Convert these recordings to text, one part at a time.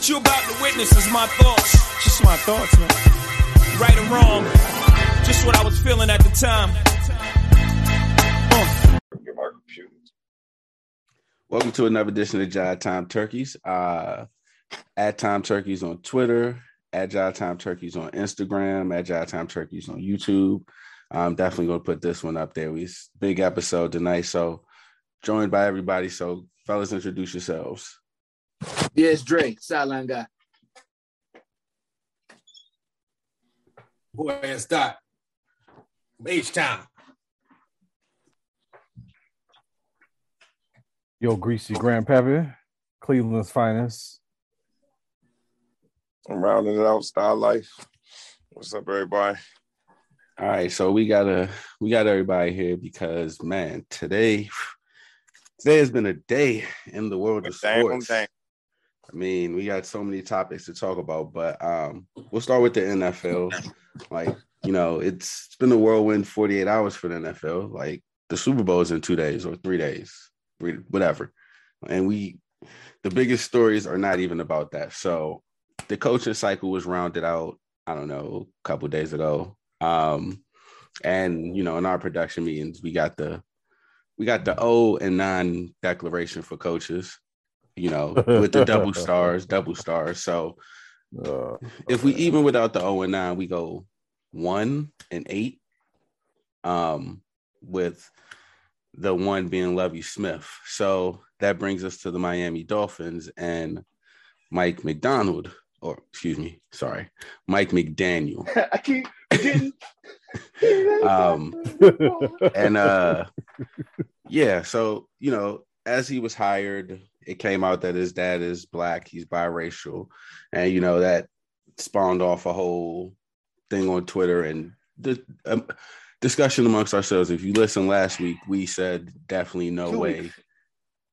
What you about to witness is my thoughts. Just my thoughts, man. Right or wrong. Just what I was feeling at the time. Uh. Welcome to another edition of Agile Time Turkeys. Uh, at Time Turkeys on Twitter, Agile Time Turkeys on Instagram, Agile Time Turkeys on YouTube. I'm definitely going to put this one up there. We big episode tonight, so joined by everybody. So, fellas, introduce yourselves. Yes, Dre, sideline guy. Boy, it's Doc. H Town. Yo, Greasy Grandpappy, Cleveland's finest. I'm rounding it out, Style Life. What's up, everybody? All right, so we got a we got everybody here because man, today today has been a day in the world of sports. Damn. I mean, we got so many topics to talk about, but um, we'll start with the NFL. Like, you know, it's, been a whirlwind 48 hours for the NFL. Like the Super Bowl is in two days or three days, whatever. And we the biggest stories are not even about that. So the coaching cycle was rounded out, I don't know, a couple days ago. Um, and you know, in our production meetings, we got the we got the O and nine declaration for coaches, you know, with the double stars, double stars. So uh, if we even without the O and nine, we go one and eight. Um, with the one being Lovie Smith. So that brings us to the Miami Dolphins and Mike McDonald, or excuse me, sorry, Mike McDaniel. I keep um, and uh, yeah, so you know, as he was hired, it came out that his dad is black, he's biracial, and you know that spawned off a whole thing on Twitter and the um, discussion amongst ourselves. If you listen last week, we said definitely no Two way. weeks.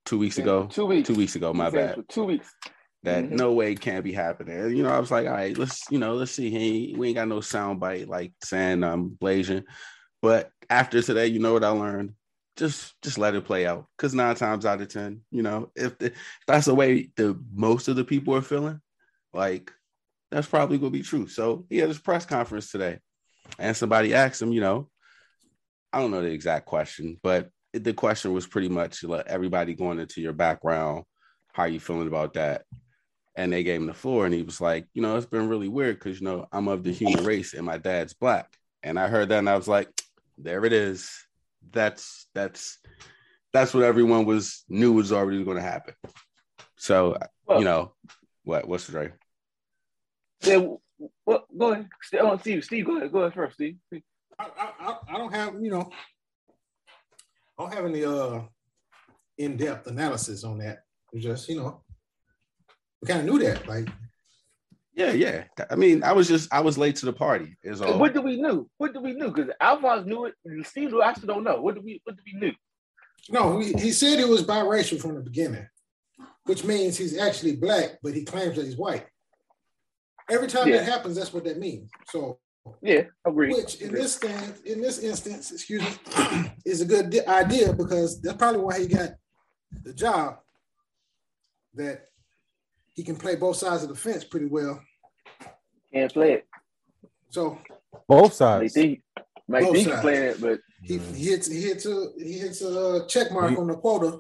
Two weeks Yeah, ago, two weeks. two weeks ago, my bad. Two weeks. That Mhm. no way can't be happening. And, you know, I was like, all right, let's you know, let's see. He we ain't got no sound bite like saying I'm blazing. But after today, you know what I learned? Just just let it play out. Cause nine times out of ten, you know, if, the, if that's the way the most of the people are feeling, like that's probably gonna be true. So he had his press conference today, and somebody asked him, you know, I don't know the exact question, but it, the question was pretty much let everybody going into your background, how you feeling about that? And they gave him the floor, and he was like, you know, it's been really weird because you know I'm of the human race, and my dad's black. And I heard that, and I was like, there it is. That's that's that's what everyone was knew was already going to happen. So Well, you know, what what's the Dre? Yeah, well, go ahead. Stay on Steve. Steve, go ahead. Go ahead first, Steve. I, I, I- I don't have, you know, I don't have any uh in-depth analysis on that. It's just, you know, we kind of knew that. Like, Yeah, yeah. I mean, I was just I was late to the party. Is all. What do we knew? What do we knew? Because Alphonse knew it. and Steve knew. I still don't know. What do we? What do we knew? no, he, he said he was biracial from the beginning, which means he's actually black, but he claims that he's white. Every time Yeah. that happens, that's what that means. So, Yeah, agree. which in this stand, in this instance, excuse me, is a good di- idea because that's probably why he got the job. That he can play both sides of the fence pretty well. Can't play it. So Both sides. think, might Both think he sides. playing it, but he, he hits he hits a he hits a check mark He- on the quota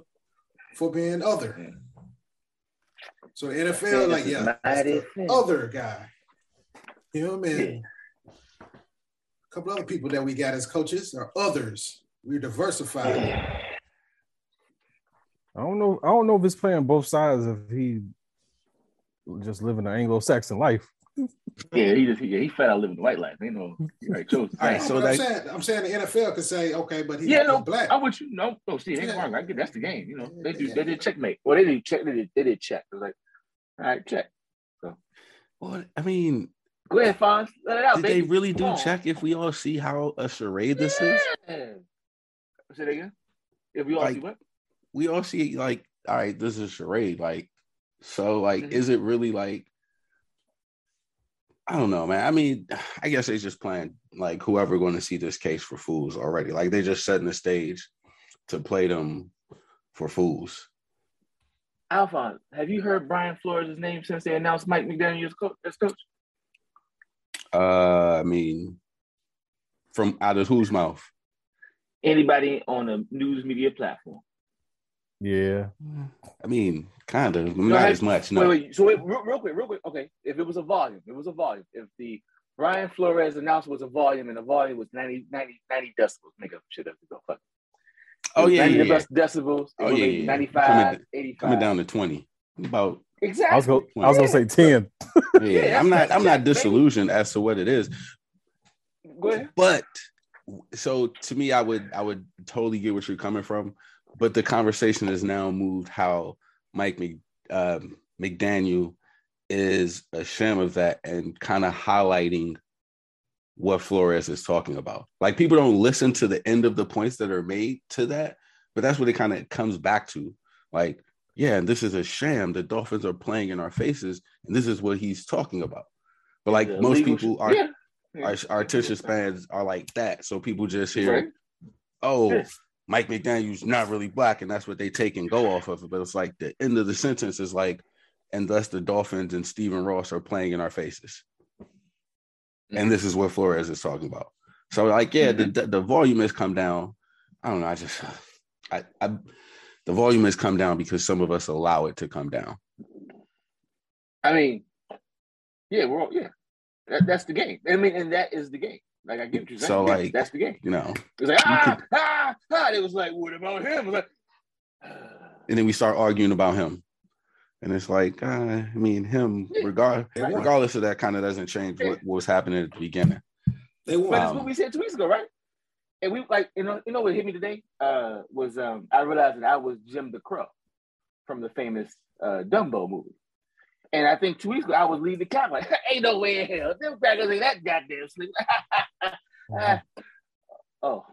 for being other. So the NFL, like yeah, the other guy. You know what I mean? A couple other people that we got as coaches are others. We're diversified. I don't know. I don't know if it's playing both sides if he just living an Anglo-Saxon life. yeah, he just he, he felt out living the white life. You know, he already chose. All right, so I'm saying I'm saying the NFL could say okay, but he, yeah, no, black. I would you no, no, Steve, ain't Yeah. wrong. I get that's the game. You know, they do Yeah. they did checkmate. Well, they did check. They did, they did check. They're like, all right, check. So, well, I mean, Go ahead, Fonz. Let it out, did baby. they really do on. check if we all see how a charade this is? Yeah. Say that again. If we all Like- see what? We all see like, all right, this is a charade. Like, so like, Mhm. is it really like? I don't know, man. I mean, I guess they're just playing like whoever going to see this case for fools already. Like they're just setting the stage to play them for fools. Alphonse, have you heard Brian Flores' name since they announced Mike McDaniel as coach? As coach? Uh, I mean, from out of whose mouth? Anybody on a news media platform? Yeah. I mean, kind of, not have, as much. No. Wait, wait. So wait, real, real, quick, real quick. Okay, if it was a volume, it was a volume. If the Brian Flores announcement was a volume and the volume was 90, 90, 90 decibels, make up shit up to go fuck. Oh yeah, 90 yeah, decibels. Oh yeah, yeah. 95, coming, 85. coming down to twenty. About exactly. I was, go, I was gonna say ten. yeah, yeah I'm not. I'm not disillusioned as to what it is. Go ahead. But so to me, I would I would totally get what you're coming from. But the conversation has now moved how Mike Mc, um, McDaniel is a sham of that and kind of highlighting what Flores is talking about. Like people don't listen to the end of the points that are made to that, but that's what it kind of comes back to. Like, yeah, and this is a sham. The Dolphins are playing in our faces, and this is what he's talking about. But like yeah, most people are, yeah. our, our attention spans are like that. So people just hear, right. oh. Mike McDaniel's not really black, and that's what they take and go off of it. But it's like the end of the sentence is like, and thus the Dolphins and Stephen Ross are playing in our faces. Mm-hmm. And this is what Flores is talking about. So, like, yeah, mm-hmm. the, the volume has come down. I don't know. I just, I, I, the volume has come down because some of us allow it to come down. I mean, yeah, we're all, yeah, that, that's the game. I mean, and that is the game. Like I get you. So like that's the game. You know, it was like ah could, ah ah. It was like, what about him? like, and then we start arguing about him. And it's like, uh, I mean, him, regard, regardless of that, kind of doesn't change what, what, was happening at the beginning. They won. But that's what we said two weeks ago, right? And we like, you know, you know what hit me today uh, was um, I realized that I was Jim the Crow from the famous uh, Dumbo movie. And I think two weeks ago I was leading the cap like, ain't no way in hell. Them crackers ain't that goddamn sleep. mm-hmm. oh,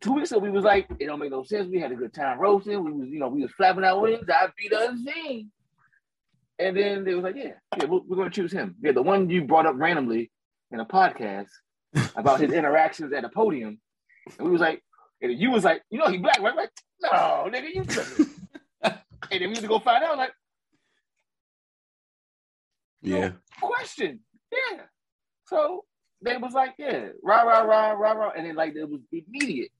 two weeks ago we was like, it don't make no sense. We had a good time roasting. We was, you know, we was flapping our wings. I beat unseen. And then they was like, yeah, yeah, we're, we're going to choose him. Yeah, the one you brought up randomly in a podcast about his interactions at a podium. And we was like, and you was like, you know, he black, right? Like, no, nigga, you tripping. and then we had to go find out, like, yeah. question. Yeah. So they was like, yeah, rah, rah, rah, rah, rah. And then like it was immediate.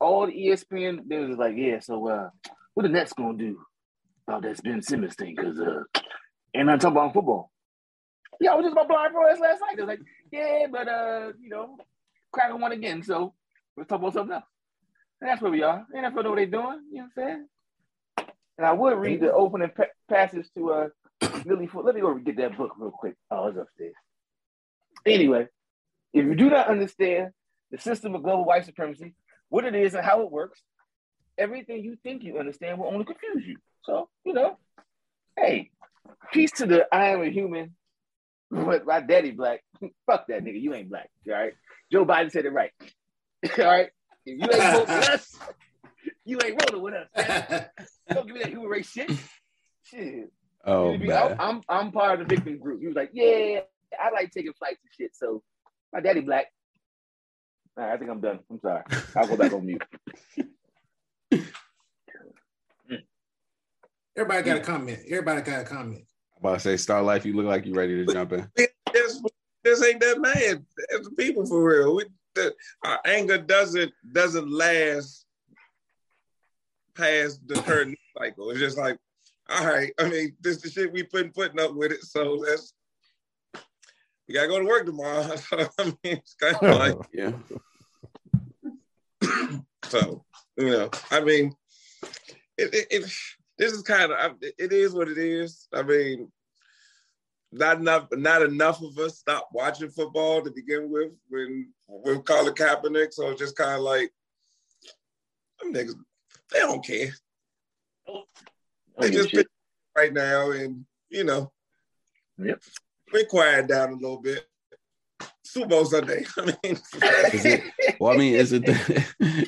All the ESPN, they was like, yeah, so uh, what the Nets gonna do about that Ben Simmons thing? Cause uh and I'm talking about football. Yeah, I was just about blind for last night. They was like, yeah, but uh, you know, cracking one again, so let's talk about something else. And that's where we are. NFL know what they're doing. You know what I'm saying? And I would read the opening pa- passage to uh Lily Let me go get that book real quick. Oh, it's upstairs. Anyway, if you do not understand the system of global white supremacy, what it is and how it works, everything you think you understand will only confuse you. So, you know, hey, peace to the I am a human, but my daddy black. Fuck that nigga. You ain't black. All right. Joe Biden said it right. all right. If you ain't voting with us, you ain't rolling with us. Don't give me that human race shit. Shit. Oh, I'm, I'm, I'm part of the victim group. He was like, yeah, I like taking flights and shit. So my daddy black. Right, I think I'm done. I'm sorry. I'll go back on mute. Everybody got a comment. Everybody got a comment. I'm about to say, Star Life, you look like you're ready to jump in. this, this ain't that mad. It's people for real. We, the, our anger doesn't doesn't last past the current cycle. It's just like all right. I mean, this is the shit we putting putting up with it. So that's we gotta go to work tomorrow. So, I mean, it's kind of oh. like yeah. so you know, I mean, it, it, it this is kind of it is what it is. I mean, not enough, not enough of us stopped watching football to begin with when with Colin Kaepernick. So it's just kind of like them niggas, they don't care. They just pick right now, and you know, yep, we quiet down a little bit. Super Bowl Sunday. I mean, it, well, I mean, is it the,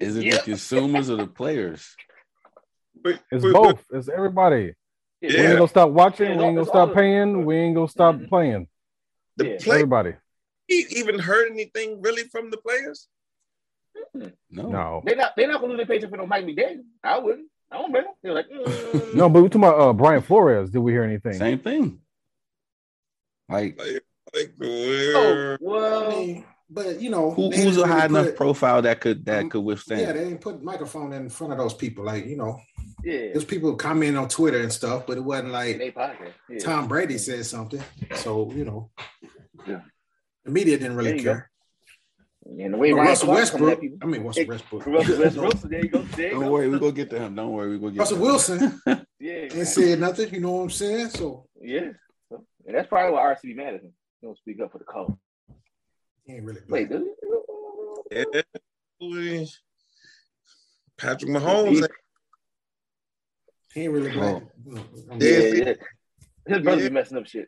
is it yep. the consumers or the players? But, it's but, both. But, it's everybody. Yeah. We ain't gonna stop watching. We ain't gonna stop paying. We ain't gonna stop mm-hmm. playing. The yeah. play, everybody. Even heard anything really from the players? No, no. They're not. They're not gonna lose their paycheck for no Mike McDaniel. I wouldn't. I don't blame him. They're like, mm. no, but we're talking about uh, Brian Flores. Did we hear anything? Same thing. Like, like, like oh, well, I mean, but you know, who, who's a high really enough put- profile that could that Um, could withstand? Yeah, they didn't put microphone in front of those people. Like you know, yeah, there's people commenting on Twitter and stuff, but it wasn't like. Yeah. Tom Brady said something. So you know, Yeah. the media didn't really care. go. Care. And the way oh, But Russell Clark coming at Westbrook. people. I mean, Russell Westbrook. Russell Westbrook. There you go. There you Don't go. worry, we gonna get to him. Don't worry, we gonna get Russell him. Wilson Yeah, ain't said nothing. You know what I'm saying? So yeah. So, and that's probably why RC be mad at him. He don't speak up for the call. he ain't really. Wait, Black. does he? Yeah. Patrick Mahomes. He ain't really black. You oh. know, I mean, Yeah, Yeah. yeah. His brother Yeah. be messing up shit.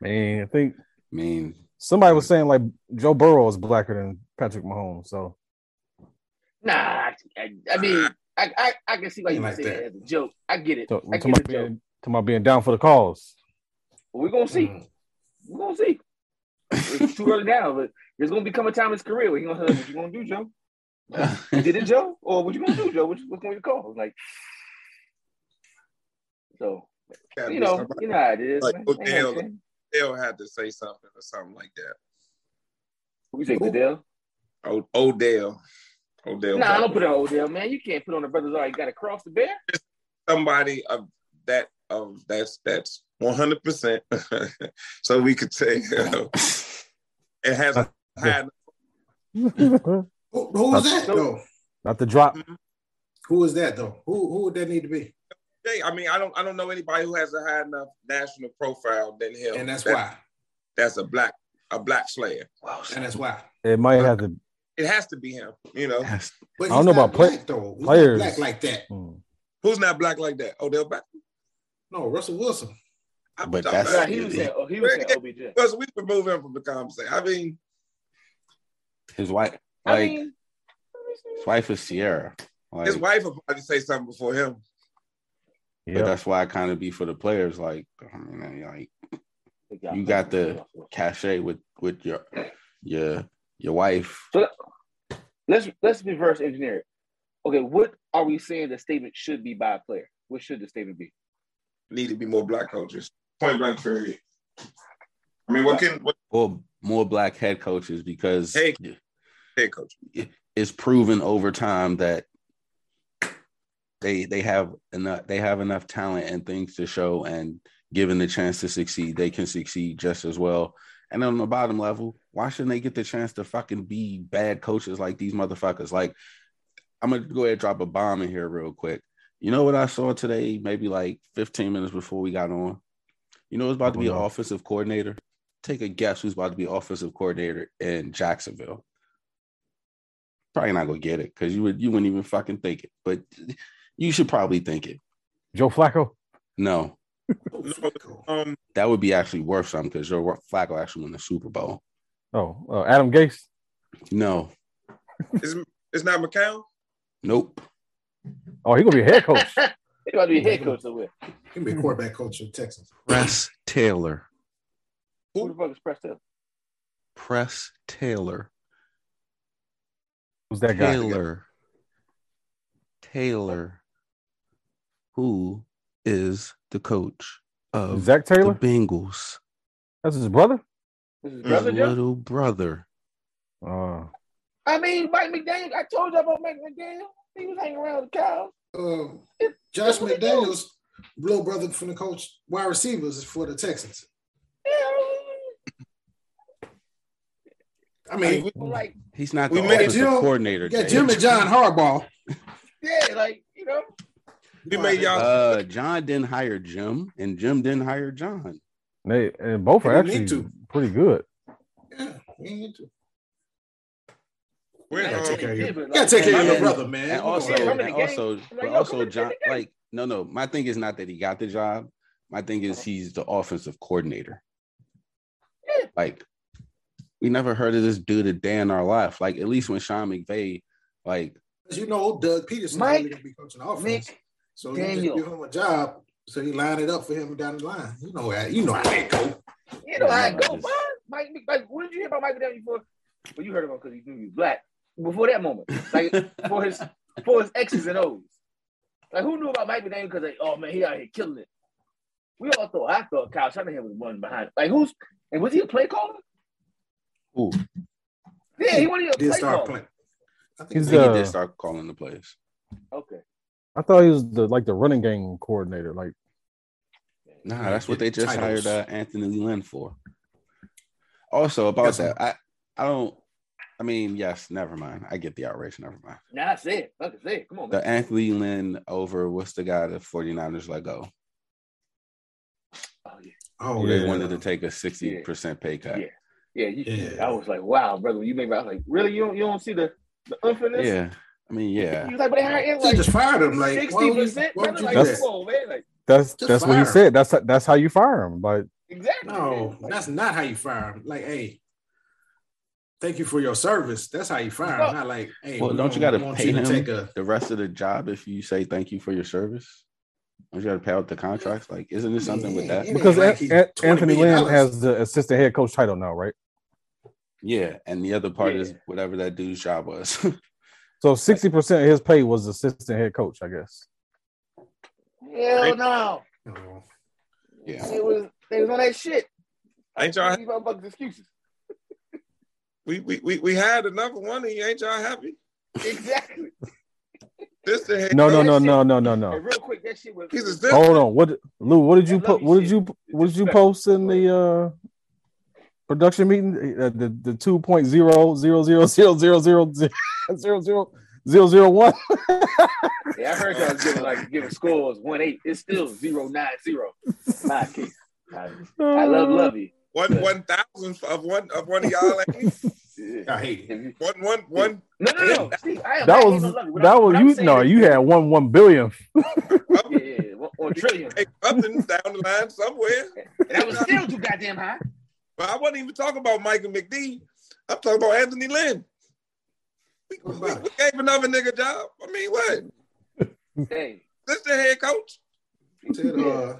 Man, I think I mean, somebody was saying like Joe Burrow is blacker than Patrick Mahomes. So Nah, I, I, I mean, I, I, I can see why you Ain't would like say that. that as a joke. I get it. so I we're get talking the joke. being, talking about being down for the cause. We're gonna see. mm. We're gonna see. It's too early now, but there's gonna become a time in his career where he's gonna say, "What you gonna do, Joe? You did it, Joe? Or what you gonna do, Joe? What, what's gonna be the call?" Like, so you know, you know how it is. Like man. Odell. Ain't nothing. They'll have to say something or something like that. Who you say, Who? Goodell? O- Odell. Odell. Nah, I don't put it on Odell, man. You can't put on the brothers. All you got to cross the bear. somebody of that of that's that's one hundred percent. So we could say uh, it has a high. Who, who was that though? Not the drop. Who was that though? Who who would that need to be? Hey, I mean, I don't I don't know anybody who has a high enough national profile than him. And that's That- why. That's a black a black slayer. And that's why. It might have to. It has to be him. You know Yes. But I don't know about play- black though. He's players. not black like that. hmm. who's not black like that? Odell Beckham. No, Russell Wilson. I- But I- that's- Nah, he was saying, oh, he was saying OBJ. Because we remove him from the conversation. I mean, His wife, I like mean, his wife is Ciara. Like, his wife will probably say something before him. But that's why I kind of be for the players. Like, I mean, like you got the cachet with with your your your wife. So Let's let's reverse engineer it. Okay, what are we saying the statement should be by a player? What should the statement be? Need to be more black coaches. Point blank period. I mean, what can what or more black head coaches because Hey. head coach? it's proven over time that they they have enough they have enough talent and things to show and given the chance to succeed they can succeed just as well. And on the bottom level why shouldn't they get the chance to fucking be bad coaches like these motherfuckers? Like i'm gonna go ahead and drop a bomb in here real quick. You know what i saw today maybe like 15 minutes before we got on? You know it's about to be an offensive coordinator? Take a guess who's about to be offensive coordinator in jacksonville. Probably not gonna get it because you would you wouldn't even fucking think it, but you should probably think it. Joe Flacco. No, Um, that would be actually worth something because Joe Flacco actually won the Super Bowl. Oh, uh, Adam Gase. No, it's, it's not McCown. nope. Oh, he gonna be a head coach. He gonna be a head coach somewhere. He can be a quarterback coach of Texas. Press Taylor. Who the fuck is Press Taylor? Press Taylor. Who's that guy? Taylor. Taylor. Who is the coach of Zac the Bengals? That's his brother. This His brother Joe. little brother. Uh, I mean, Mike McDaniel. I told you about Mike McDaniel. He was hanging around with the cows. Um, Josh McDaniels, little brother from the coach, wide receivers for the Texans. Yeah. I mean, Yeah, like He's not We the made offensive Jim- coordinator. Yeah. Jim and John Harbaugh. yeah, like you know. We made y'all. Uh, John didn't hire Jim, and Jim didn't hire John. they and both are They need actually to. pretty good. Yeah, we ain't into. We're, Yeah, um, take care of your, you gotta like- take care of your brother, man. And also, know, come in the and also, but also, John. Like, no, no. My thing is not that he got the job. My thing is he's the offensive coordinator. Yeah. Like, we never heard of this dude a day in our life. Like, at least when Sean McVay, like, as you know, Doug Pederson Mike, gonna be coaching offense. Nick, so you Daniel. just give him a job so he lined it up for him down the line. You know how you know how that go. You know how it go, just- man. Mike, like, what did you hear about Mike McDaniel before? Well, you heard of him because he knew he was black. Before that moment, like for his for his X's and O's. Like who knew about Mike McDaniel because they, oh man, he out here killing it. We all thought I thought Kyle Shanahan was one behind. Like who's and was he a play caller? Ooh. Yeah, he wanted a Did play start caller. playing. I think He's, I think uh, he did start calling the plays. Okay. I thought he was the like the running game coordinator. Like Nah, that's what they just Titles. hired uh, Anthony Lynn for. Also about Yes, that, I I don't. I mean, yes, never mind. I get the outrage. Never mind. Now I said, like I said, come on, man. The Anthony Lynn over what's the guy the 49ers let go? Oh, yeah. Oh, They yeah. wanted to take a 60% pay cut. Yeah. Yeah, you, Yeah. I was like, wow, brother. You make me, I was like, really? You don't, you don't see the the unfairness? Yeah. I mean, yeah. He was like, but they hired him like just fired him. Like, sixty would you, percent, why would brother. you Like, That's- come that? man. Like, that's that's what he him. said. That's that's how you fire him. Like exactly. No, Like, that's not how you fire him. Like, hey, thank you for your service. That's how you fire him. Not like, hey, Well, we don't you don't got to pay him take a the rest of the job if you say thank you for your service? Don't you got to pay out the contracts? Like, isn't there something with that? Because like An- he's An- $20 Anthony Lynn has the assistant head coach title now, right? Yeah. And the other part is whatever that dude's job was. So sixty percent of his pay was assistant head coach, I guess. Hell no. Yeah. It was they was on that shit. Ain't y'all These motherfuckers excuses. we we we, we had enough money, ain't y'all happy? Exactly. This the head No, no, coach. no, no, no, no, And no. real quick, that shit was. He's a Hold on. What Lou, what did you put you what did you what did you post in the uh production meeting? Uh, the the two point zero zero zero zero zero zero zero zero zero zero one. Yeah, I heard y'all was giving like giving scores one eight. It's still zero nine zero. My case. I, I love you one one thousandth of one of one of y'all. ain't. I hate it. You- One one one. No, no, no. See, I That not was hating on Lovie. What that I'm- was you saying no, you had one one billion. Yeah, yeah, one, one trillion. Hey, something down the line somewhere. And that was still too goddamn high. But I wasn't even talking about Michael McD. I'm talking about Anthony Lynn. We, we, we gave another nigga a job. I mean, what? Hey, This the head coach? Said, uh,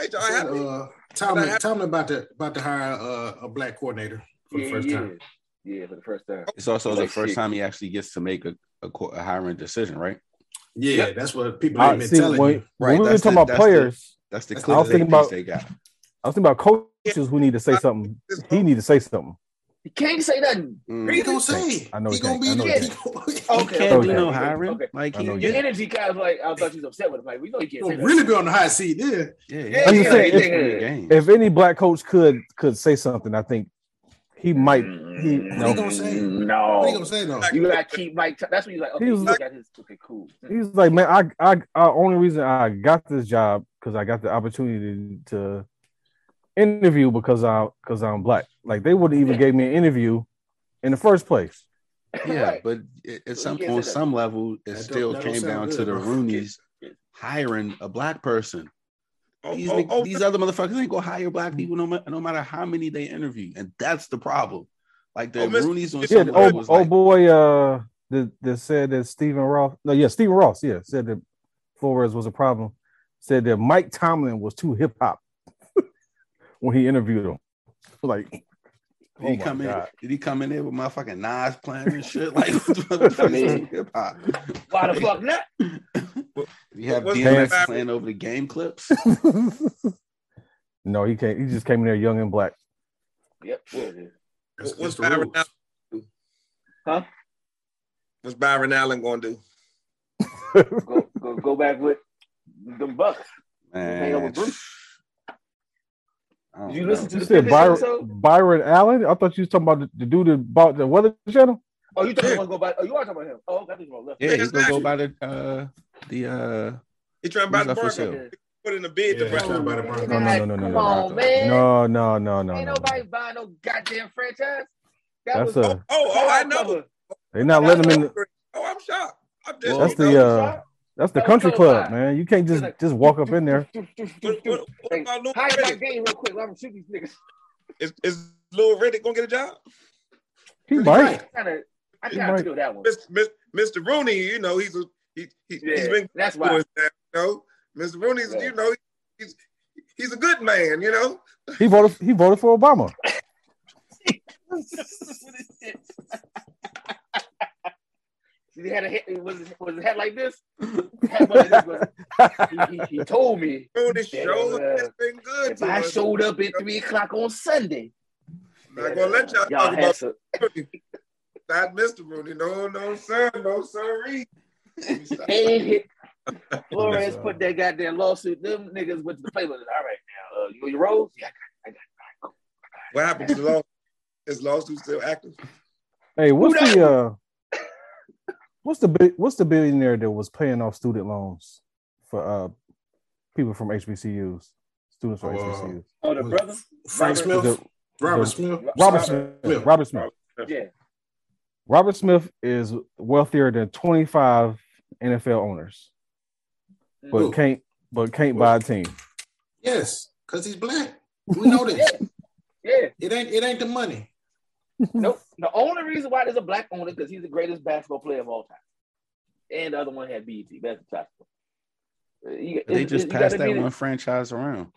Ain't y'all said, happy? uh, tell me, tell me about the about to hire uh, a black coordinator for yeah, the first yeah. time. Yeah, for the first time. It's also the first shit. time he actually gets to make a, a, a hiring decision, right? Yeah, Yep. that's what people I have been see telling when, you. when Right, we were that's talking the- about that's the- players. That's the That's clip I was thinking about- they got. I was thinking about coaches who need to say something. He need to say something. He can't say nothing. Mm. He gonna say? I know he he gonna can't. be I know he there. can't. He gonna- Okay, He okay, can't do okay, no hiring. okay. Like he, Your Yeah. energy kind of like I thought you was upset with him. Like we know you He can't say gonna that. really be on the hot seat there. yeah, Yeah, I'm he just saying, if- win the game. If any black coach could could say something, I think he might. He What he no. gonna say? No. What he gonna say though? You gotta keep Mike. T- that's what he's like. Okay, He was like- got his. Okay, cool. He's like, man, I, I, I only reason I got this job because I got the opportunity to interview because I because I'm black. Like they wouldn't even gave me an interview in the first place. Yeah, Right. but it, at some can't on that. some level, it That still came sound down to the bro. Rooney's hiring a black person. Oh, These, oh, oh, these other motherfuckers ain't gonna hire black people no, no matter how many they interview, and that's the problem. Like the Oh, Mr. Rooney's on Yeah, Yeah, some oh, level was oh like, boy, uh, that that said that Stephen Ross. No, yeah, Stephen Ross. Yeah, said that Flores was a problem. Said that Mike Tomlin was too hip hop when he interviewed him. Like, did oh he my come in? God. Did he come in there with motherfucking Nas playing and shit? Like, what I mean- hip hop? Why the fuck not? You have What's DMX the- playing over the game clips. no, he can't. He just came in there young and black. Yep. There it is. What's Byron rules. Allen? Huh? What's Byron Allen gonna do? Go go go back with them bucks. hang out Man, with Bruce. I don't Did you know. listen to You the said Byron, episode? Byron Allen. I thought you was talking about the, the dude that bought the Weather Channel. Oh, you talking about go back? Oh, you are talking about him? Oh, okay, I think you left. Yeah, he's gonna go Exactly. by the uh the uh He trying to buy the up for Broncos. sale? Put in a bid Yeah, to he's buy. trying to buy the Broncos. No, no, no, no, no, Come no. on, man. No, no, no, no, Ain't no. nobody buying no goddamn franchise. That That's was a. Oh, oh, I know. cover. They're not letting him in. The, Oh, I'm shocked. I'm just, That's you the know, uh. That's the country club, bad. man. You can't just just walk up in there. what, what, what about Lil Hide my game real quick. Let me shoot these niggas. Is, is Lil Riddick gonna get a job? He might. I kinda, I He kind might. of feel that one. Mr. Mr. Rooney, you know, he's a he, he he's Yeah, been that's why. that, you know. Mr. Rooney's, Yeah. you know, he's he's a good man, you know. He voted. He voted for Obama. he had a head, was it was his head like this. he, he, he, told me. Oh, the show uh, has been good. If I us. showed up at three o'clock on Sunday, not gonna let y'all, y'all talk about some... not Mr. Rooney. No, no, sir, no, sir. hey, Flores put that goddamn lawsuit. Them niggas went to the playbook. All right, now uh, you, you rose? Yeah, I got, I got. What happened to the law? Is lawsuit still active? Hey, what's the uh what's the what's the billionaire that was paying off student loans for uh people from HBCUs, students from uh, HBCUs? Oh, the brother Frank Smith, the, Robert the, Smith, Robert Smith, Smith. Robert Smith. Yeah. Robert Smith is wealthier than 25 NFL owners, but Ooh. can't but can't buy a team. Yes, because he's black. We know this. yeah. yeah. It ain't it ain't the money nope. The only reason why there's a black owner because he's the greatest basketball player of all time, and the other one had BET best basketball. Uh, you, they just passed that one franchise around.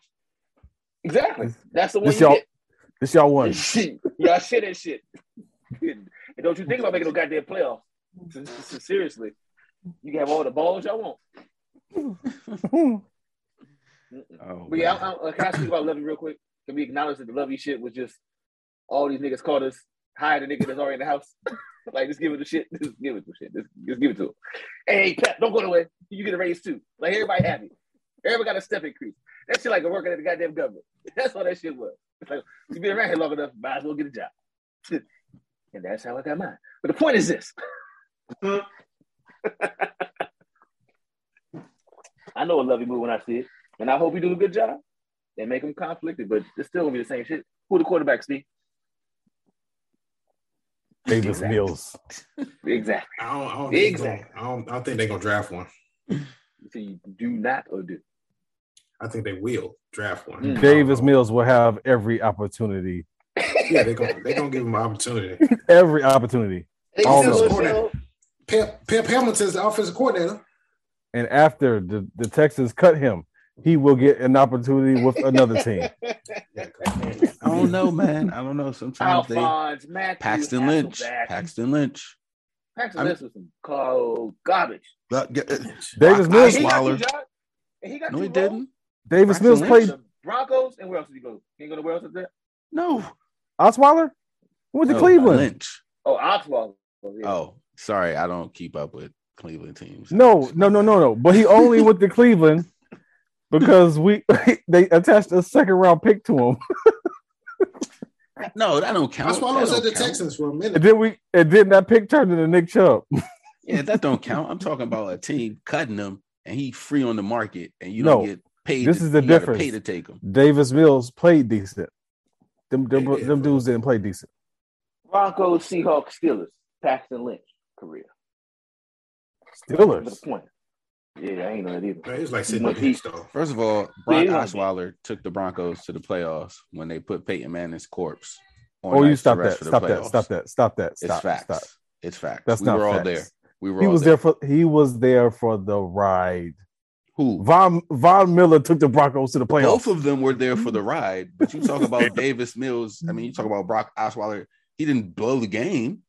Exactly. That's the one. This y'all, get. this y'all won. y'all shit and shit. and don't you think about making no goddamn playoffs? Seriously, you can have all the balls y'all want. oh, but yeah, I, I, can I speak about Lovie real quick? Can we acknowledge that the Lovie shit was just all these niggas called us hire the nigga that's already in the house. like, just give it the shit. Just give it the shit. Just, just give it to him. Hey, Pep, don't go away. You get a raise too. Like, everybody happy. Everybody got a step increase. That shit like a working at the goddamn government. That's all that shit was. It's like, you've been around here long enough, might as well get a job. and that's how I got mine. But the point is this. I know a Lovie move when I see it, and I hope he do a good job. They make them conflicted, but it's still gonna be the same shit. Who the quarterback, Steve? Davis exactly. Mills. Exactly. I don't, I don't exactly. Gonna, I, don't, I don't think they're gonna draft one. So you do not or do? I think they will draft one. Mm. Davis Mills will have every opportunity. yeah, they're gonna they're gonna give him an opportunity. every opportunity. Pep, Pep Hamilton's the offensive coordinator. And after the, the Texans cut him, he will get an opportunity with another team. I don't know, man. I don't know. Sometimes Alphonse, they Matthews, Paxton Lynch. Paxton Lynch. Paxton Lynch was some cold garbage. Uh, Davis Mills. He got he got no, he didn't. Davis Paxton Mills Lynch. played Broncos, and where else did he go? He go to where else is that? No. Osweiler went to no, Cleveland. Lynch. Oh, Osweiler. Oh, yeah. oh, sorry, I don't keep up with Cleveland teams. No, no, no, no, no. But he only went to Cleveland because we they attached a second round pick to him. no, that don't count. That's why I was at the count. Texans for a minute. And then we and then that pick turned into Nick Chubb. yeah, that don't count. I'm talking about a team cutting him and he free on the market and you don't get paid. This to, is the difference. Pay to take him. Davis Mills played decent. Them them, yeah, them dudes didn't play decent. Broncos, Seahawks, Steelers, Paxton Lynch career. Steelers. The point. Yeah, I ain't know that either. Man, it's like sitting on the though. First of all, Brock Osweiler took the Broncos to the playoffs when they put Peyton Manning's corpse. oh, you stop that! Stop that! Stop that! Stop that! Stop! It's facts. Stop. It's facts. That's we not were facts. all there. We were. He was there. there for. He was there for the ride. Who? Von Von Miller took the Broncos to the playoffs. Both of them were there for the ride. But you talk about Davis Mills. I mean, you talk about Brock Osweiler. He didn't blow the game.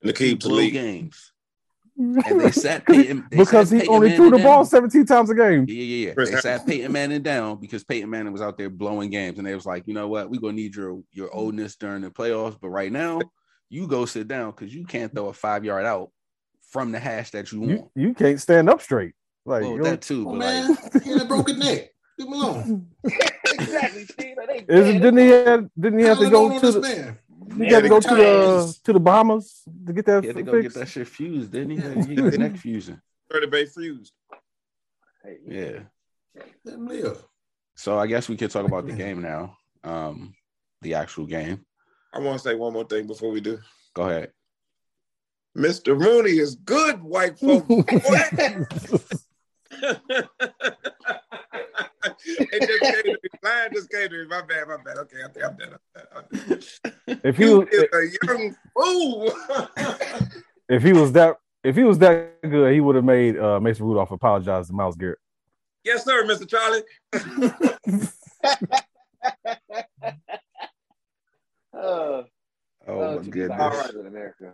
The keep to lead games and they sat Peyton they because sat he Peyton only Manning threw the down. ball 17 times a game. Yeah, yeah, yeah. They sat Peyton Manning down because Peyton Manning was out there blowing games, and they was like, you know what, we're gonna need your your oldness during the playoffs, but right now, you go sit down because you can't throw a five yard out from the hash that you want. You, you can't stand up straight. Like well, that too, oh, but man, like, he had a broken neck. Leave him alone. exactly, Steve. Is didn't he have didn't he have to go to the man? He yeah, got to go to the to the Bahamas to get that. He had to go get that shit fused, didn't he? He got his neck fusing. Bay fused. Yeah. Let him live. So I guess we could talk about the game now. Um, the actual game. I want to say one more thing before we do. Go ahead. Mr. Rooney is good, white folks. it just came to me. Line just came to me. My bad, my bad. Okay, I think I'm done. I'm done. If you is a young fool. if he was that if he was that good, he would have made uh, Mason Rudolph apologize to Myles Garrett. Yes, sir, Mr. Charlie. uh, oh, oh my goodness. All right in America.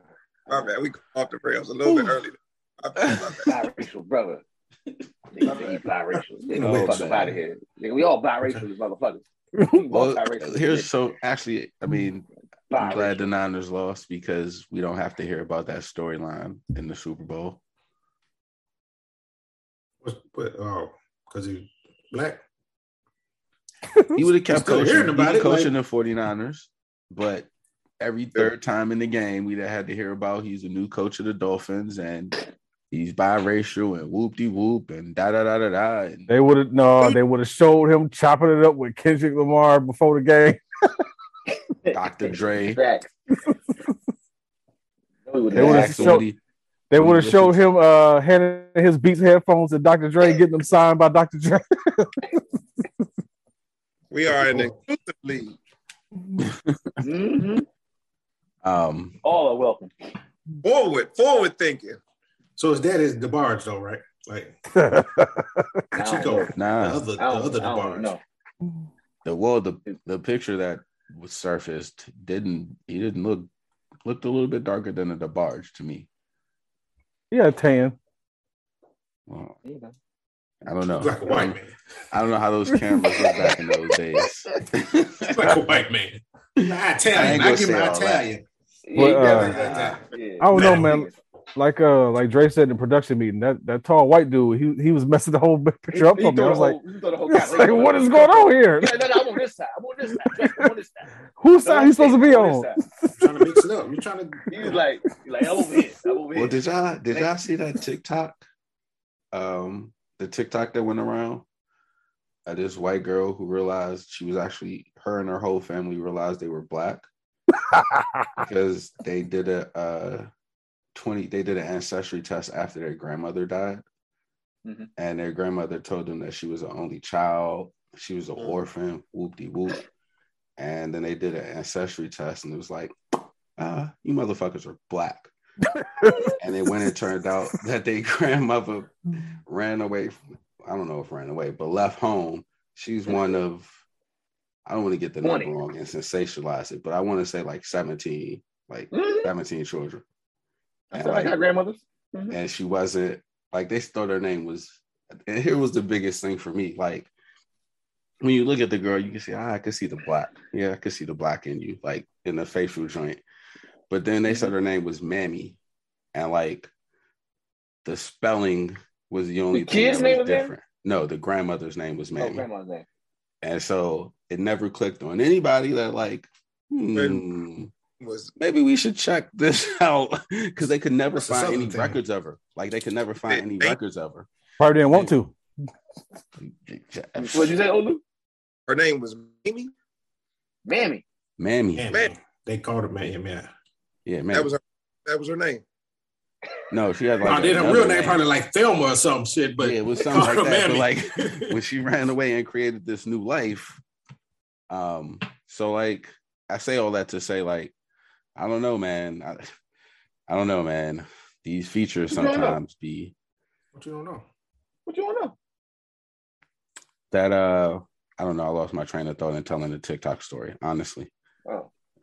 My bad. We off the rails a little Ooh. bit early. biracial brother. Nigga, he biracial. Nigga, fuck out of here. Nigga, we all biracial, motherfuckers. well, here's so actually, I mean, I'm glad the Niners lost because we don't have to hear about that storyline in the Super Bowl. What? what oh, because he's black. he would have kept coaching, about it, coaching like... the 49ers, but every third time in the game, we'd have had to hear about he's a new coach of the Dolphins and he's biracial and whoop de whoop and da da da da da. And... They would have no, they would have showed him chopping it up with Kendrick Lamar before the game. Dr. Dre. they would have showed. They would have showed him uh handing his Beats headphones to Dr. Dre, getting them signed by Dr. Dre. we are an inclusive league. mm-hmm. Um, all are welcome. Forward, forward thinking. So his dad is DeBarge, though, right? Like Chico, nah, the other, the other DeBarge. No. The well, the the picture that was surfaced didn't he didn't look looked a little bit darker than a DeBarge to me. Yeah, tan. Well, I don't know. Like a white man. I don't know how those cameras look back in those days. like a white man. Italian. I, tell. I give him Italian. But, uh, I don't know, man like uh like Dre said in the production meeting, that, that tall white dude, he he was messing the whole picture up for me. I was like, like what is going on here? Yeah, no, no, I'm on this side. I'm on this side. I'm on this side. Whose side no, he's supposed to be on? trying to mix it up. You're trying to. He's like, like I'm over here. I'm over here. Well, did y'all did y'all see that TikTok? Um, the TikTok that went around. Uh, this white girl who realized she was actually her and her whole family realized they were black because they did a uh 20 they did an ancestry test after their grandmother died mm-hmm. and their grandmother told them that she was an only child she was an mm-hmm. orphan whoop de whoop and then they did an ancestry test and it was like uh you motherfuckers are black and it went and turned out that their grandmother ran away from, i don't know if ran away but left home she's one of i don't want to get the 20. number wrong and sensationalize it but i want to say like 17 like mm-hmm. 17 children and like, got grandmothers. Mm-hmm. And she wasn't like they thought her name was. And here was the biggest thing for me. Like when you look at the girl, you can see, ah, I can see the black. Yeah, I can see the black in you, like in the facial joint. But then they said her name was Mammy, and like the spelling was the only the thing kid's that was name different. No, the grandmother's name was oh, Mammy. Oh, grandmother's name. And so it never clicked on anybody that like, hmm, was maybe we should check this out because they could never find any thing. records of her. Like they could never find any they, records of her. Probably didn't want to. What'd you say, Olu? Her name was Mammy. Mammy. Mammy. Mammy. They called her Mammy. Yeah. Yeah, Mammy. That was her. That was her name. No, she had like. No, her real name, name, probably like Thelma or some shit, but yeah, it was something like that. But like when she ran away and created this new life, um, so like I say all that to say like I don't know, man. I, I don't know, man. These features sometimes be. What you don't know? What you don't know? That uh, I don't know. I lost my train of thought in telling the TikTok story. Honestly. Oh.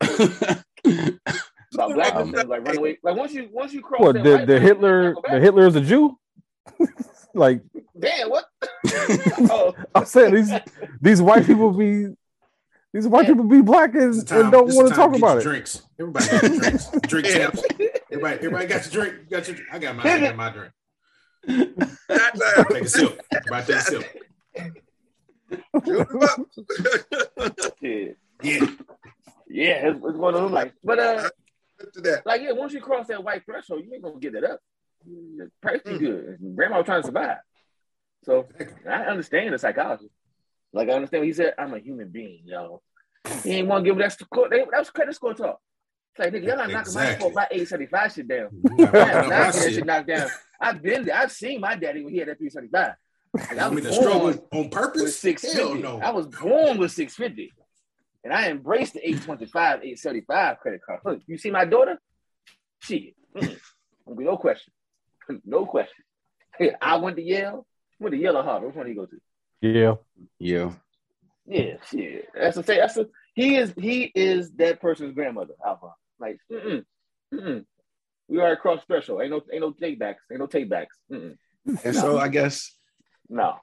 About black um, like run away. Like once you once you cross. What the, the Hitler the Hitler is a Jew? like damn what? oh. I'm saying these these white people be these white people be black and, and don't want to talk about it. Drinks. Everybody got drinks. Drink champs. Everybody, everybody got your drink. got your. I got my. I got my drink. take a sip. About take a sip. yeah. Yeah. Yeah, it's, it's one of them like, but uh, like yeah, once you cross that white threshold, you ain't gonna get it up. It's pretty mm. good. Grandma was trying to survive, so I understand the psychology. Like I understand what he said. I'm a human being, yo. He ain't want to give that score. That was credit score talk. It's like nigga, y'all not knocking my score my 875 shit down. that shit knocked down. I've been there. I've seen my daddy when he had that 375. Like, I mean, was born on purpose. With 650. No. I was born with 650. And I embraced the 825, 875 credit card. Look, you see my daughter? Shit. Mm. be no question. no question. Hey, I went to Yale. Went to Yale or Harvard. Which one did he go to? Yeah. Yeah. Yeah, shit. That's the thing. That's a, he is he is that person's grandmother, Alpha. Like, mm-mm, mm-mm. We are cross threshold. Ain't no ain't no takebacks. Ain't no takebacks. Mm-mm. And so I guess No.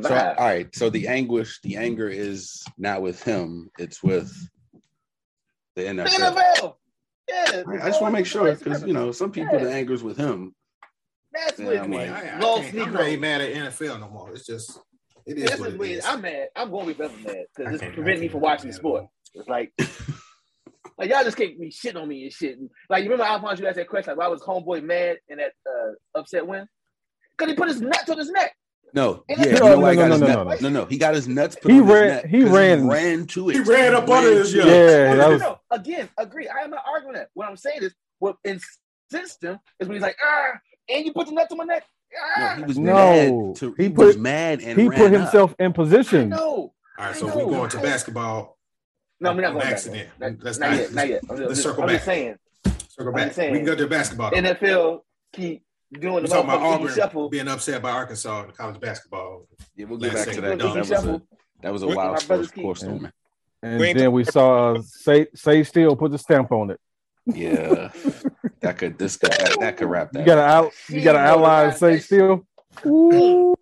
so all right. So the anguish, the anger is not with him. It's with the The NFL. NFL. Yeah. I just want to make sure because you know some people Yeah. the anger's with him. That's Yeah, with I'm me. like- I, I Lost can't, I'm not even mad at NFL no more. It's just it is This what is it weird. is. I'm mad. I'm going to be forever mad because it's can't- preventing me from watching the sport. It's like, like y'all just can't be shitting on me and shit. And, like you remember Alphonse, you asked that question, like why was homeboy mad in that uh, upset win? Because he put his nuts on his neck. No, And yeah, that's- you know No, no, no, no, no, no, no. no, He got his nuts put He on ran- his neck. he 'cause ran- ran to it. He ran up under his to young. it. Yeah, No, that no, was no. Again, agree. I am not arguing that. What I'm saying is, what incensed him is when he's like, ah, and you put your nuts on my neck. No, he was No. mad. To, He he, put- was mad and he ran put up. himself in position. know. All right, so I we're know. going to basketball. No, we're not On going back. accident. Not, Let's not not- yet. Not yet. I'm just, let's I'm circle just saying. Circle I'm back. saying. we can go to basketball. though. NFL keep doing We're the talking about motherfucking Auburn shuffle. being upset by Arkansas in college basketball. Yeah, we'll get Last back to second. that. 'cause That was a that was a wild brother's sports key. course, though, man. And then we saw uh, say Sage Steele put the stamp on it. Yeah, that could this could that, that could wrap that. You got to up. out you got to She outline Sage Steele. Ooh.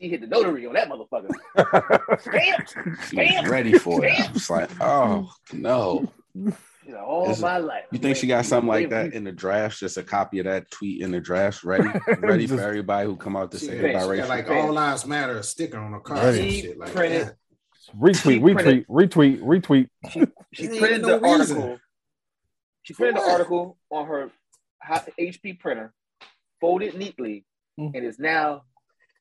She hit the notary on that motherfucker. Stamped. She was ready for it. I was like, oh no. You know, all Is it- my life. You think she got something like that in the draft? Just a copy of that tweet in the draft, ready, ready for everybody who come out to say she it got biracial. like all lives matter a sticker on her car Right. and shit like that. retweet, retweet, retweet, retweet. She Ain't printed no the reason. article. She printed the what? article on her HP printer, folded neatly, Mm. and is now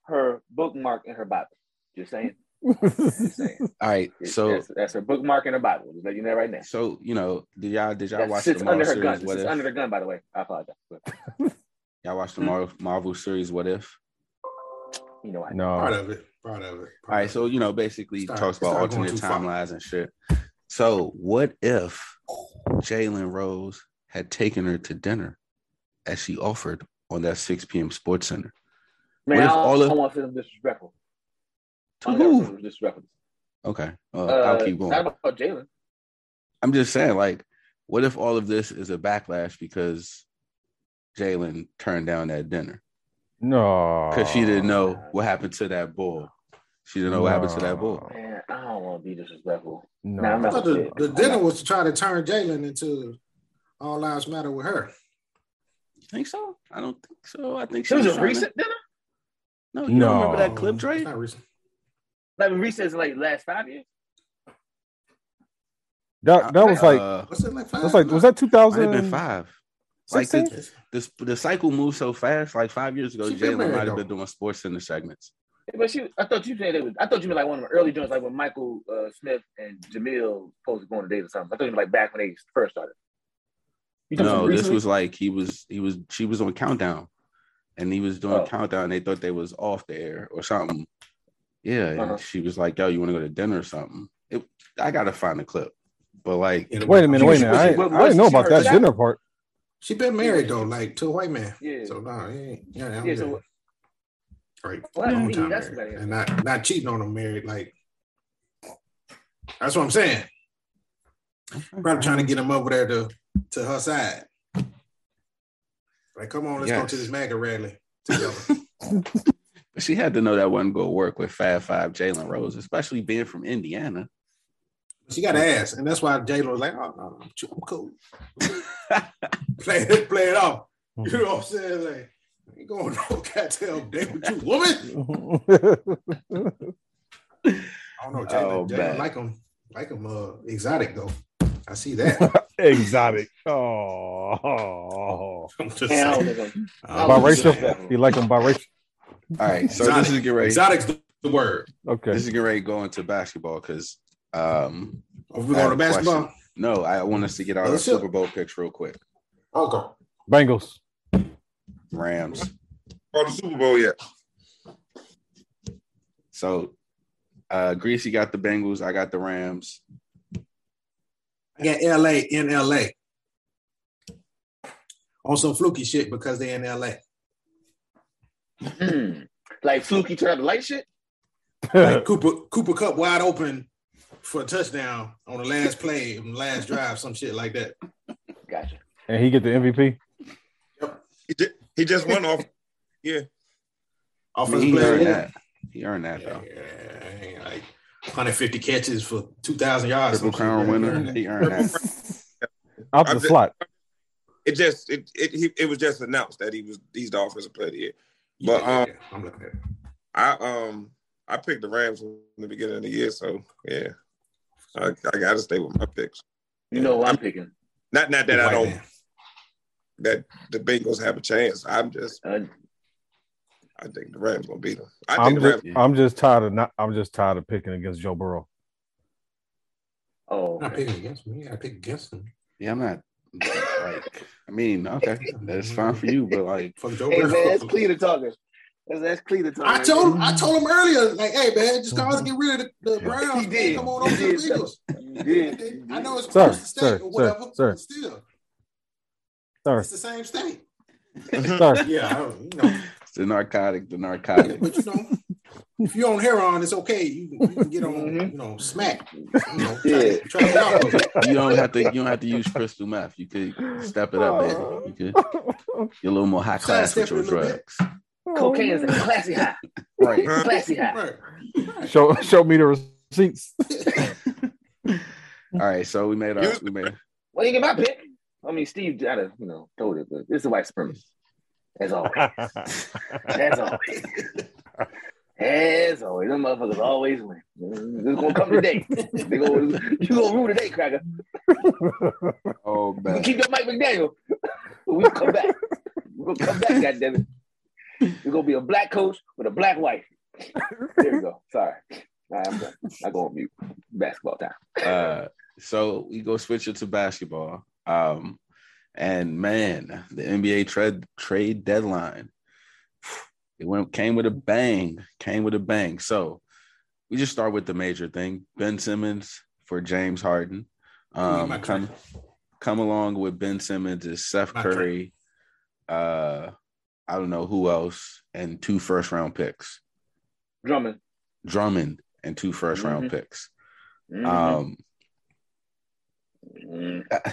her bookmark in her Bible. Just saying. Just saying. All right, It- so that's, that's her bookmark in her Bible. Just let you know right now. so you know, did y'all did y'all That watch the sits under Marvel her gun. series? What if? under the gun, by the way. I apologize. But, Y'all watched the? Marvel, Marvel series? What if? you know, I no, Part of it. Part of it. All part right, of so you know, basically Start- talks about alternate timelines and shit. So what if Jalen Rose had taken her to dinner as she offered on that 6 p.m. Sports Center? man, What if I don't, all of- I don't want to feel disrespectful. To I don't wanna who? feel disrespectful. Okay, uh, Uh, I'll keep going. Not about Jalen. I'm just saying, like, what if all of this is a backlash because Jalen turned down that dinner no, because she didn't know what happened to that bull. She didn't know what happened to that bull. Man, I don't want to be disrespectful. No, Nah, I'm not- thought the, the dinner was to try to turn Jalen into all lives matter with her. You think so? I don't think so. I think It she was was a trying to- recent dinner. No, you don't remember that No. clip, It's Dre? not recent. Like recent, like last five years. that that was like uh, What's it like five? that's like was that two might have been. Like sixteen? the, the cycle moves so fast. Like five years ago, Jalen might have been doing sports center segments. But she, I thought you said it was. I thought you meant like one of the early joints, like when Michael uh, Smith and Jemele supposed to go on a date or something. I thought you meant like back when they first started. No, this was like he was he was she was on countdown, and he was doing Oh. countdown. They thought they was off the air or something. Yeah, Uh-huh. she was like, "Yo, you want to go to dinner or something?" It, I gotta find the clip, but like, Wait a minute, wait a she- minute. I, What- I didn't know about that dinner part. She been married though, like to a white man. Yeah. So no, he ain't. Yeah, Yeah, yeah. so- right. Well, long yeah, time that's married. what that is. and not not cheating on him married. Like that's what I'm saying. Probably trying to get him over there to to her side. Like, come on, let's go to this MAGA rally together. She had to know that wasn't going to work with Fab Five Jalen Rose, especially being from Indiana. she got ass, and that's why Jalen was like, "Oh no, I'm, I'm cool." play it, play it off. You know what I'm saying? Like, I ain't going no goddamn date with you, woman. I don't know, Jalen. Oh, Jalen man. like him, like him, uh, exotic though. I see that. Exotic. Oh, I'm just Man, I don't saying. think I'm- I'm saying. You like them biracial? All right, so Exotic. this is get ready. Exotic's the, the word. Okay. This is get ready to go into basketball because um Oh, we I going to basketball? question. no, I want us to get our Let's. Super Bowl picks real quick. Okay. Bengals. Rams. Oh, the Super Bowl, yeah. So uh Greasy got the Bengals, I got the Rams. I got LA in LA. On some fluky shit because they're in LA. Mm. Like Fluky turned out the light shit. Like Cooper Cooper Kupp wide open for a touchdown on the last play, on the last drive, some shit like that. Gotcha. And he get the MVP. Yep. He just, went off. Yeah. Offensive I mean, he earned that. He earned that though. Yeah, like 150 catches for 2,000 yards. Triple crown winner. He earned that. Off the slot. It just it it he, it was just announced that he was he's the offensive player of the year. But yeah, um, I'm looking at. It. I um I picked the Rams from the beginning of the year, so yeah, I, I got to stay with my picks. You know what I'm picking. Not not that I don't that the Bengals have a chance. I'm just uh, I think the Rams gonna beat them. I am just I'm just tired of not I'm just tired of picking against Joe Burrow. Oh, okay. not picking against me. I pick against him. Yeah, I'm not like. I mean, okay, that's fine for you, but like, for Joe hey, Burrow. man, that's clear to talking. That's, that's clear to talking. I told him. I told him earlier, like, hey man, just cause get rid of the, the Browns. He did. Come on over to the Eagles. He did. I know it's sir, close state or whatever, sir, but still, sir. it's the same state. Sir. yeah, you know. The narcotic, the narcotic. but you know, if you're on heroin, it's okay. You, you can get on, mm-hmm. you know, smack. You know, yeah. try, try you don't have to. You don't have to use crystal meth. You could step it up, man. You could get a little more high class with your drugs. Cocaine is a classy high. Right. Classy high. Right. Show show me the receipts. All right, so we made our we made. Well, you get my pick. I mean, Steve, got to, you know told it, but this is white supremacy. As always. As always. As always. Them motherfuckers always win. It's gonna come today. they gonna, you gonna rule today, cracker. Oh man. keep your Mike McDaniel. we come back. Gonna come back, goddammit. You're gonna be a black coach with a black wife. There you go. Sorry. right, I'm done. I go on mute. Basketball time. uh, so we go switch it to basketball. Um, and man, the NBA trade trade deadline, it went came with a bang, came with a bang. So we just start with the major thing: Ben Simmons for James Harden. Um, come come along with Ben Simmons is Seth Curry. Uh, I don't know who else, and two first round picks. Drummond. Drummond and two first round mm-hmm. picks. Mm-hmm. Um, mm-hmm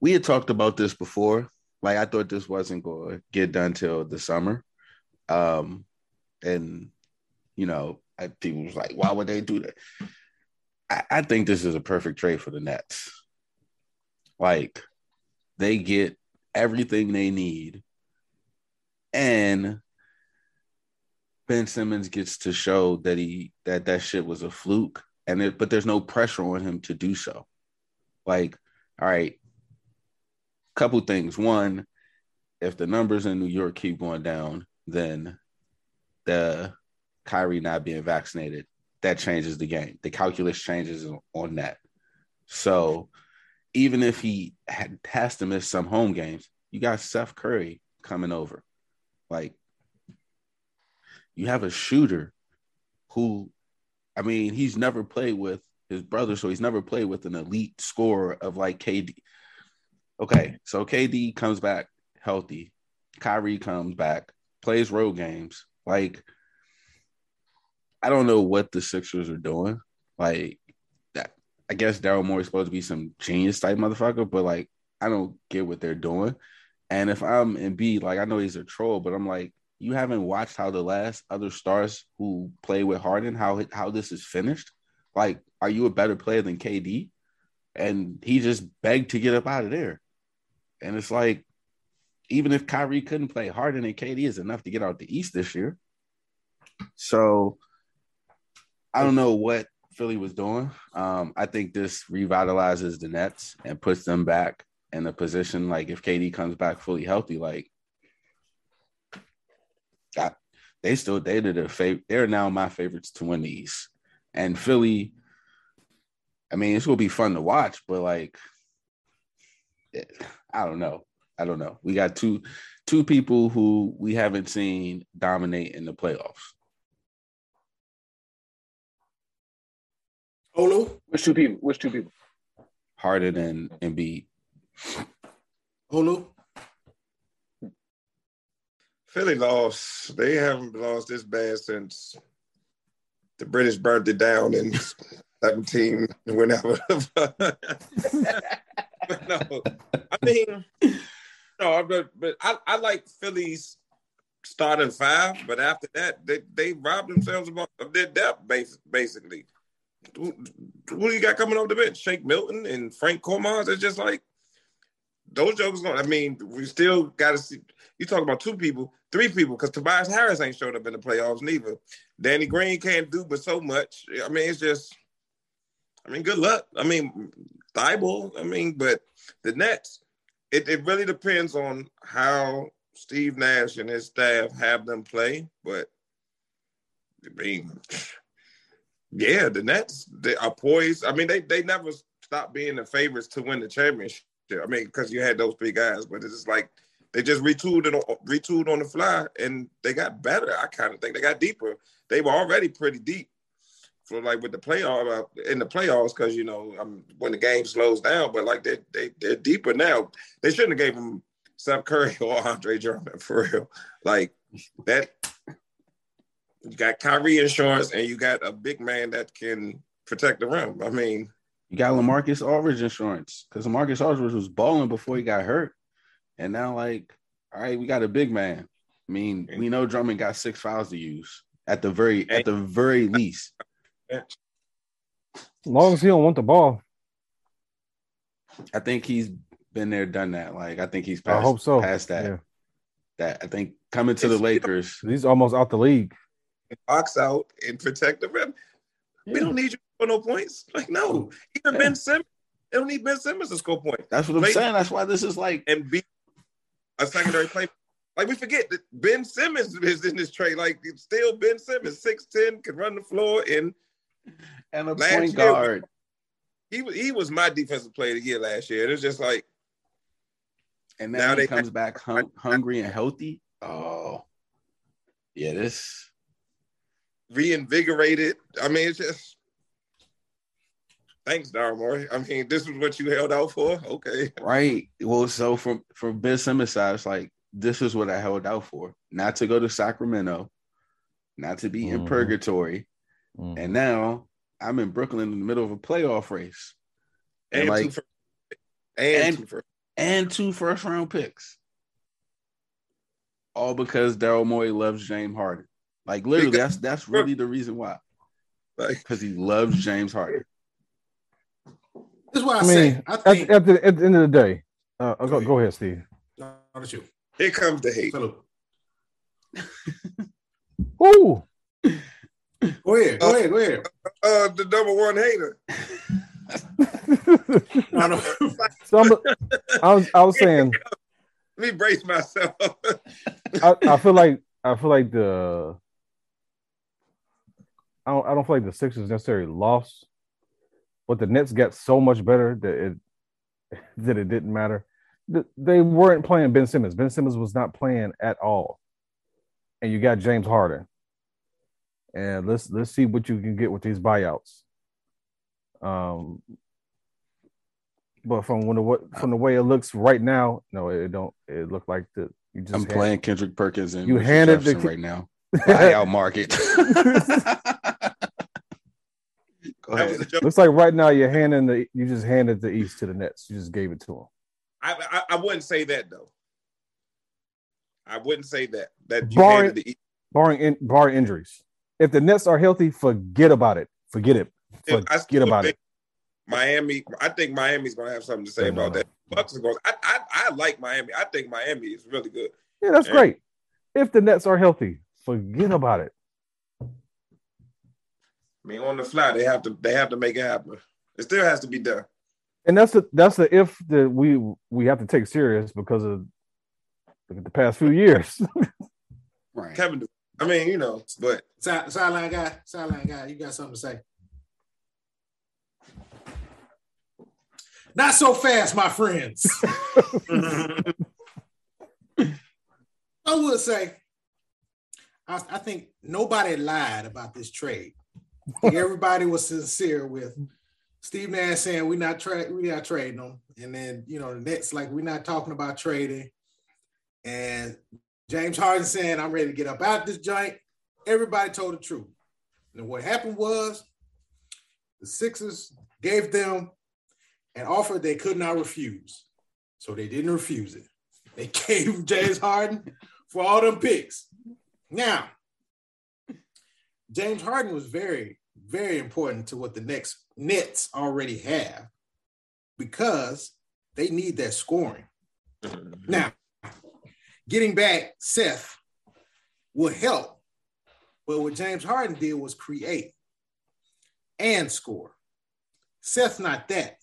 we had talked about this before. Like I thought this wasn't going to get done till the summer, um, and you know, I, people was like, "Why would they do that?" I, I think this is a perfect trade for the Nets. Like, they get everything they need, and Ben Simmons gets to show that he that that shit was a fluke, and it, but there's no pressure on him to do so. Like, all right, couple things. One, if the numbers in New York keep going down, then the Kyrie not being vaccinated, that changes the game. The calculus changes on that. So even if he had, has to miss some home games, you got Seth Curry coming over. Like you have a shooter who, I mean, he's never played with his brother, so he's never played with an elite scorer of like KD. Okay, so KD comes back healthy. Kyrie comes back, plays road games. Like, I don't know what the Sixers are doing. Like, that I guess Daryl Morey is supposed to be some genius type motherfucker, but like, I don't get what they're doing. And if I'm Embiid, like, I know he's a troll, but I'm like, you haven't watched how the last other stars who play with Harden, how how this is finished. Like, are you a better player than KD? And he just begged to get up out of there. And it's like, even if Kyrie couldn't play, Harden and KD is enough to get out the East this year. So I don't know what Philly was doing. Um, I think this revitalizes the Nets and puts them back in a position like if KD comes back fully healthy, like I, they still they did a favorite. They're now my favorites to win the East. And Philly, I mean, it's gonna be fun to watch, but like I don't know. I don't know. We got two two people who we haven't seen dominate in the playoffs. Olu? Which two people? Which two people? Harden and Embiid. Olu? Philly lost. They haven't lost this bad since the British burned it down in 17 whenever. no, I mean, no, but but I, I like Philly's starting five, but after that, they they robbed themselves of their depth, basically. Who, who you got coming off the bench? Shake Milton and Furkan Korkmaz. It's just like those jokers. Going. I mean, we still got to see. You talk about two people, three people, because Tobias Harris ain't showed up in the playoffs neither. Danny Green can't do but so much. I mean, it's just. I mean, good luck. I mean, Thybulle. I mean, but the Nets. It, it really depends on how Steve Nash and his staff have them play, but I mean, yeah, the Nets they are poised. I mean, they they never stopped being the favorites to win the championship. I mean, because you had those three guys, but it's like they just retooled and retooled on the fly, and they got better. I kind of think they got deeper. They were already pretty deep for like with the playoff uh, in the playoffs because you know um, when the game slows down, but like they they they're deeper now. They shouldn't have gave them Seth Curry or Andre Drummond for real. Like that you got Kyrie insurance and you got a big man that can protect the rim. I mean, you got LaMarcus Aldridge insurance because LaMarcus Aldridge was balling before he got hurt, and now like, all right, we got a big man. I mean, we know Drummond got six fouls to use at the very at the very least. As long as he don't want the ball, I think he's been there, done that. Like I think he's past. I hope so. Past that. Yeah. That I think coming to it's, the Lakers, he's almost out the league box out and protect the rim. Yeah. We don't need you for no points. Like, no. Even yeah. Ben Simmons, they don't need Ben Simmons to score points. That's what I'm Play, saying. That's why this is like and be a secondary play. Like we forget that Ben Simmons is in this trade. Like it's still Ben Simmons, 6'10, can run the floor and and a point guard. Year, he he was my defensive player of the year last year. It was just like and now he comes back hung, hungry and healthy. Oh, yeah, this reinvigorated. I mean, it's just thanks, Daryl I mean, this is what you held out for. Okay. Right. Well, so from from Ben Simmons' side, it's like this is what I held out for. Not to go to Sacramento, not to be mm-hmm. in purgatory. Mm-hmm. And now I'm in Brooklyn in the middle of a playoff race. And, and like two first, and, and, two first. and two first round picks. All because Daryl Morey loves James Harden. Like literally, that's that's really the reason why. Because he loves James Harden. This is what I, I mean, say. I think, at, at, the, at the end of the day, uh, go, go ahead, Steve. No, not you. Here comes the hate. Ooh. Go ahead. Go uh, ahead. Go ahead. Uh, the number one hater. so I was I was saying. Let me brace myself. I, I feel like I feel like the I don't, I don't feel like the Sixers necessarily lost, but the Nets got so much better that it that it didn't matter. They weren't playing Ben Simmons. Ben Simmons was not playing at all, and you got James Harden. And let's let's see what you can get with these buyouts. Um, but from when the what from the way it looks right now, no, it don't. It look like the you just I'm playing Kendrick Perkins and you handed the right now buyout market. Go ahead. Looks like right now you're handing the you just handed the East to the Nets. You just gave it to them. I I, I wouldn't say that though. I wouldn't say that that you barring, the barring in, barring injuries. If the Nets are healthy, forget about it. Forget it. Forget about it. Miami, I think Miami's gonna have something to say about that. Bucks are going. I, I, I like Miami. I think Miami is really good. Yeah, that's and, great. If the Nets are healthy, forget about it. I mean, on the fly, they have to they have to make it happen. It still has to be done. And that's the that's the if that we we have to take serious because of the past few years. right. Kevin, I mean, you know, but sideline guy, sideline guy, you got something to say? Not so fast, my friends. I would say, I, I, think nobody lied about this trade. Everybody was sincere with Steve Nash saying we're not tra- we not trading them, and then you know the Nets like we're not talking about trading, and James Harden saying I'm ready to get up out this joint. Everybody told the truth. And what happened was the Sixers gave them an offer they could not refuse. So they didn't refuse it. They gave James Harden for all them picks. Now, James Harden was very, very important to what the next Nets already have because they need that scoring. Mm-hmm. Now, getting back Seth will help, but what James Harden did was create and score. Seth's not that.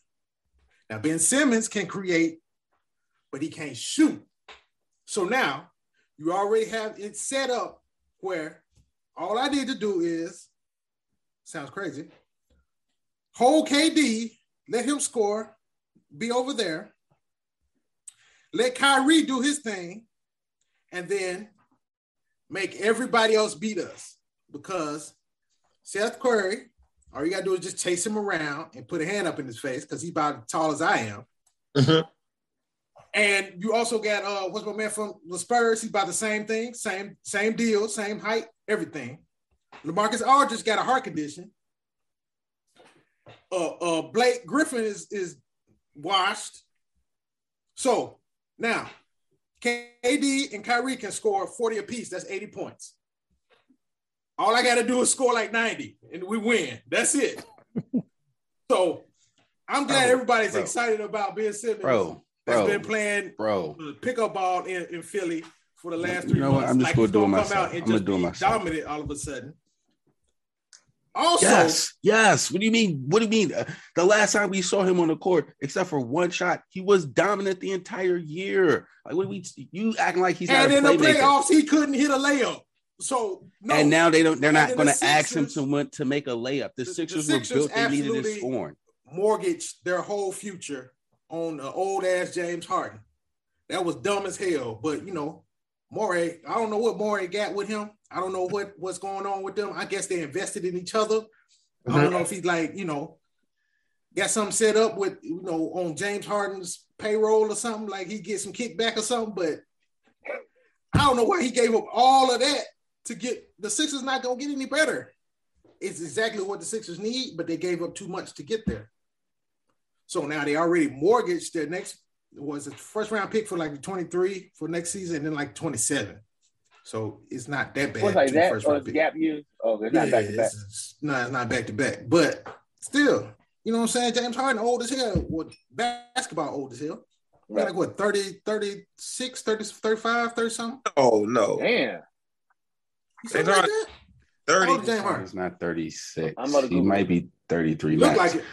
Now, Ben Simmons can create, but he can't shoot. So now you already have it set up where all I need to do is, sounds crazy, hold KD, let him score, be over there, let Kyrie do his thing, and then make everybody else beat us because Seth Curry, all you gotta do is just chase him around and put a hand up in his face because he's about as tall as I am. Mm-hmm. And you also got uh what's my man from the Spurs? He's about the same thing, same same deal, same height, everything. LaMarcus Aldridge got a heart condition. Uh, uh Blake Griffin is is washed. So now KD and Kyrie can score 40 apiece. That's 80 points. All I got to do is score like 90 and we win. That's it. so I'm glad everybody's bro. excited about Ben Simmons. Bro, bro, has been playing bro pickup ball in, in Philly for the last three you know months. I'm just like gonna do it myself. I'm gonna do it myself. Dominant all of a sudden. Also, yes, yes. What do you mean? What do you mean? Uh, the last time we saw him on the court, except for one shot, he was dominant the entire year. Like, what do we? You acting like he's and in the playoffs, he couldn't hit a layup. So no. and now they don't. They're not going to ask him to want to make a layup. The, the Sixers, the Sixers were built. They needed his scoring. Mortgaged their whole future on the old ass James Harden. That was dumb as hell. But you know, Morey, I don't know what Morey got with him. I don't know what what's going on with them. I guess they invested in each other. Mm-hmm. I don't know if he's like, you know, got something set up with, you know, on James Harden's payroll or something, like he gets some kickback or something, but I don't know why he gave up all of that to get the Sixers not gonna get any better. It's exactly what the Sixers need, but they gave up too much to get there. So now they already mortgaged their next was a first round pick for like 23 for next season, and then like 27. So it's not that bad. What's like that? First oh, or gap years? Oh, it's not yeah, back to back. No, it's not back to back. But still, you know what I'm saying? James Harden old as hell. What basketball old as hell. Right. Like what 30, 36, 30, 35, 30 something? Oh no. Damn. James Harden. 30. Oh, James Harden's not 36. He might be 33. Look like it.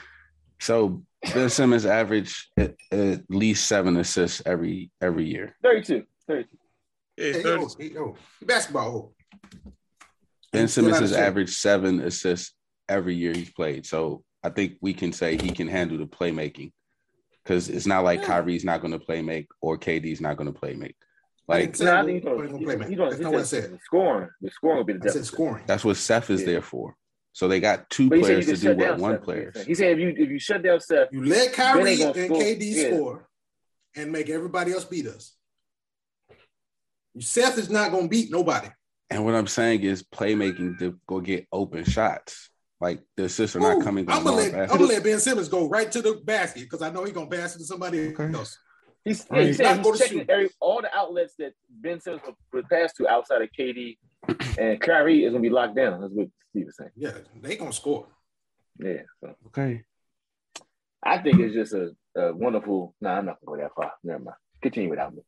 So Ben Simmons average at, at, least seven assists every every year. 32. 32. Yeah, hey, yo, hey, yo. Basketball. Ben Simmons has averaged seven assists every year he's played. So I think we can say he can handle the playmaking. Because it's not like yeah. Kyrie's not going to play make or KD's not going to play make. Like, uh, no, I think he's going to play make. That's not what I said. Scoring. The scoring will be the difference. scoring. That's what Seth is yeah. there for. So they got two players to do what one player. He said if you if you shut down Seth, you let Kyrie and KD yeah. score and make everybody else beat us. Seth is not going to beat nobody. And what I'm saying is playmaking to go get open shots. Like the assists are not coming. I'm gonna let I'm gonna let Ben Simmons go right to the basket because I know he's gonna pass it to somebody okay. else. He's, yeah, he's, saying he's checking every, all the outlets that Ben Simmons would pass to outside of KD and Kyrie is gonna be locked down. That's what Steve is saying. Yeah, they gonna score. Yeah. So. Okay. I think it's just a, a wonderful. No, nah, I'm not gonna go that far. Never mind. Continue without me.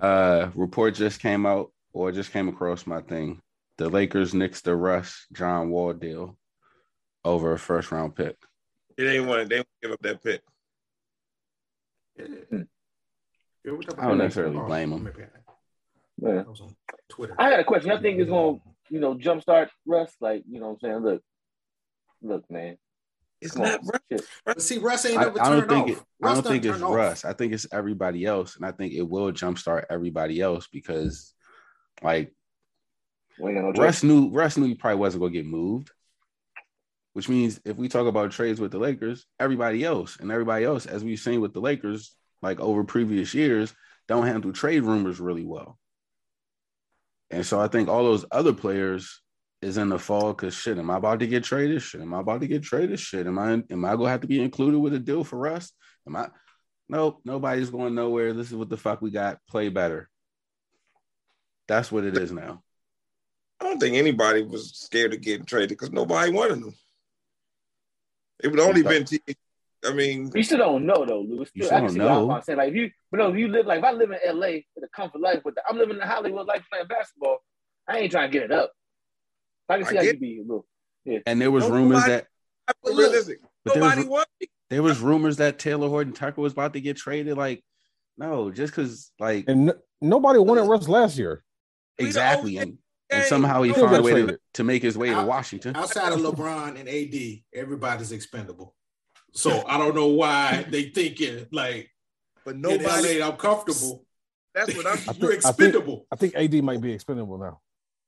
Uh, report just came out or just came across my thing. The Lakers nixed the Russ John Wall deal over a first round pick. It ain't one. They won't give up that pick. I don't necessarily blame them. Yeah. I had a question. I think it's going to, you know, jumpstart Russ. Like, you know what I'm saying? Look, look, man. It's not Russ. See, Russ ain't ever I, I don't think off. It, I don't think it's off. Russ. I think it's everybody else, and I think it will jumpstart everybody else because, like, no Russ knew Russ knew he probably wasn't gonna get moved. Which means if we talk about trades with the Lakers, everybody else and everybody else, as we've seen with the Lakers, like over previous years, don't handle trade rumors really well. And so I think all those other players is in the fall because shit, am I about to get traded? Shit, am I about to get traded? Shit, am I am I gonna have to be included with a deal for us? Am I? Nope, nobody's going nowhere. This is what the fuck we got. Play better. That's what it is now. I don't think anybody was scared of getting traded because nobody wanted them. It would only been. T- I mean, you still don't know though, Lewis. You still don't know. I'm saying like if you, but no, if you live like if I live in LA with a comfort life, but I'm living in Hollywood life playing basketball. I ain't trying to get it up. I can see I how you be a little. Yeah. And there was rumors nobody, that realistic. But nobody there was, there was rumors that Talen Horton-Tucker was about to get traded. Like, no, just because like and n- nobody wanted Russ last year. Exactly, and, and somehow he found a way to, to, make his way Out, to Washington. Outside of LeBron and AD, everybody's expendable. So I don't know why they thinking like, but nobody. I'm comfortable. That's what I'm. You're expendable. I think, I think AD might be expendable now.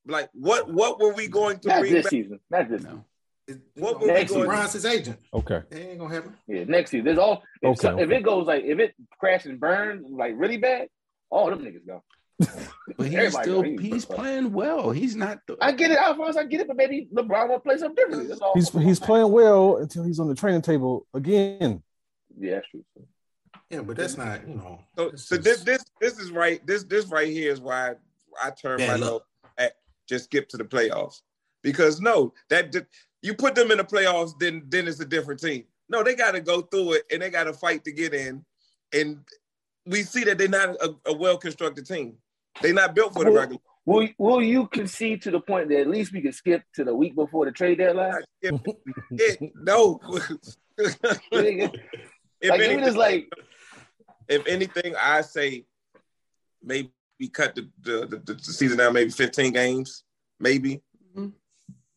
Like what? What were we going to Not bring this back? season? Not this no. What were next we going his agent. Okay. It ain't gonna happen. Yeah, next season. There's all if, okay, so, okay. if it goes like if it crashes and burns like really bad, all them niggas go. but he's still he's playing well. He's not. The... I get it, Alphonse. I get it, but maybe LeBron will play something different. That's all. He's he's playing well until he's on the training table again. Yeah, that's true. Yeah, but that's not you know. So, so this this this is right. This this right here is why I turn my nose at just skip to the playoffs because no, that you put them in the playoffs, then then it's a different team. No, they got to go through it and they got to fight to get in, and we see that they're not a, a well constructed team. They're not built for the regular. Will Will you concede to the point that at least we can skip to the week before the trade deadline? no. if like, anything, like if anything, I say maybe cut the, the, the, the season down, maybe 15 games, maybe mm-hmm.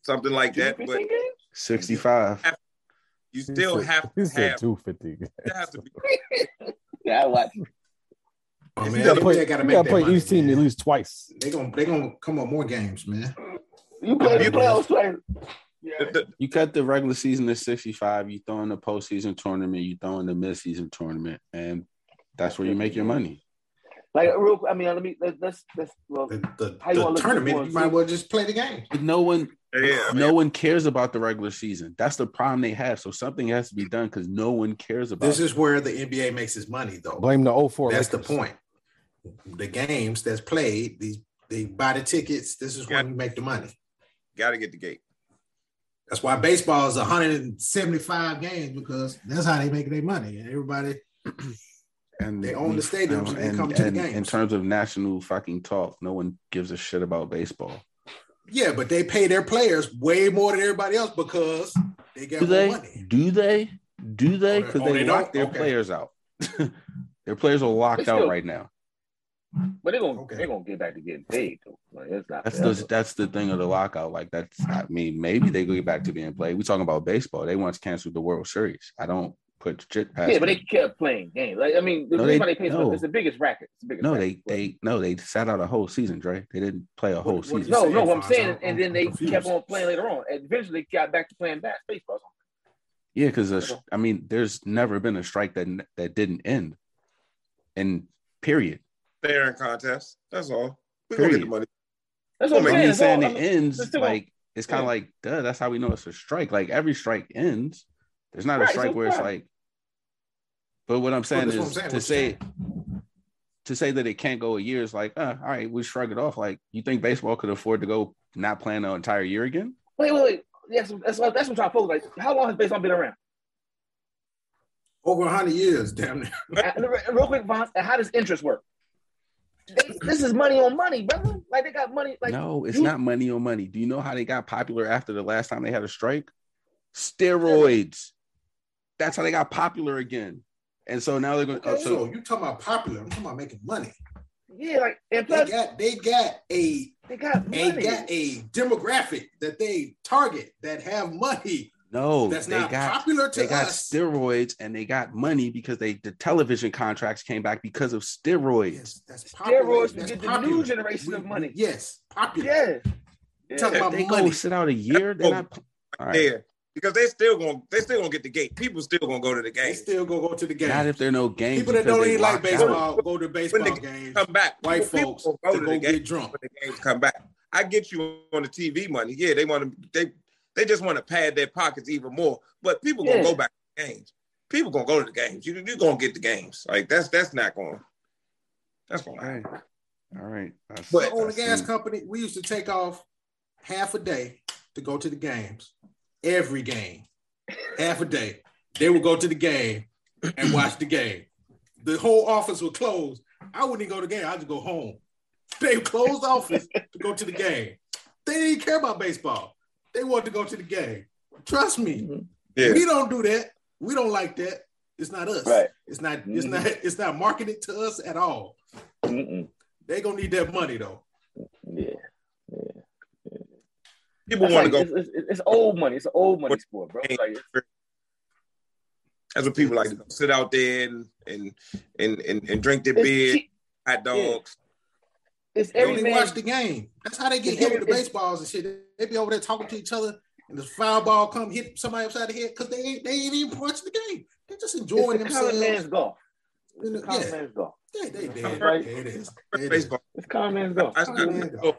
something like that. But 65. You still have to have 250. Have to be, yeah, I watch. Oh, man, you gotta play, gotta you gotta play money, each team man. at least twice. They gonna they gonna come up more games, man. You play the playoffs, yeah. You cut the regular season to 65, you throw in the postseason tournament, you throw in the midseason tournament, and that's where you make your money. Like real, I mean, let me let's let's, let's well, the, the, how you the tournament. You might well just play the game. But no one, yeah, no one cares about the regular season. That's the problem they have. So something has to be done because no one cares about. This it. is where the NBA makes its money, though. Blame the 04 That's Lakers. the point the games that's played, these they buy the tickets. This is when you make the money. Got to get the gate. That's why baseball is 175 games because that's how they make their money. And everybody and they own the stadiums um, and, and, come to and, the games. In terms of national fucking talk, no one gives a shit about baseball. Yeah, but they pay their players way more than everybody else because they get more they? money. Do they? Do oh, they? Because oh, they, they lock their okay. players out. their players are locked still, out right now. But they're gonna okay. they're gonna get back to getting paid though. Like, it's not that's the that's the thing of the lockout. Like that's I mean maybe they go get back to being played. We talking about baseball. They once canceled the World Series. I don't put shit past. Yeah, but they kept playing games. Like I mean, the no, reason they, why they paid no. it's the biggest racket. It's the biggest no, racket, they they no they sat out a whole season, Dre. They didn't play a whole what, season. No, no, what I'm saying, and then they confused. kept on playing later on. And eventually, they got back to playing baseball. Yeah, because I mean, there's never been a strike that that didn't end, and period They're in contest. That's all. We gonna get the money. That's what I'm saying. saying it ends like it's kind of yeah. like, duh, that's how we know it's a strike. Like every strike ends. There's not right, a strike so where it's like. But what I'm saying well, is I'm saying. to say to say that it can't go a year is like, uh, all right, we shrug it off. Like, you think baseball could afford to go not playing an entire year again? Wait, wait, wait. Yes, that's, that's what I'm trying to focus. Like, how long has baseball been around? Over hundred years, damn near. Real quick, Vaughn, how does interest work? this is money on money, brother. Like they got money. Like no, it's you, not money on money. Do you know how they got popular after the last time they had a strike? Steroids. That's how they got popular again. And so now they're going. Okay, so, so you talking about popular? I'm talking about making money. Yeah, like and plus, they got they got a they got money. they got a demographic that they target that have money no, that's not got, popular to They got steroids and they got money because they the television contracts came back because of steroids. Yes, that's popular. Steroids that's get popular. the new generation we, of money. Yes, popular. Yeah. yeah. Talking about they money. go sit out a year. They're oh. not. All right. Yeah, because they still gonna they still gonna get the gate. People still gonna go to the game. They still gonna go to the game. Not if there are no games. People that don't even like baseball out. go to baseball games. Come back. White folks go to, go to the game, get drunk. When the games come back. I get you on the TV money. Yeah, they want to they they just want to pad their pockets even more. But people gonna go back to games. People gonna go to the games. You you're gonna get the games. Like that's that's not going. That's going. All right. All right. That's, but on the gas company, we used to take off half a day to go to the games. Every game, half a day. They would go to the game and watch the game. The whole office would close. I wouldn't even go to the game. I'd just go home. They closed the office to go to the game. They didn't care about baseball. They wanted to go to the game. Trust me. Mm-hmm. Yeah. We don't do that. We don't like that. It's not us. Right. It's not. Mm-hmm. It's not. It's not marketed to us at all. Mm-mm. They gonna need that money though. Yeah. yeah. People want to go. It's, it's, it's, old money. It's an old money sport, bro. Like, that's what people like to sit out there and and and and, and drink their beer, hot dogs. Yeah. It's every they watch the game. That's how they get hit with the baseballs and shit. They be over there talking to each other, and the foul ball come hit somebody upside the head because they ain't they ain't even watching the game. They're just enjoying it's the themselves. Common man's golf. It's common yeah. man's golf. Yeah, they did. Right. Yeah, it is. It baseball. It's common man's golf.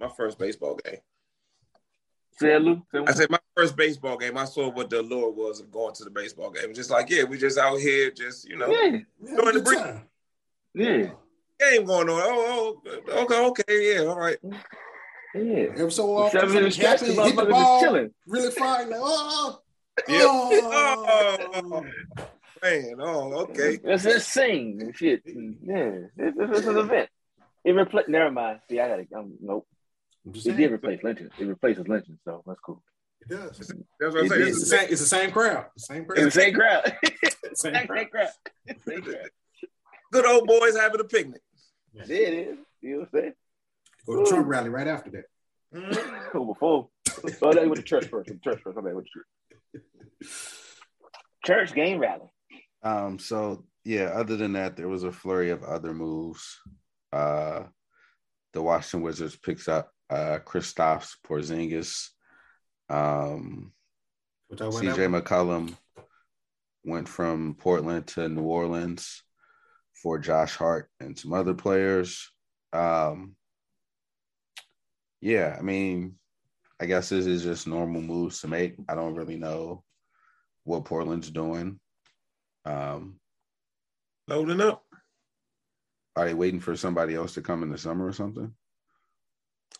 My first baseball game. Say Lou. I said my first baseball game. I saw what the allure was of going to the baseball game. Just like yeah, we just out here, just you know, yeah, doing the break. Yeah, game going on. Oh, oh, okay, okay, yeah, all right. Yeah. Every so often, Seven minutes hit the ball, chilling. really fine. Like, oh, oh, oh, man, oh, okay. It's insane and shit. Yeah, it's, it's, an event. It repl- Never mind. See, I gotta. Um, nope. It did replace Lynching. It replaces Lynching, so that's cool. It does. That's what I'm saying. It's, the same, it's the same crowd. The same crowd. It's the same crowd. same, same, crowd. Same crowd. Good old boys having a picnic. Yeah, it is. You know what I'm saying? Go to Trump rally right after that. Mm-hmm. before. Oh, they went to church first. The church first. Okay, went to church. Church game rally. Um. So yeah. Other than that, there was a flurry of other moves. Uh, the Washington Wizards picks up uh Kristaps Porzingis. Um, CJ McCollum went from Portland to New Orleans for Josh Hart and some other players. Um, yeah, I mean, I guess this is just normal moves to make. I don't really know what Portland's doing. Um, Loading up. Are they waiting for somebody else to come in the summer or something?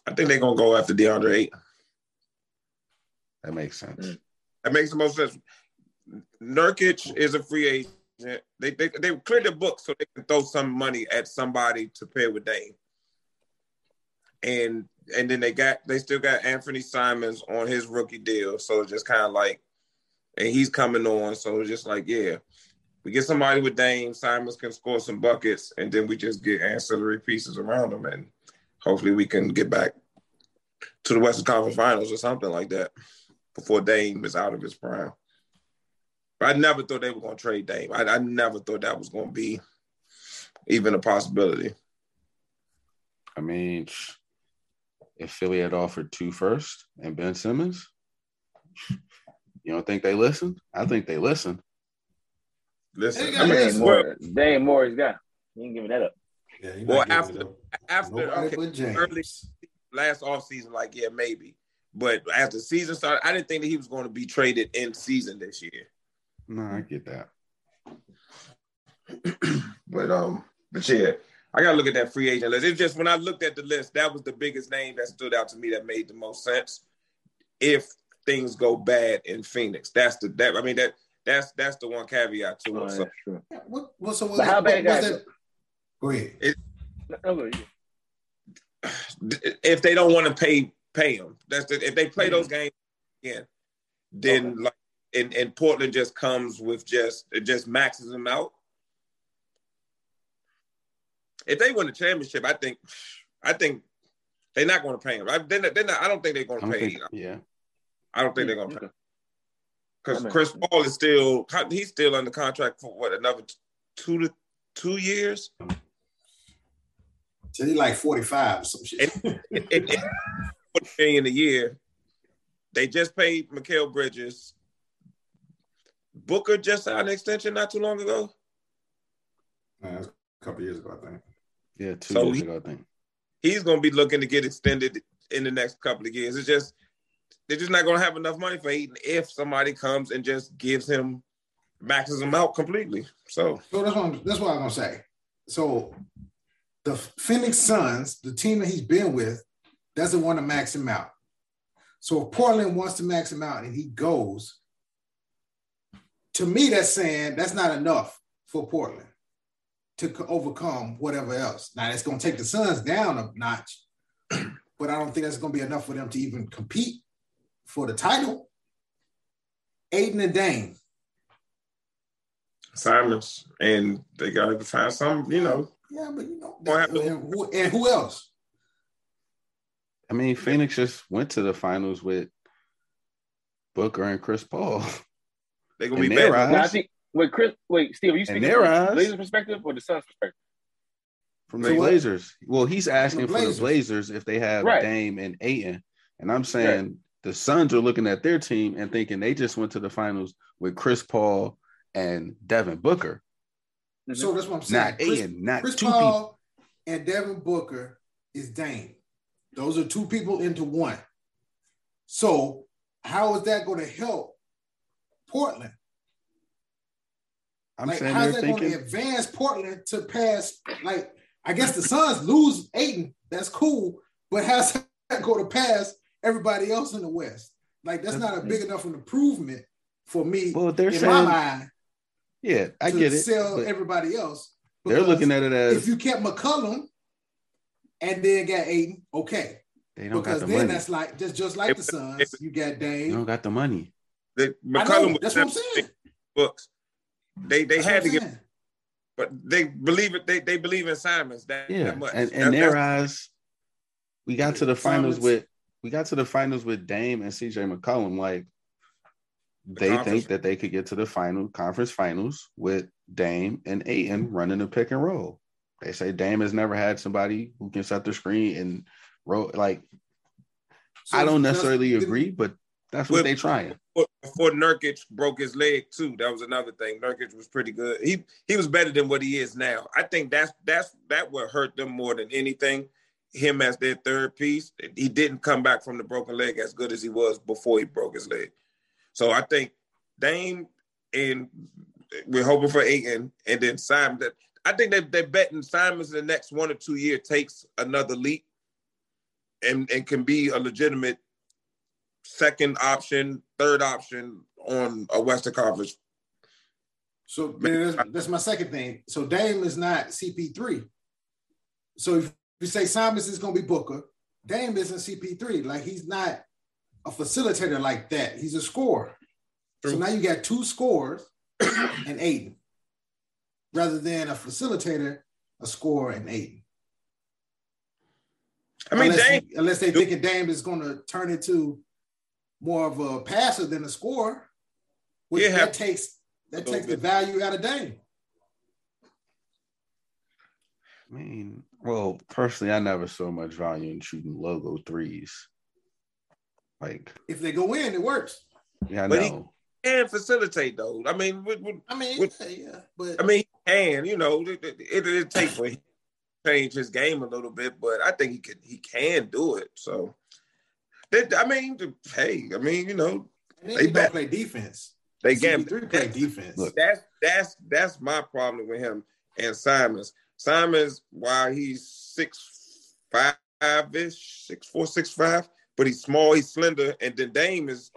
I think they're gonna go after DeAndre Ayton. That makes sense. Mm. That makes the most sense. Nurkic is a free agent. They they they cleared the book so they can throw some money at somebody to pair with Dame. And and then they got they still got Anthony Simons on his rookie deal. So it's just kind of like, and he's coming on. So it's just like, yeah, we get somebody with Dame, Simons can score some buckets, and then we just get ancillary pieces around them, and hopefully we can get back to the Western Conference Finals or something like that before Dame is out of his prime. But I never thought they were going to trade Dame. I, I never thought that was going to be even a possibility. I mean, if Philly had offered two first and Ben Simmons, you don't think they listened? I think they listened. Listen, I mean, more, Dame Morey's got. He ain't giving that up. Yeah, well, after after okay, early last off season, like yeah, maybe. But after the season started, I didn't think that he was going to be traded in season this year. No, I get that. but um, but yeah, I gotta look at that free agent list. It's just when I looked at the list, that was the biggest name that stood out to me that made the most sense. If things go bad in Phoenix, that's the that I mean that that's that's the one caveat to it. so, yeah, what, what, so was, how bad was it? Go ahead. It, if they don't want to pay pay them, that's the, if they play those games again, then okay. like and, and Portland just comes with just it just maxes them out. If they win the championship, I think I think they're not going to pay them. I, they're not, they're not, I don't think they're going to pay. Think, yeah, I don't think they're going to pay. Because Chris Paul is still he's still under contract for what another two to two years. Um, So he's like forty five or some shit. And, and, and, and million a year. They just paid Mikal Bridges Booker just signed an extension not too long ago. a couple years ago, I think. Yeah, two so years he, ago, I think. he's going to be looking to get extended in the next couple of years. It's just they're just not going to have enough money for Ayton if somebody comes and just gives him maxes him out completely. So, so that's what I'm, that's what I'm gonna say. So, the Phoenix Suns, the team that he's been with, doesn't want to max him out. So if Portland wants to max him out and he goes, to me, that's saying that's not enough for Portland to overcome whatever else. Now it's going to take the Suns down a notch, but I don't think that's going to be enough for them to even compete for the title. Ayton and Dame. Simons, and they got to find some, you know. Yeah, but you know, and who, and who else? I mean, Phoenix just went to the finals with Booker and Chris Paul. They're gonna be better. wait, Chris, wait, Steve, are you speaking from the Blazers perspective or the Suns perspective? From the Blazers. Well, he's asking the for the Blazers if they have right. Dame and Ayton. And I'm saying right. the Suns are looking at their team and thinking they just went to the finals with Chris Paul and Devin Booker. Mm-hmm. So that's what I'm saying. Not Chris, Ayton, not Chris two Paul people. and Devin Booker is Dame. Those are two people into one. So how is that going to help Portland? I'm like, how's that thinking... going to advance Portland to pass? Like, I guess the Suns lose Ayton. That's cool, but how's that going to pass everybody else in the West? Like, that's not a big enough an improvement for me. Well, they're in saying, my mind. Yeah, I get it. Sell everybody else. They're looking at it as if you kept McCollum and then got Ayton, okay. They don't because got the then money. that's like just just like it, the Suns. It, you got Dame. They don't got the money. They, McCollum know, that's what I'm saying. Books. They they that's had to get, but they believe it. They they believe in Simons that, yeah. That much. And in their eyes, we got to the finals with we got to the finals with Dame and CJ McCollum. Like the they think that they could get to the final conference finals with Dame and Ayton running the pick and roll. They say Dame has never had somebody who can set the screen and roll like so I don't necessarily agree, but that's what they're trying. Before Nurkic broke his leg too, that was another thing. Nurkic was pretty good. He he was better than what he is now. I think that's that's that would hurt them more than anything. Him as their third piece, he didn't come back from the broken leg as good as he was before he broke his leg. So I think Dame and we're hoping for Ayton and then Simon. I think they they're betting Simons in the next one or two years takes another leap and, and can be a legitimate second option, third option on a Western Conference. So that's, that's my second thing. So Dame is not CP3. So if you say Simons is going to be Booker, Dame isn't CP3. Like he's not a facilitator like that. He's a scorer. True. So now you got two scores and Ayton, rather than a facilitator, a scorer and Ayton. I mean, unless, Dame, he, unless they thinking Dame is going to turn into more of a passer than a scorer, which yeah, that takes that takes the value out of Dame. I mean, well, personally, I never saw much value in shooting logo threes. Like, if they go in, it works. Yeah, I but know. He can facilitate though. I mean, with, with, I mean, with, yeah, but I mean, he can. You know, it, it, it, it takes for him change his game a little bit, but I think he could he can do it. So they, I mean, hey, I mean, you know, they don't play defense. They can three play defense. Look, that's that's that's my problem with him and Simons. Simons, while he's six five ish, six four, six five, but he's small, he's slender, and then Dame is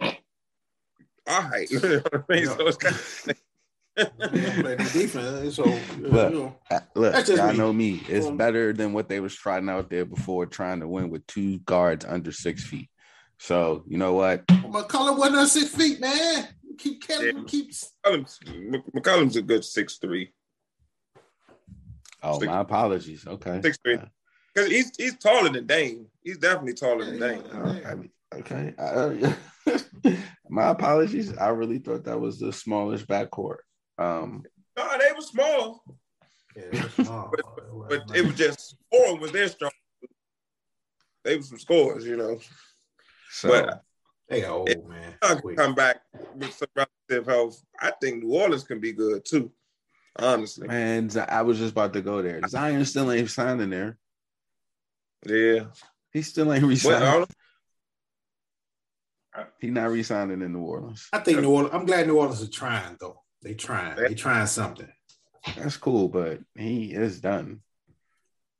all right. you know what I mean? So it's kind of, defense. So look, you know, uh, look y'all me. know me. It's um, better than what they was trying out there before, trying to win with two guards under six feet. So you know what? McCollum wasn't on six feet, man. Keep Kevin yeah. keeps McCollum's, McCollum's a good six three. Oh, six, my apologies. Okay, six three. Because he's he's taller than Dame. He's definitely taller than Dame. okay. okay. my apologies. I really thought that was the smallest backcourt. Um, no, they were small. Yeah, small. but, but, it was just scoring was their strong. They were some scores, you know. So, but they old man. come back with some relative health. I think New Orleans can be good too. Honestly, man, I was just about to go there. Zion still ain't signing there. Yeah, he still ain't resigning. He not resigning in New Orleans. I think New Orleans. I'm glad New Orleans is trying though. They trying. They trying something. That's cool, but he is done.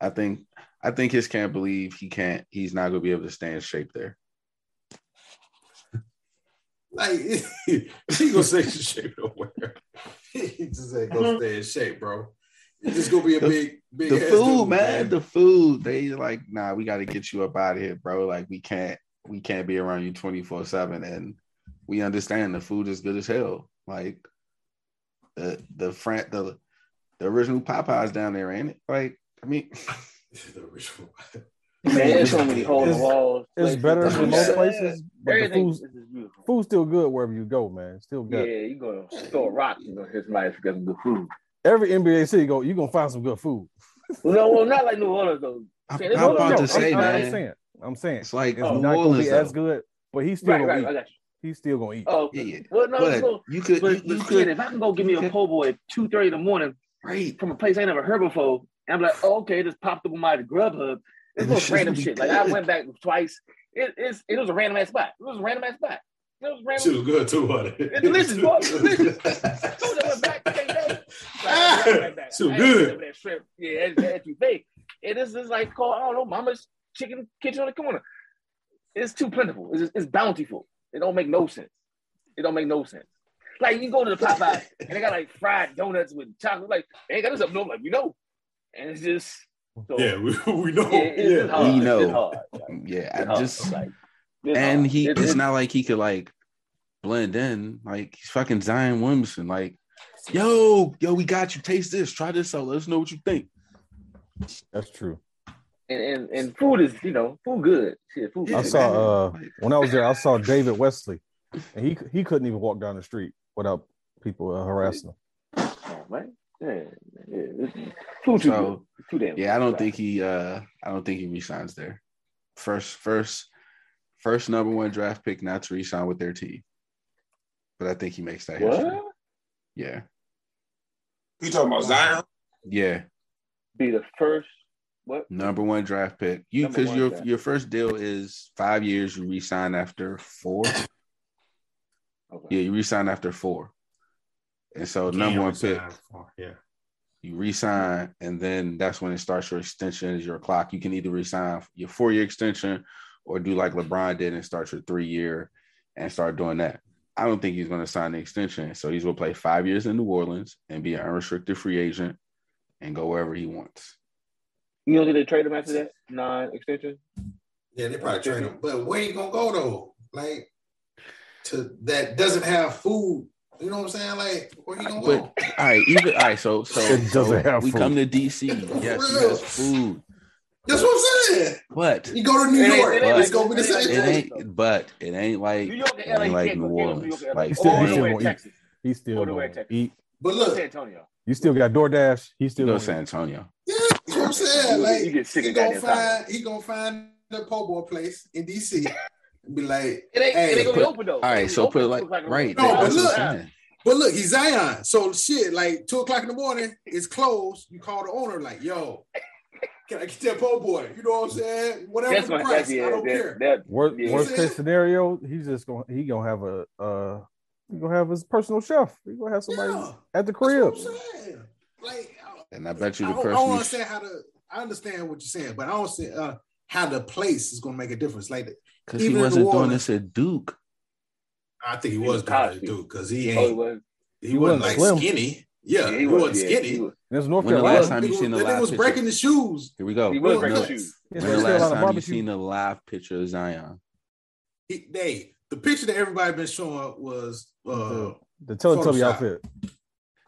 I think. I think his can't believe he can't. He's not gonna be able to stay in shape there. Like he gonna stay in shape nowhere. he just ain't gonna stay in shape, bro. It's just gonna be a big, big. The food, dude, man, man. The food. They like, nah, we got to get you up out of here, bro. Like we can't, we can't be around you twenty four seven. And we understand the food is good as hell. Like the the front the the original Popeyes down there, ain't it? Like I mean, the original. Man, there's so many holes in walls. It's better than most places, but the food's, food's still good wherever you go, man. Still good. Yeah, you go to store rock, you know, his life get some good food. Every NBA city go, you gonna find some good food. no, well, not like New Orleans though. I'm, I'm about to say, I'm, man. I'm saying, I'm saying it's like it's not gonna be as good, but he's still right, gonna right, eat. He's still gonna eat. Oh, yeah, yeah. Well, no, but so, you could, but, you, you could. If I can go give me a po' boy at two thirty in the morning, right, from a place I never heard before, and I'm like, oh, okay, just popped up on my Grubhub. It's little random shit. Like I went back twice. It, it's, it was a random ass spot. It was a random ass spot. It was random. She was good too, buddy. It's delicious, boy. Delicious. so I went back, came back. Like, so good. That shrimp. Yeah, that's, that's you think. It is just like called, I don't know, Mama's Chicken Kitchen on the corner. It's too plentiful. It's, it's bountiful. It don't make no sense. It don't make no sense. Like you go to the Popeye and they got like fried donuts with chocolate. Like they ain't got this up no like we know, and it's just so, yeah, we, we know. Yeah, yeah. we know. Yeah, I just like, and he. It's, it's not like he could like blend in. Like he's fucking Zion Williamson. Like, yo, yo, we got you. Taste this. Try this out. Let us know what you think. That's true. And, and, and food is you know food good. Shit, food. I saw uh when I was there, I saw David Wesley, and he he couldn't even walk down the street without people uh, harassing him. Oh, man. Yeah, yeah. Too, so, too damn yeah, I don't think he uh I don't think he resigns there. First, first, first number one draft pick not to resign with their team. But I think he makes that what? history. Yeah. You talking about Zion? Yeah. Be the first what? Number one draft pick. You because your draft. your first deal is five years, you resign after four. Okay. Yeah, you resign after four. And so number one pick, yeah. You resign, and then that's when it starts your extension is your clock. You can either resign your four year extension or do like LeBron did and start your three year and start doing that. I don't think he's going to sign the extension. So he's going to play five years in New Orleans and be an unrestricted free agent and go wherever he wants. You know, did they trade him after that non extension? Yeah, they probably trade him. But where you gonna go though? Like to that doesn't have food you know what I'm saying? Like, where you gonna but, go? All right, even all right. So, so, so we food. come to DC. yes, he has food. That's what I'm saying. But you go to New York, it it's gonna be the same thing. Ain't, but it ain't like New York, it ain't like New Orleans. Like he still, he still gonna still gonna eat. But look, San Antonio. You still got DoorDash. He still go San Antonio. Yeah, you know what I'm saying. Like you get sick he gonna find he gonna find the po' boy place in DC be like, it ain't, hey, it ain't gonna be open though. All right, so put it like, like right. No, but look, but look, he's Zion. So shit, like two o'clock in the morning, it's closed. You call the owner, like, yo, can I get that po' boy? You know what I'm saying? Whatever that's the price, yeah, I don't that, care. That, worst, yeah. worst case scenario, he's just gonna he gonna have a uh he gonna have his personal chef. He gonna have somebody yeah, at the crib. Like, and I bet you the I person. I don't understand how to. I understand what you're saying, but I don't see uh, how the place is gonna make a difference. Like because he wasn't doing this at Duke. I think he, he was doing it, dude, because he ain't. Oh, he, was. he, wasn't, like slim. skinny. Yeah, yeah, he, was, not yeah, skinny. He was. There's North Carolina. When the last time you seen the live was breaking the shoes. Here we go. He was breaking the shoes. When the last time you seen the live picture of Zion? He, they the picture that everybody been showing was uh, the, the Teletubby outfit.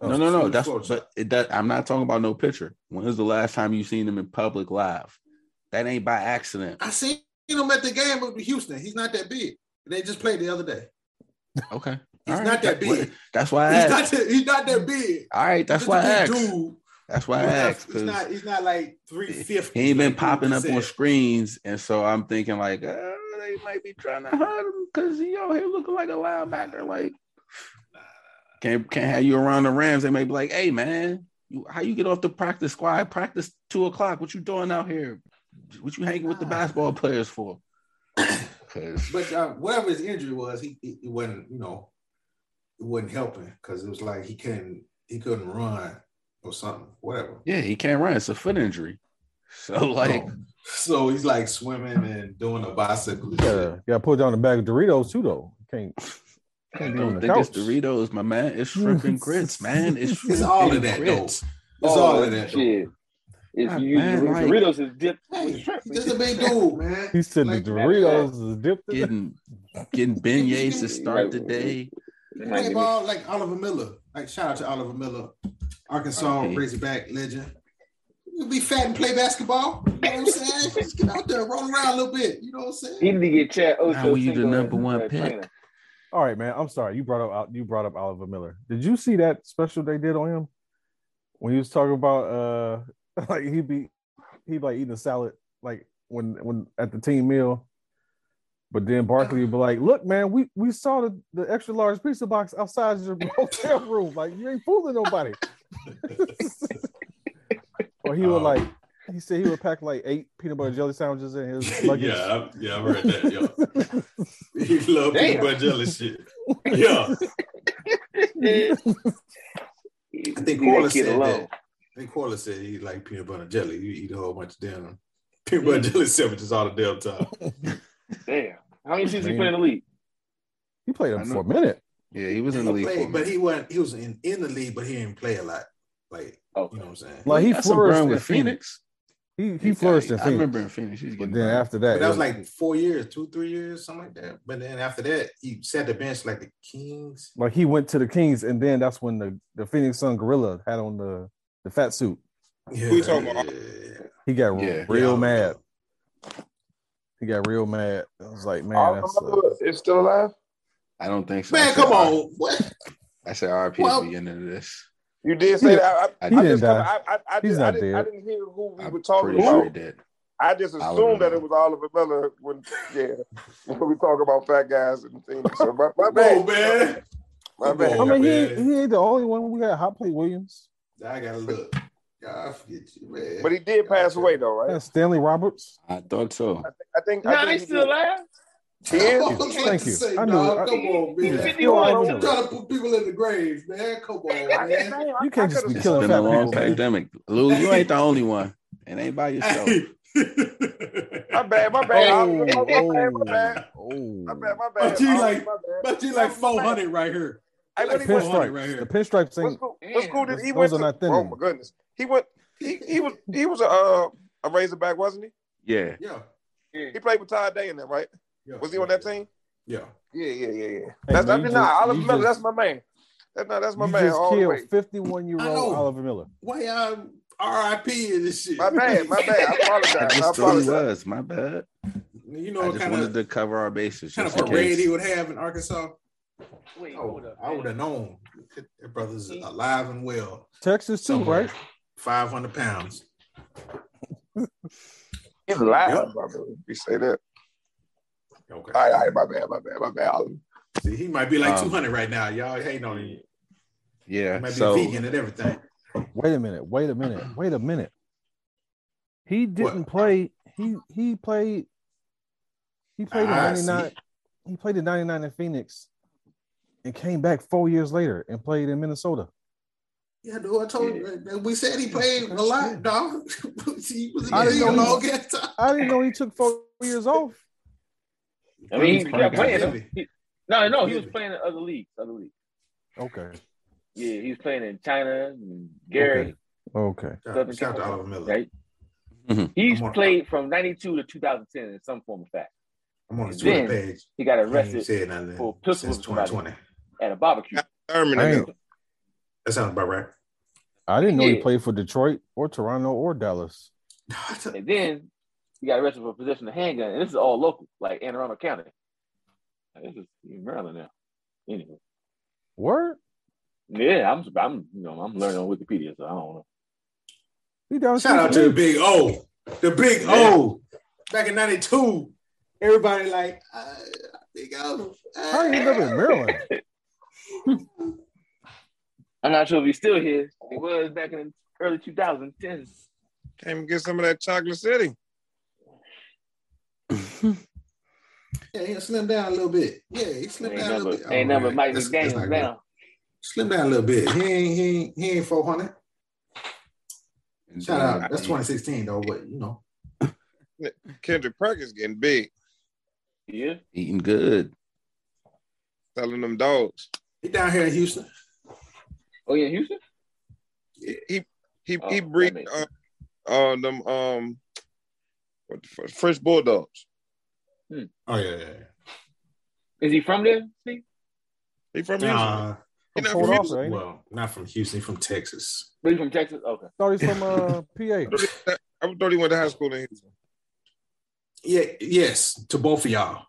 Oh, no, no, no. That's but it, that I'm not talking about no picture. When was the last time you seen him in public live? That ain't by accident. I seen him at the game with Houston. He's not that big. They just played the other day. Okay. He's All not right. that big. That's why I he's asked. Not that, he's not that big. All right, that's why I asked. Dude. That's why I asked. He's not. He's not like three fifty. He ain't been popping up on screens, and so I'm thinking like uh, they might be trying to hurt him because he out here looking like a linebacker. Like can't can't have you around the Rams. They may be like, hey man, you, how you get off the practice squad? Practice two o'clock. What you doing out here? what you hanging with the basketball players for? but uh, whatever his injury was, he, he, he wasn't, you know, it wasn't helping because it was like he couldn't he couldn't run or something, whatever. Yeah, he can't run. It's a foot injury. So like, oh. so he's like swimming and doing a bicycle. Yeah, got to put down the bag of Doritos too, though. Can't. Can't be on the think couch. it's Doritos, my man. It's shrimp and grits, man. It's, it's all of that, grits. though. It's oh, all of oh, that, shit. If you man, like, Doritos is dipped. Hey, this is a big dude, man. He said like, the Doritos is dipped. Getting getting beignets to start the day. Play ball like Oliver Miller. Like shout out to Oliver Miller, Arkansas okay. Razorback legend. You be fat and play basketball. You know what I'm saying? Just get out there, roll around a little bit. You know what I'm saying? He need to get Chad Ocho. Now you the number one pick. All right, man. I'm sorry. You brought up you brought up Oliver Miller. Did you see that special they did on him when he was talking about uh like he be he'd like eating a salad like when when at the team meal but then Barkley would be like, "Look, man, we we saw the, the extra large pizza box outside your hotel room. Like you ain't fooling nobody." or he would um, like, he said he would pack like eight peanut butter jelly sandwiches in his luggage. yeah, I, yeah, I've heard that. Yeah, he love peanut butter jelly shit. Yeah. I think Corliss said that. I think Corliss said he like peanut butter jelly. You eat a whole bunch of damn peanut butter jelly sandwiches all the damn time. Damn. How many seasons he played in the league? He played him for a minute. Yeah, he was in the league. Played, but he went he was in, in the league, but he didn't play a lot. Like okay. you know what I'm saying? Like he flourished with Phoenix. He he flourished in Phoenix. I remember in Phoenix. He's but then after that, but that was like four years, two, three years, something like that. But then after that, he sat the bench like the Kings. Like he went to the Kings, and then that's when the, the Phoenix Sun Gorilla had on the, the fat suit. Yeah, Who you talking about? He got yeah, real yeah, mad. He got real mad. I was like, man, that's, uh, it's still alive. I don't think so. Man, come on. What? I said RP well, at the end of this. You did say that. I, I, he I didn't die. I, I, I, He's not I, didn't, I didn't hear who we I'm were talking about. Sure I just assumed that it was Oliver Miller when, yeah, when we talk about fat guys and things. So my, my bad, man. My bad. I mean, he, he ain't the only one. We got Hot Plate Williams. I gotta look. God, I forget you, man. But he did pass away, though, right? Yeah, Stanley Roberts. I thought so. I, th- I think. Nah, I think he's still alive. He is. Thank you. Say, I knew. Dog, come on, man. 51. I'm trying to put people in the grave, man. Come on, man. You can't just be it's killing been a long people, pandemic. Lou, you ain't the only one. It ain't by yourself. my bad, my bad. Oh, oh. my, bad, my oh. bad. Oh, my bad, my bad. But you like, but you like 400 right here. I like pinstripes. Right here. The pinstripes thing. What school, what school did he went to? Not thin oh my goodness, he went. He, he was he was a uh, a Razorback, wasn't he? Yeah. Yeah. He played with Todd Day in there, right? Yeah. Was he on that team? Yeah. Yeah, yeah, yeah, yeah. Hey, that's man, not Oliver Miller. Just, that's my man. That's not. That's my you man. Just killed fifty-one year old Oliver Miller. Why y'all R.I.P. in this shit? My bad. My bad. I apologize. I apologize. was my bad. You know, I just wanted of, to cover our bases. Kind of parade he would have in Arkansas. Wait, oh, I would have known. That brother's alive and well. Texas too, Somewhere. right? Five hundred pounds. He's alive, yep. brother. You say that. Okay. All right, all right, my bad, my bad, my bad. See, he might be like um, 200 right now. Y'all hating on him. Yeah. He might be so, vegan and everything. Wait a minute. Wait a minute. Wait a minute. He didn't what? play. He he played. He played in '99. He played in '99 in Phoenix, and came back four years later and played in Minnesota. Yeah, dude, I told yeah. you. We said he played a lot, dog. he was in the league a long time. I didn't know he took four years off. I mean, he, kept playing. He, no, no, he was playing in other leagues. Other leagues. Okay. Yeah, he was playing in China and Gary. Okay. okay. Shout out to Oliver Miller. Right? Mm-hmm. He's played from '92 to 2010 in some form of fact. I'm on the Twitter page. He got arrested for pistol 2020 at a barbecue. That sounds about right. I didn't know he played for Detroit or Toronto or Dallas. and then he got arrested for possession of handgun, and this is all local, like Anne Arundel County. This is in Maryland now. Anyway. Word? Yeah, I'm I'm you know I'm learning on Wikipedia, so I don't know. He down Shout out to the big O. The big yeah. O. Back in 92, everybody like uh, big O. Uh, How you live in Maryland? I'm not sure if he's still here. He was back in the early 2010s. Came and get some of that chocolate city. Yeah, he slim down a little bit. Yeah, he slimmed down number, a little bit. Ain't number Mike McDaniel now. Slim down a little bit. He ain't he ain't, he ain't 400. Shout out. That's 2016 though, but you know. Kendrick Perkins getting big. Yeah. Eating good. Selling them dogs. He down here in Houston. Oh yeah, Houston. He he oh, he breed uh, uh, them um what the French bulldogs. Hmm. Oh yeah, yeah, yeah. Is he from there, Steve? He from Houston. Uh, he not from Houston. Well, not from Houston. From Texas. But he's from Texas. Okay. Thought he's from uh, PA. I thought he went to high school in Houston. Yeah. Yes, to both of y'all.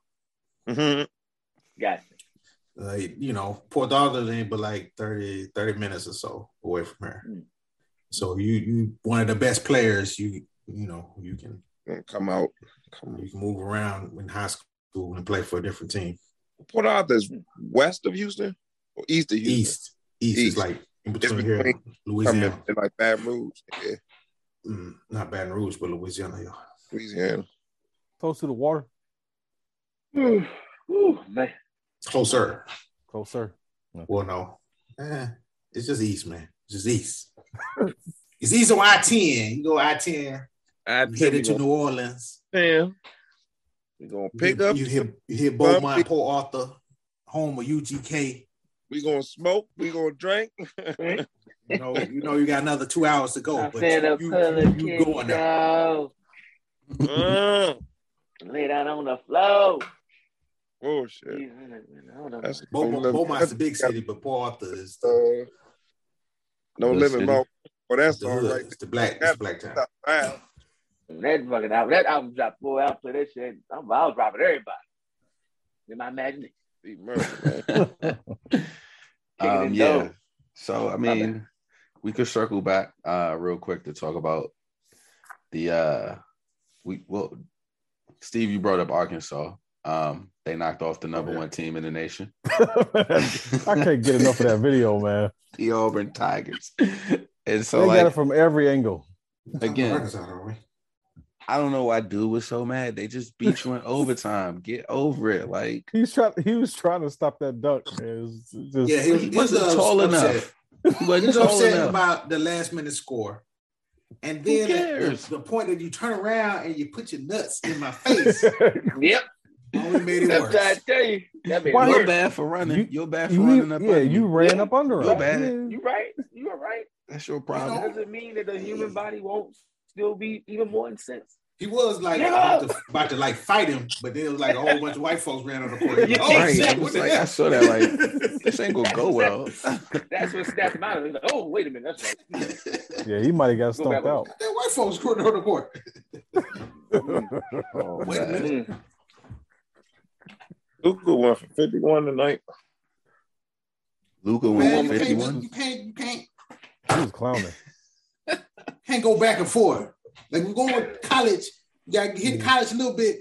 Mm-hmm. Gotcha. Uh, you know, Port Douglas ain't but like 30, 30 minutes or so away from here. Mm. So you you one of the best players. You you know you can come out. Come you can move around in high school and play for a different team. Port Arthur's west of Houston or east of Houston? East. East, east. is like in between, between here, Louisiana. In, like Baton Rouge. Yeah. Mm, not Baton Rouge, but Louisiana. Yeah. Louisiana. Close to the water. Ooh, ooh, man. Closer. Closer. Okay. Well, no. Eh, it's just east, man. It's just east. it's east on I 10. You go I 10. I headed to New Orleans. Damn. We're gonna pick you, up. You hit you hit Beaumont, Port Arthur, home of UGK. We gonna smoke. We gonna drink. you know, you know, you got another two hours to go. I but you, you, you, you going there. Uh. Lay down on the floor. Oh shit! That's Beaumont, Beaumont's the big city, but Port Arthur is the, uh, no limit. Well, that's the right. It's the black. It's the black town. Wow. That fucking album, that album dropped, boy, I'll play that shit. I'm, I was dropping everybody. In my imagination. um, yeah. So I mean, we could circle back uh real quick to talk about the uh we well Steve, you brought up Arkansas. Um, they knocked off the number one team in the nation. I can't get enough of that video, man. The Auburn Tigers. And so they like, got it from every angle. Again, I don't know why dude was so mad. They just beat you in overtime. Get over it. Like he's trying. He was trying to stop that dunk. Just, yeah, he, he wasn't tall enough. He wasn't tall upset enough. about the last minute score. And then the, the, point that you turn around and you put your nuts in my face. yep. Only made it worse. I tell you, that made you're bad for running. You, you're bad for you, running up. Yeah, you ran up under him. You're bad. You right. You are right. That's your problem. That doesn't mean that the human body won't still be even more incensed. He was like about to, about to, like fight him, but then it was like a whole bunch of white folks ran on the court. Like, oh, right. I, was like, I saw that like this ain't gonna go well. that's what that's about. Like, oh, wait a minute, that's right. Yeah, he might have got stumped out. That white folks running on the court. oh, wait a minute. Mm. Luka went for 51 tonight. Luka went for 51. You can't, you can't. He was clowning. can't go back and forth. Like we're going to college, you gotta hit college a little bit,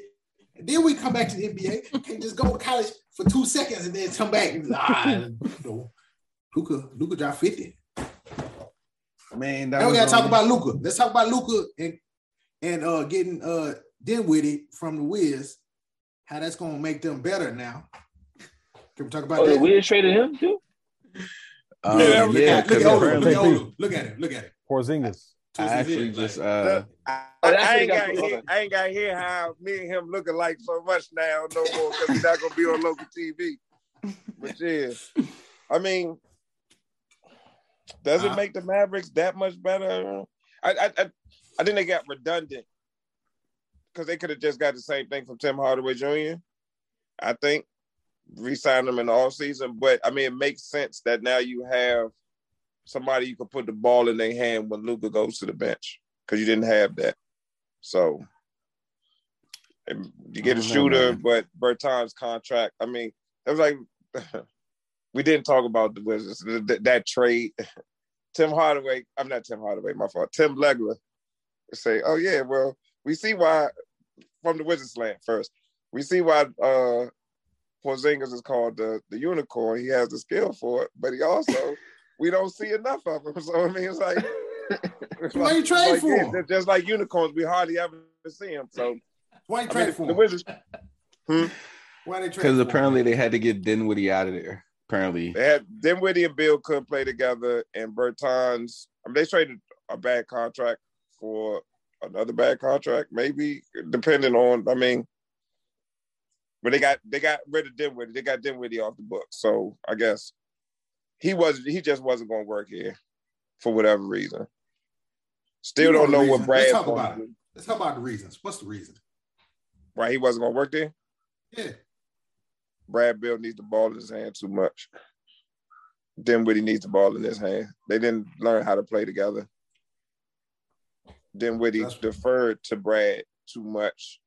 and then we come back to the NBA. Can't just go to college for two seconds and then come back. And, ah, you know, Luka, Luka dropped 50. Man, now we gotta talk about Luka. Let's talk about Luka and and uh getting uh Dinwiddie from the Wiz. How that's gonna make them better now. Can we talk about oh, that? We Wiz traded him too. Um, yeah, yeah, look, at, look, at look, at look at him. Look at him. Porzingis. I actually just uh I, I, ain't got hear, I ain't got to hear how me and him looking like so much now no more because he's not gonna be on local TV. But yeah, I mean, does it uh, make the Mavericks that much better? I I I, I think they got redundant because they could have just got the same thing from Tim Hardaway Jr. I think re-sign them in the off season, but I mean it makes sense that now you have somebody you can put the ball in their hand when Luka goes to the bench because you didn't have that. So you get a oh, shooter, know, but Bertans' contract. I mean, it was like we didn't talk about the Wizards that, that trade. Tim Hardaway, I'm not Tim Hardaway, my fault. Tim Legler say, "Oh yeah, well, we see why from the Wizards land first. We see why uh Porzingis is called the the unicorn. He has the skill for it, but he also we don't see enough of him. So I mean, it's like, it's like, you trade like, for? Yeah, just like unicorns, we hardly ever see them. So Why you traded for the Wizards? Hmm? Why they Because apparently they had to get Dinwiddie out of there. Apparently they had Dinwiddie and Beal couldn't play together, and Bertans. I mean, they traded a bad contract for another bad contract, maybe depending on. I mean, but they got they got rid of Dinwiddie. They got Dinwiddie off the book, so I guess he was he just wasn't going to work here for whatever reason. Still don't know, know what Brad. Let's talk about it. Let's talk about the reasons. What's the reason? Why he wasn't going to work there? Yeah. Brad Beal needs the ball in his hand too much. Dinwiddie needs the ball in his hand. They didn't learn how to play together. Dinwiddie That's deferred to Brad too much.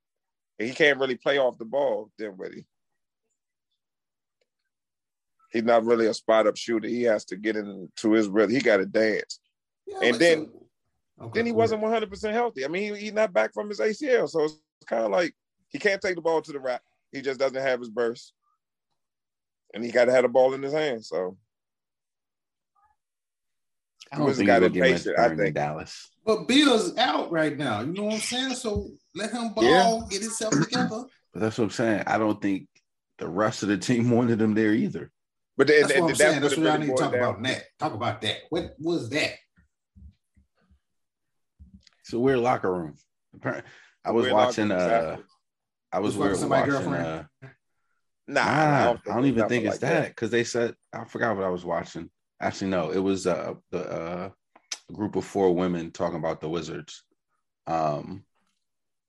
He can't really play off the ball, Dinwiddie. He's not really a spot up shooter. He has to get into his rhythm. He got to dance. Yeah, and then okay, then he wasn't 100% healthy. I mean, he, not back from his ACL. So it's kind of like he can't take the ball to the rack. He just doesn't have his burst. And he got to have the ball in his hand. So I don't think got it patient, I think. Dallas. But Beal's out right now. You know what I'm saying? So let him ball, yeah. get himself together. But that's what I'm saying. I don't think the rest of the team wanted him there either. But that's what I'm that's saying. That's what I need to talk down. about. That talk about that. What was that? It's a weird locker room. I was watching. Uh, I was, was watching. Uh, nah, I don't, I don't even think it's like that because they said I forgot what I was watching. Actually, no, it was uh, the uh, group of four women talking about the Wizards. Um,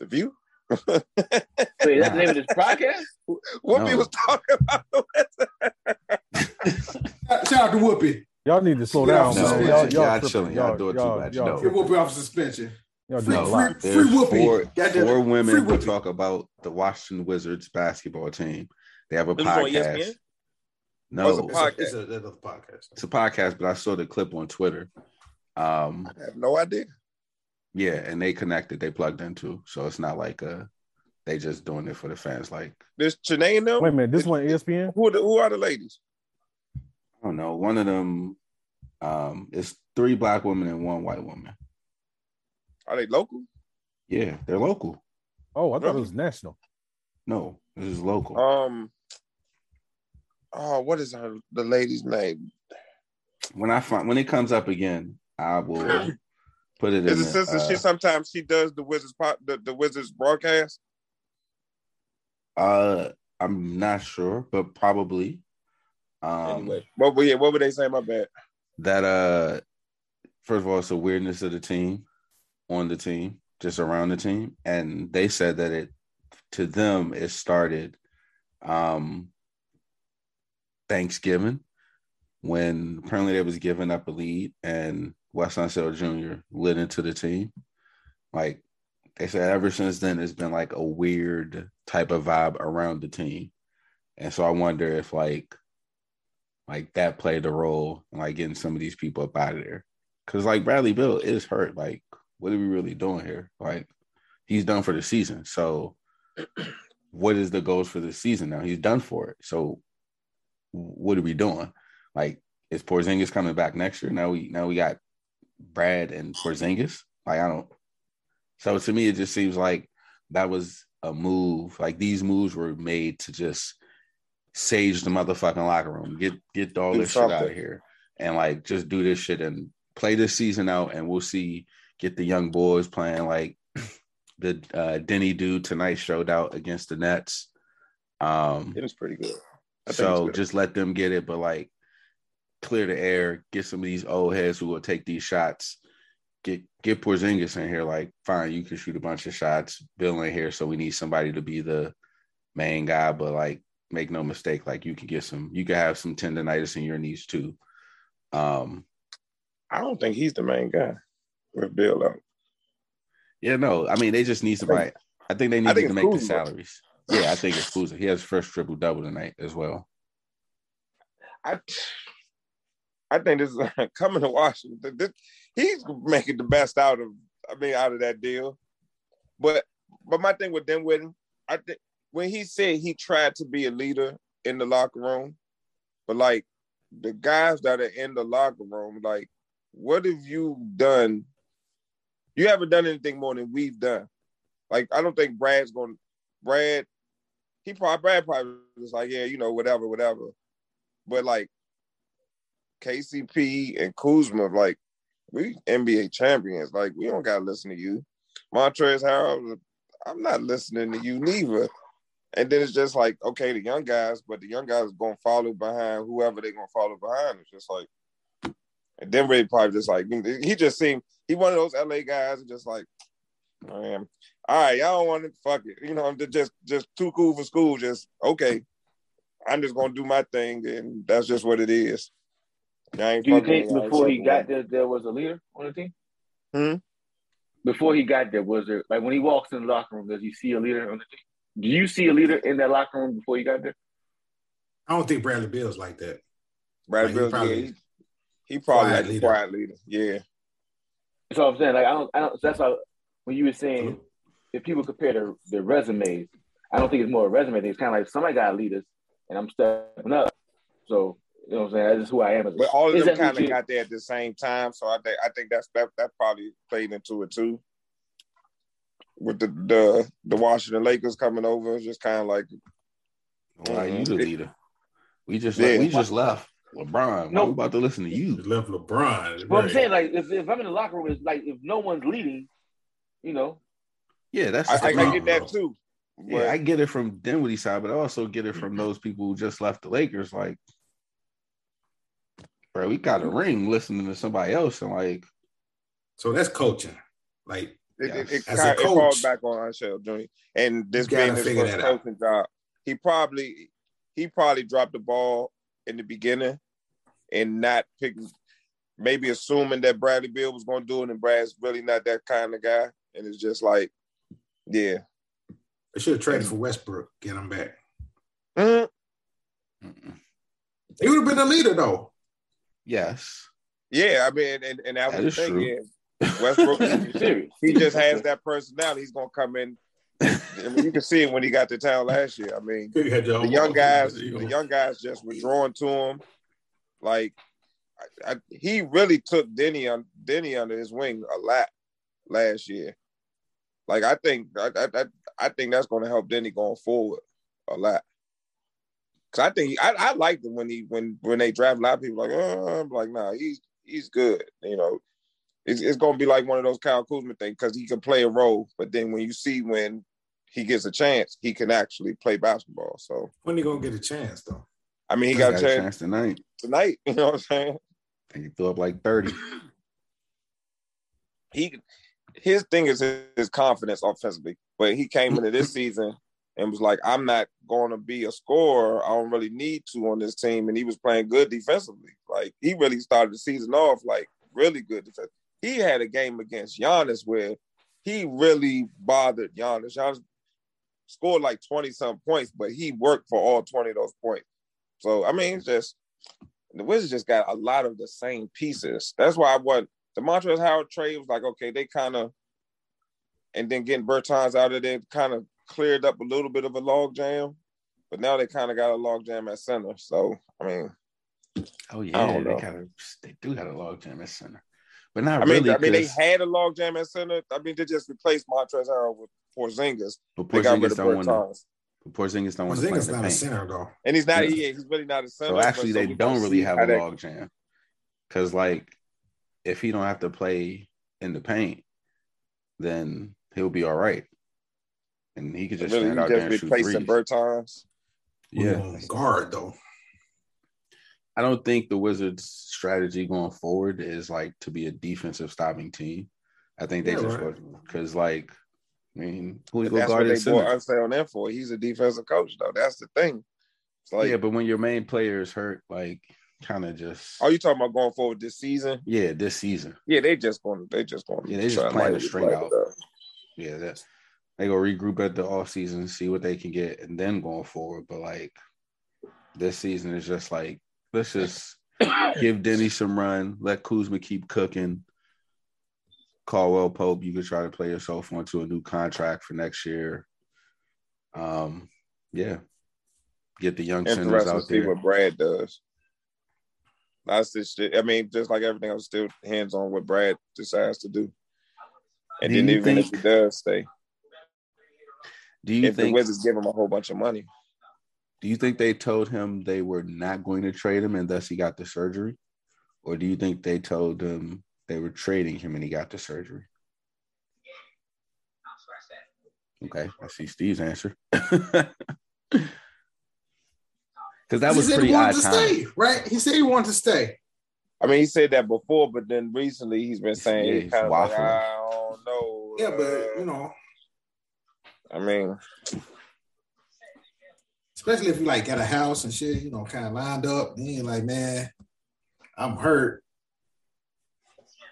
the View. Wait, that's the name of this podcast. Whoopi no. was talking about the Wizards. Shout out to Whoopi. Y'all need to slow down. No, y'all, y'all, y'all chilling. Y'all, y'all doing too much. Y'all, no. Whoopi off suspension. Y'all free, no, free, free, free Whoopi. Four, four women to talk about the Washington Wizards basketball team. They have a this podcast. No, it's a podcast. It's a, it's a, podcast. It's a podcast, but I saw the clip on Twitter. Um, I have no idea. Yeah, and they connected. They plugged into, so it's not like uh they just doing it for the fans. Like this Janae no. Wait a minute, this one ESPN. Who are the, who are the ladies? I don't know. One of them um is three black women and one white woman. Are they local? Yeah, they're local. Oh, I thought really? it was national. No, this is local. Um, oh, what is her the lady's name? When I find when it comes up again, I will put it. Is it sister? Uh, she sometimes she does the Wizards pot the, the Wizards broadcast. Uh, I'm not sure, but probably. Um, anyway, what were what were they saying? My bad. That uh, first of all, it's a weirdness of the team, on the team, just around the team, and they said that it to them it started um Thanksgiving when apparently they was giving up a lead and Wes Unseld Jr. lit into the team. Like they said, ever since then, it's been like a weird type of vibe around the team. And so I wonder if like like that played a role in like getting some of these people up out of there. Cause like Bradley Beal is hurt. Like, what are we really doing here? Like, he's done for the season. So what is the goals for the season now? He's done for it. So what are we doing? Like, is Porzingis coming back next year? Now we now we got Brad and Porzingis. Like I don't. So to me, it just seems like that was a move. Like these moves were made to just sage the motherfucking locker room. Get get all do this something. shit out of here, and like just do this shit and play this season out, and we'll see. Get the young boys playing like the uh, Deni dude tonight showed out against the Nets. Um, it was pretty good. So just let them get it, but like clear the air, get some of these old heads who will take these shots. Get get Porzingis in here. Like, fine, you can shoot a bunch of shots. Beal in here, so we need somebody to be the main guy. But like, make no mistake, like you can get some. You can have some tendonitis in your knees too. Um, I don't think he's the main guy with Beal out. Yeah, no. I mean, they just need somebody. I think they need to make the salaries. Yeah, I think it's Kuzma. He has first triple double tonight as well. I I think this is coming to Washington. This, he's making the best out of I mean out of that deal. But but my thing with Dinwiddie, I think when he said he tried to be a leader in the locker room, but like the guys that are in the locker room, like what have you done? You haven't done anything more than we've done. Like I don't think Brad's going. Brad, he probably Brad probably was like, yeah, you know, whatever, whatever. But like KCP and Kuzma, like we NBA champions. Like we don't gotta listen to you. Montrezl Harrell, I'm not listening to you neither. And then it's just like, okay, the young guys, but the young guys gonna follow behind whoever they're gonna follow behind. It's just like, and then Ray probably just like he just seemed he one of those LA guys, and just like, man, all right, y'all don't want to fuck it, you know, I'm just just too cool for school. Just okay, I'm just gonna do my thing, and that's just what it is. Do you think before he got there, there was a leader on the team? Hmm. Before he got there, was there like when he walks in the locker room? Does he see a leader on the team? Do you see a leader in that locker room before you got there? I don't think Bradley Beal's like that. Bradley like, Beal, probably, yeah, he, he probably quiet like leader. quiet leader. Yeah. So I'm saying, like, I don't, I don't. That's why when you were saying if people compare their, their resumes, I don't think it's more a resume thing. It's kind of like somebody got to lead us, and I'm stepping up. So you know what I'm saying? That's just who I am. But all of them kind of got there at the same time, so I think I think that's that that probably played into it too with the the, the Washington Lakers coming over. It's just kind of like, all right, you the mm-hmm. leader. We just yeah. we just left LeBron. No, we about to listen to you. left LeBron. But I'm saying like if, if I'm in the locker room, it's like if no one's leading, you know. Yeah, that's I, I, get that too. Yeah, I get it from Dinwiddie side, but I also get it from mm-hmm. those people who just left the Lakers. Like, bro, we got a ring listening to somebody else, and like, so that's coaching. Like, it, yes. it, it, As kind, a coach, it falls back on Arshel Jr. And this being his first coaching job, he probably he probably dropped the ball in the beginning and not picking, maybe assuming that Bradley Beal was going to do it, and Brad's really not that kind of guy. And it's just like, yeah. They should have traded for Westbrook, get him back. Mm-hmm. He would have been the leader, though. Yes. Yeah, I mean, and, and that, that was the thing. True. Yeah. Westbrook, he just has that personality. He's gonna come in. I mean, you can see it when he got to town last year. I mean, the young guys, the young guys just were drawn to him. Like I, I, he really took Deni on Deni under his wing a lot last year. Like I think I, I, I think that's going to help Deni going forward a lot. Cause I think I, I liked him when he when when they draft a lot of people like oh I'm like nah he's he's good you know it's, it's going to be like one of those Kyle Kuzma things because he can play a role, but then when you see when he gets a chance, he can actually play basketball. So when he gonna get a chance though? I mean, he got, got, a chance, chance tonight. Tonight, you know what I'm saying? And he threw up like thirty. he his thing is his confidence offensively, but he came into this season and was like, "I'm not going to be a scorer. I don't really need to on this team." And he was playing good defensively. Like he really started the season off like really good defense he had a game against Giannis where he really bothered Giannis. Giannis scored like 20 some points, but he worked for all 20 of those points. So, I mean, it's just the Wizards just got a lot of the same pieces. That's why I want the Montrezl Harrell trade was like, okay, they kind of, and then getting Bertans out of there kind of cleared up a little bit of a log jam, but now they kind of got a log jam at center. So, I mean, oh yeah, they kind of they do got a log jam at center but not I mean, really. I mean, they had a logjam at center. I mean, they just replaced Montrezl Harrell with Porzingis. But Porzingis don't want to. Porzingis don't want to play in the not paint. a center though, and he's not. Yeah. He, he's really not a center. So actually, they don't really have a logjam because, like, if he don't have to play in the paint, then he'll be all right, and he could just really, stand out there and shoot threes. Bertans. Yeah, guard though. I don't think the Wizards' strategy going forward is like to be a defensive stopping team. I think they yeah, just because right. like I mean, who's going to guard what they bought Unsay on there for? He's a defensive coach though. That's the thing. Like, yeah, but when your main player is hurt, like kind of just. Are you talking about going forward this season? Yeah, this season. Yeah, they just going. They just going. Yeah, they just playing the string out. Yeah, that's they go regroup at the off season, see what they can get, and then going forward. But like this season is just like Let's just give Deni some run. Let Kuzma keep cooking. Caldwell Pope, you could try to play yourself onto a new contract for next year. Um, yeah, get the young centers out there. See what Brad does. That's just. I mean, just like everything else, still hands on what Brad decides to do. And do then even think, if he does stay, Do you if think the Wizards give him a whole bunch of money? Do you think they told him they were not going to trade him and thus he got the surgery? Or do you think they told him they were trading him and he got the surgery? Okay, I see Steve's answer. Because that was pretty odd time. Stay, right? He said he wanted to stay. I mean, he said that before, but then recently he's been saying yeah, he's kind of like, I don't know. Yeah, but uh, you know, I mean, especially if you like got a house and shit, you know, kind of lined up, then you're like, man, I'm hurt.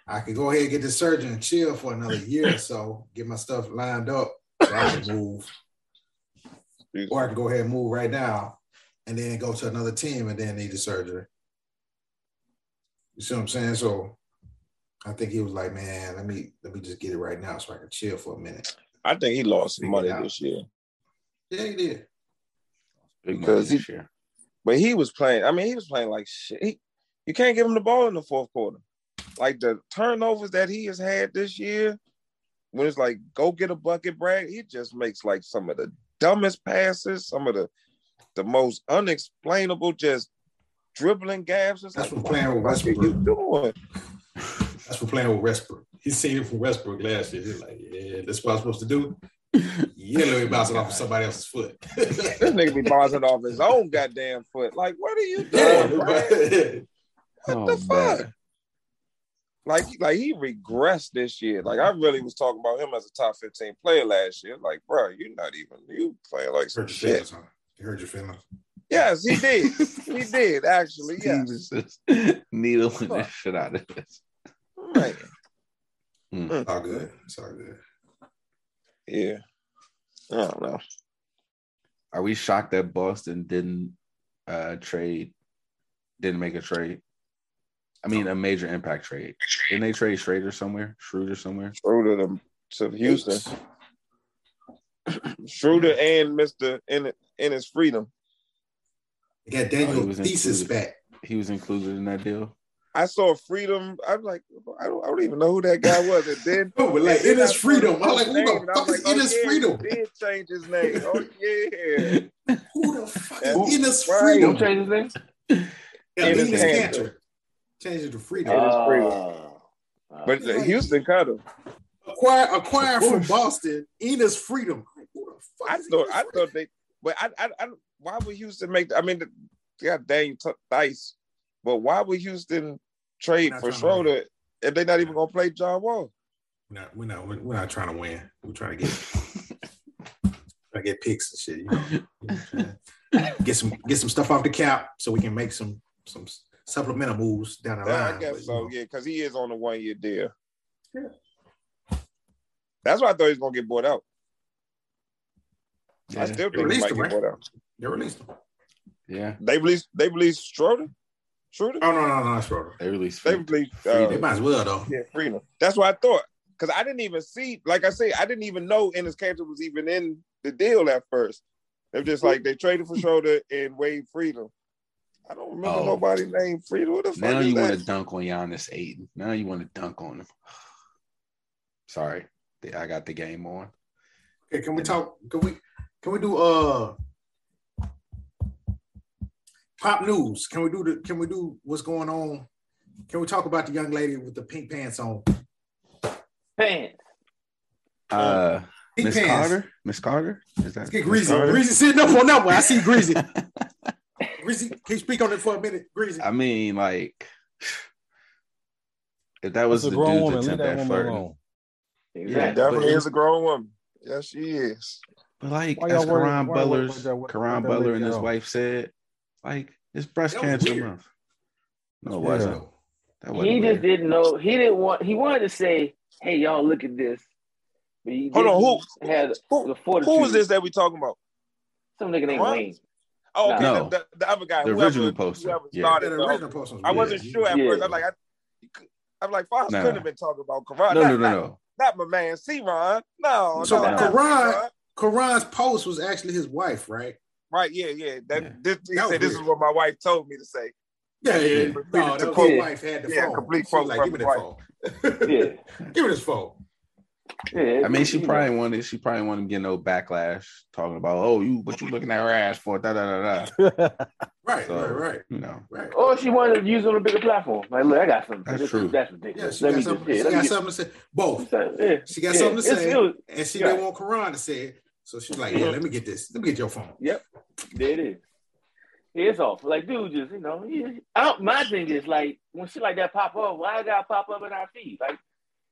I could go ahead and get the surgery and chill for another year or so, get my stuff lined up so I can move. Or I can go ahead and move right now and then go to another team and then need the surgery. You see what I'm saying? So I think he was like, man, let me let me just get it right now so I can chill for a minute. I think he lost some money this year. Yeah, he did. Because he, year. but he was playing. I mean, he was playing like shit. He, you can't give him the ball in the fourth quarter. Like the turnovers that he has had this year, when it's like go get a bucket, Brad. He just makes like some of the dumbest passes, some of the the most unexplainable, just dribbling gaps. It's That's like, what playing with Westbrook. You doing? That's what playing with Westbrook. He's seen it from Westbrook last year. He's like, yeah, that's what I'm supposed to do. Yeah, let me bounce it off of somebody else's foot. this nigga be bouncing off his own goddamn foot. Like, what are you doing? what oh, the fuck? Man. Like, like he regressed this year. Like, I really was talking about him as a top 15 player last year. Like, bro, you're not even you playing like some shit. Feelings, huh? You heard your feelings. Yes, he did. he did actually. Yeah, needling the shit out of this. Right. Mm. It's all good. It's all good. Yeah. I don't know. Are we shocked that Boston didn't uh trade, didn't make a trade? I mean, a major impact trade. Didn't they trade Schroeder somewhere? Schroeder somewhere? Schroeder to, to Houston. Schroeder and Mister in Enes Freedom. You got Daniel oh, Thesis included. back. He was included in that deal. I saw freedom. I'm like, I don't, I don't even know who that guy was. And then, oh, like Enes Freedom. I'm like, who the fuck is Enes Freedom? He did change his name. Oh yeah. who the fuck is in his freedom? Who changed his name? Yeah, Enes Kanter. Changed it to freedom. Uh, freedom. but uh, Houston cut him. Acquire, acquire from Boston, Enes Freedom. I thought, I thought they, but I, I, I, why would Houston make? I mean, they got Daniel Theis, but why would Houston trade for Schroeder if they're not even gonna play John Wall? We're not, we're not, we're not trying to win. We're trying to get, trying to get picks and shit. You know? get some, get some stuff off the cap so we can make some, some supplemental moves down the yeah, line. I guess but, so. Know. Yeah, because he is on a one year deal. Yeah. That's why I thought he was gonna get bought out. Yeah. I still think he might him, right? They released him. Yeah. They released. They released Schroeder. Schroeder? Oh no no no, Schroeder. They released. They released. Uh, they might as well though. Yeah, Freedom. That's what I thought. Because I didn't even see, like I say, I didn't even know Enes Kanter was even in the deal at first. They're just like they traded for Schroeder and Wade Freedom. I don't remember oh. nobody named Freedom. What the fuck? Now you want to dunk on Giannis Ayton. Now you want to dunk on him. Sorry, I got the game on. Okay, can we talk? Can we can we do uh pop news. Can we do the? Can we do what's going on? Can we talk about the young lady with the pink pants on? Pants. Uh, Miss Carter. Miss Carter. Is that? get Greasy. Greasy sitting up on that one. I see Greasy. Greasy, can you speak on it for a minute, Greasy? I mean, like, if that was That's the dude's attempt at flirting. Yeah, definitely is a grown woman. Yes, she is. But like, as Caron Butler's, Caron Butler and his wife said, like it's breast cancer month. No, it wasn't. That wasn't he just didn't know. He didn't want. He wanted to say, "Hey, y'all, look at this." Hold on, who had who, the fortitude. Who was this that we talking about? Some nigga named Wayne. Oh, okay. No. The, the, the, other guy, the whoever, original poster. Whoever yeah. started, yeah, the original poster. I wasn't yeah. sure at yeah. first. I'm like, I, I'm like, Fox nah. couldn't have been talking about Caron. No, not, no, no, no. Not, my man, C. Ron. No, so no, Caron, Caron's post was actually his wife, right? Right, yeah, yeah. That, yeah. This, he that said this is what my wife told me to say. Yeah, yeah. No, the quote, wife had the yeah, phone. complete quote. Like, give me the phone. yeah. give me this phone. Yeah, I mean, she probably know. wanted. She probably wanted to get no backlash talking about, oh, you, what you looking at her ass for? Da da da da. right, so, right, right. You know, right. Or she wanted to use on a bigger platform. Like, look, I got something. That's true. That's ridiculous. Yeah, she got, something, just, yeah, she got something to say. Both. Yeah, she got yeah, something to say, was, and she didn't want Caron to say it. So she's like, yeah, let me get this. Let me get your phone. Yep, there it is. It's off. Like, dude, just you know, I don't, my thing is like when shit like that pop up, why I gotta pop up in our feed? Like,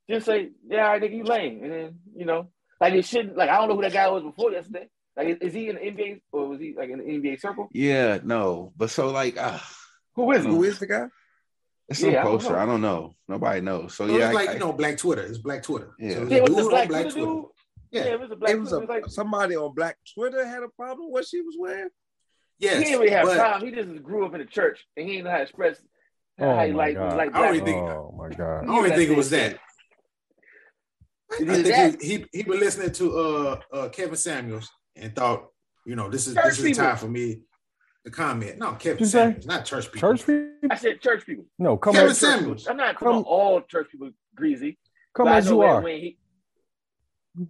just say, yeah, all right, nigga, you lame, and then you know, like it shouldn't. Like, I don't know who that guy was before yesterday. Like, is, is he in the NBA or was he like in the NBA circle? Yeah, no, but so like, uh, who is who is the guy? It's some yeah, poster. I don't, I don't, know. Nobody knows. So, so yeah, it's like I, you know, Black Twitter. It's Black Twitter. Yeah, so yeah it was the Black, Black Twitter. Twitter. Yeah. yeah, it was a black. It was a, like, somebody on Black Twitter had a problem with what she was wearing. Yes, he didn't really have but, time. He just grew up in the church and he didn't know how to express oh how he like, like I don't think. Oh my god! I don't even think it was that. I think he, he he was listening to uh, uh Kevin Samuels and thought, you know, this is church this is people. time for me to comment. No, Kevin Samuels, not church people. Church people. I said church people. No, come Kevin Samuels. I'm not calling all church people greasy. Come as you are. He,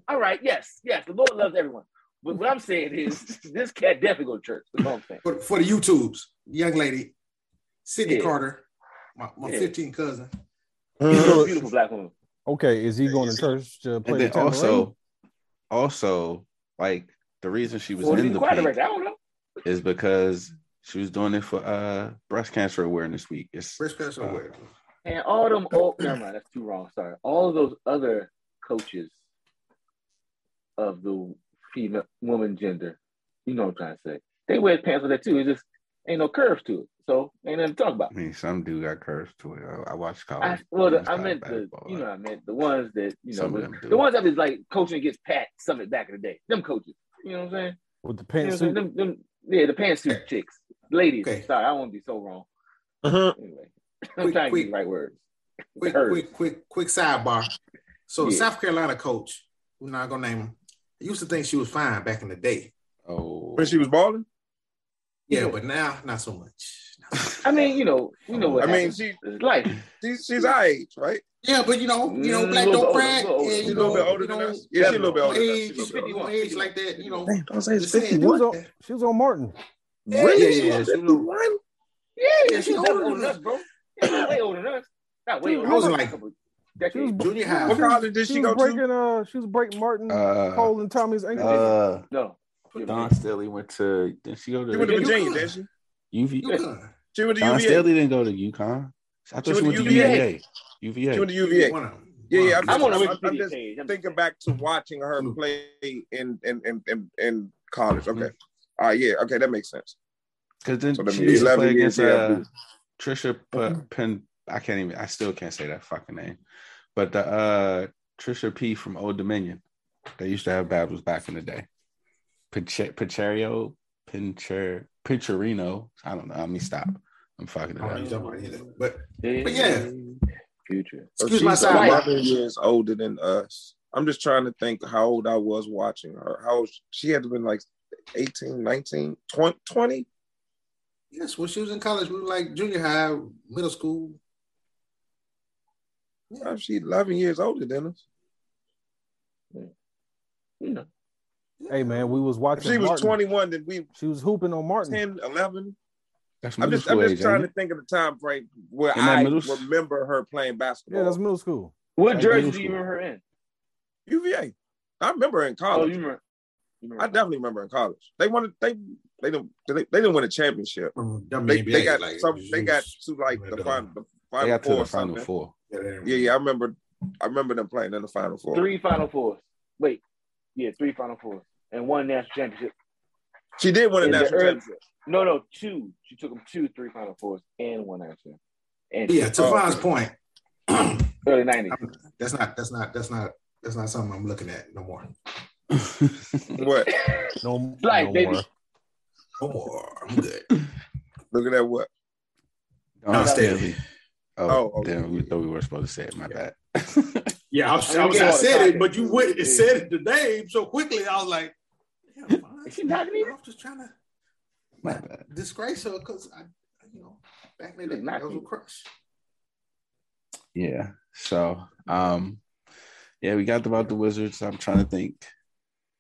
all right. Yes. Yes. The Lord loves everyone. But what I'm saying is, this cat definitely go to church. For, for the YouTubes, young lady, Sydney yeah. Carter, my, my yeah. 15 cousin. Beautiful, beautiful black woman. Okay, is he going to church to play? And then also, also, like the reason she was in the pink is because she was doing it for uh breast cancer awareness week. It's breast cancer uh, awareness. And all them, oh, never mind, that's too wrong. Sorry. All of those other coaches of the female woman gender. You know what I'm trying to say. They wear pants with that too. It just ain't no curves to it. So ain't nothing to talk about. I mean, some do got curves to it. I, I watched college. I, well, the, I meant the, you know, I meant the ones that you know, the, the ones that is like coaching against Pat Summitt back in the day. Them coaches. You know what I'm saying? With the pantsuit. You know them, them, yeah, the pantsuit chicks, ladies. Okay. Sorry, I won't be so wrong. Uh-huh. Anyway, I'm quick, trying quick, to get the right words. Quick, quick, quick, quick sidebar. So, yeah. South Carolina coach, we're not gonna name him I used to think she was fine back in the day. Oh, when she was balling. Yeah, but now not so much. I mean, you know, you know what? I mean, she like she's she's our age, right? Yeah, but you know, you know, mm, black don't crack. Yeah, she's a little bit older than us. Yeah, she's a little bit older. Age, she's fifty-one. Age like that, you know. Damn, don't say it's fifty-one. She was on, she was on Martin. Yeah, really? Yeah, yeah, fifty-one. Yeah, yeah, she's older than us, bro. Yeah, way older than us. Not way older. I was like she was junior high. What college did she, she go breaking, to? Uh, she was breaking Martin uh, Cole and Tommy's ankle. Uh, no. Dawn Staley went to. Did she go to? She went to Virginia, didn't she? UV. UConn. She went to Dawn UVA. Staley didn't go to UConn. I thought she, she went, to UVA. UVA. She went to UVA. Yeah, yeah. I'm, I'm, I'm, I'm just thinking back to watching her play in in in in, in college. Okay. Mm-hmm. Uh, yeah. Okay, that makes sense. Because then so she used to play against uh, Trisha P- Pen. I can't even. I still can't say that fucking name. But the uh, Trisha P from Old Dominion, they used to have battles back in the day. Picherio, Pincher, Pincherino. I don't know. Let me stop. I'm fucking it up. But, but yeah. Future. Excuse my side. 11 years older than us. I'm just trying to think how old I was watching her. How she had to been like 18, 19, 20. 20? Yes, when she was in college, we were like junior high, middle school. Yeah, she's 11 years older than us. Yeah. Hey man, we was watching. If she was Martin. 21, then we she was hooping on Martin. 10, 11. That's I'm just, I'm just age, trying to think of the time frame where I remember her playing basketball. Yeah, that's middle school. What jersey do you remember her in? UVA. I remember her in college. Oh, you remember, you remember I definitely remember in college. They wanted they they didn't they, they didn't win a championship. They, they, got like, some they got to like the final the final they got four to the final four. Yeah, yeah, I remember. I remember them playing in the final four. Three final fours. Wait, yeah, three final fours and one national championship. She did win a national early, championship. No, no, two. She took them two, three final fours and one national. And yeah, to oh, Fawn's point, early nineties. That's not. That's not. That's not. That's not something I'm looking at no more. what? No, like, no baby. more. No more. I'm good. Looking at what? Dawn Staley. Oh, oh okay. damn, we thought we were supposed to say it. My bad. yeah, I, was, I, was, I said it, but you went and said it the name so quickly. I was like, is she not even? I'm just trying to my bad. disgrace her because I, you know, back in the day, I was a crush. Yeah. So, um, Yeah, we got about the Wizards. I'm trying to think.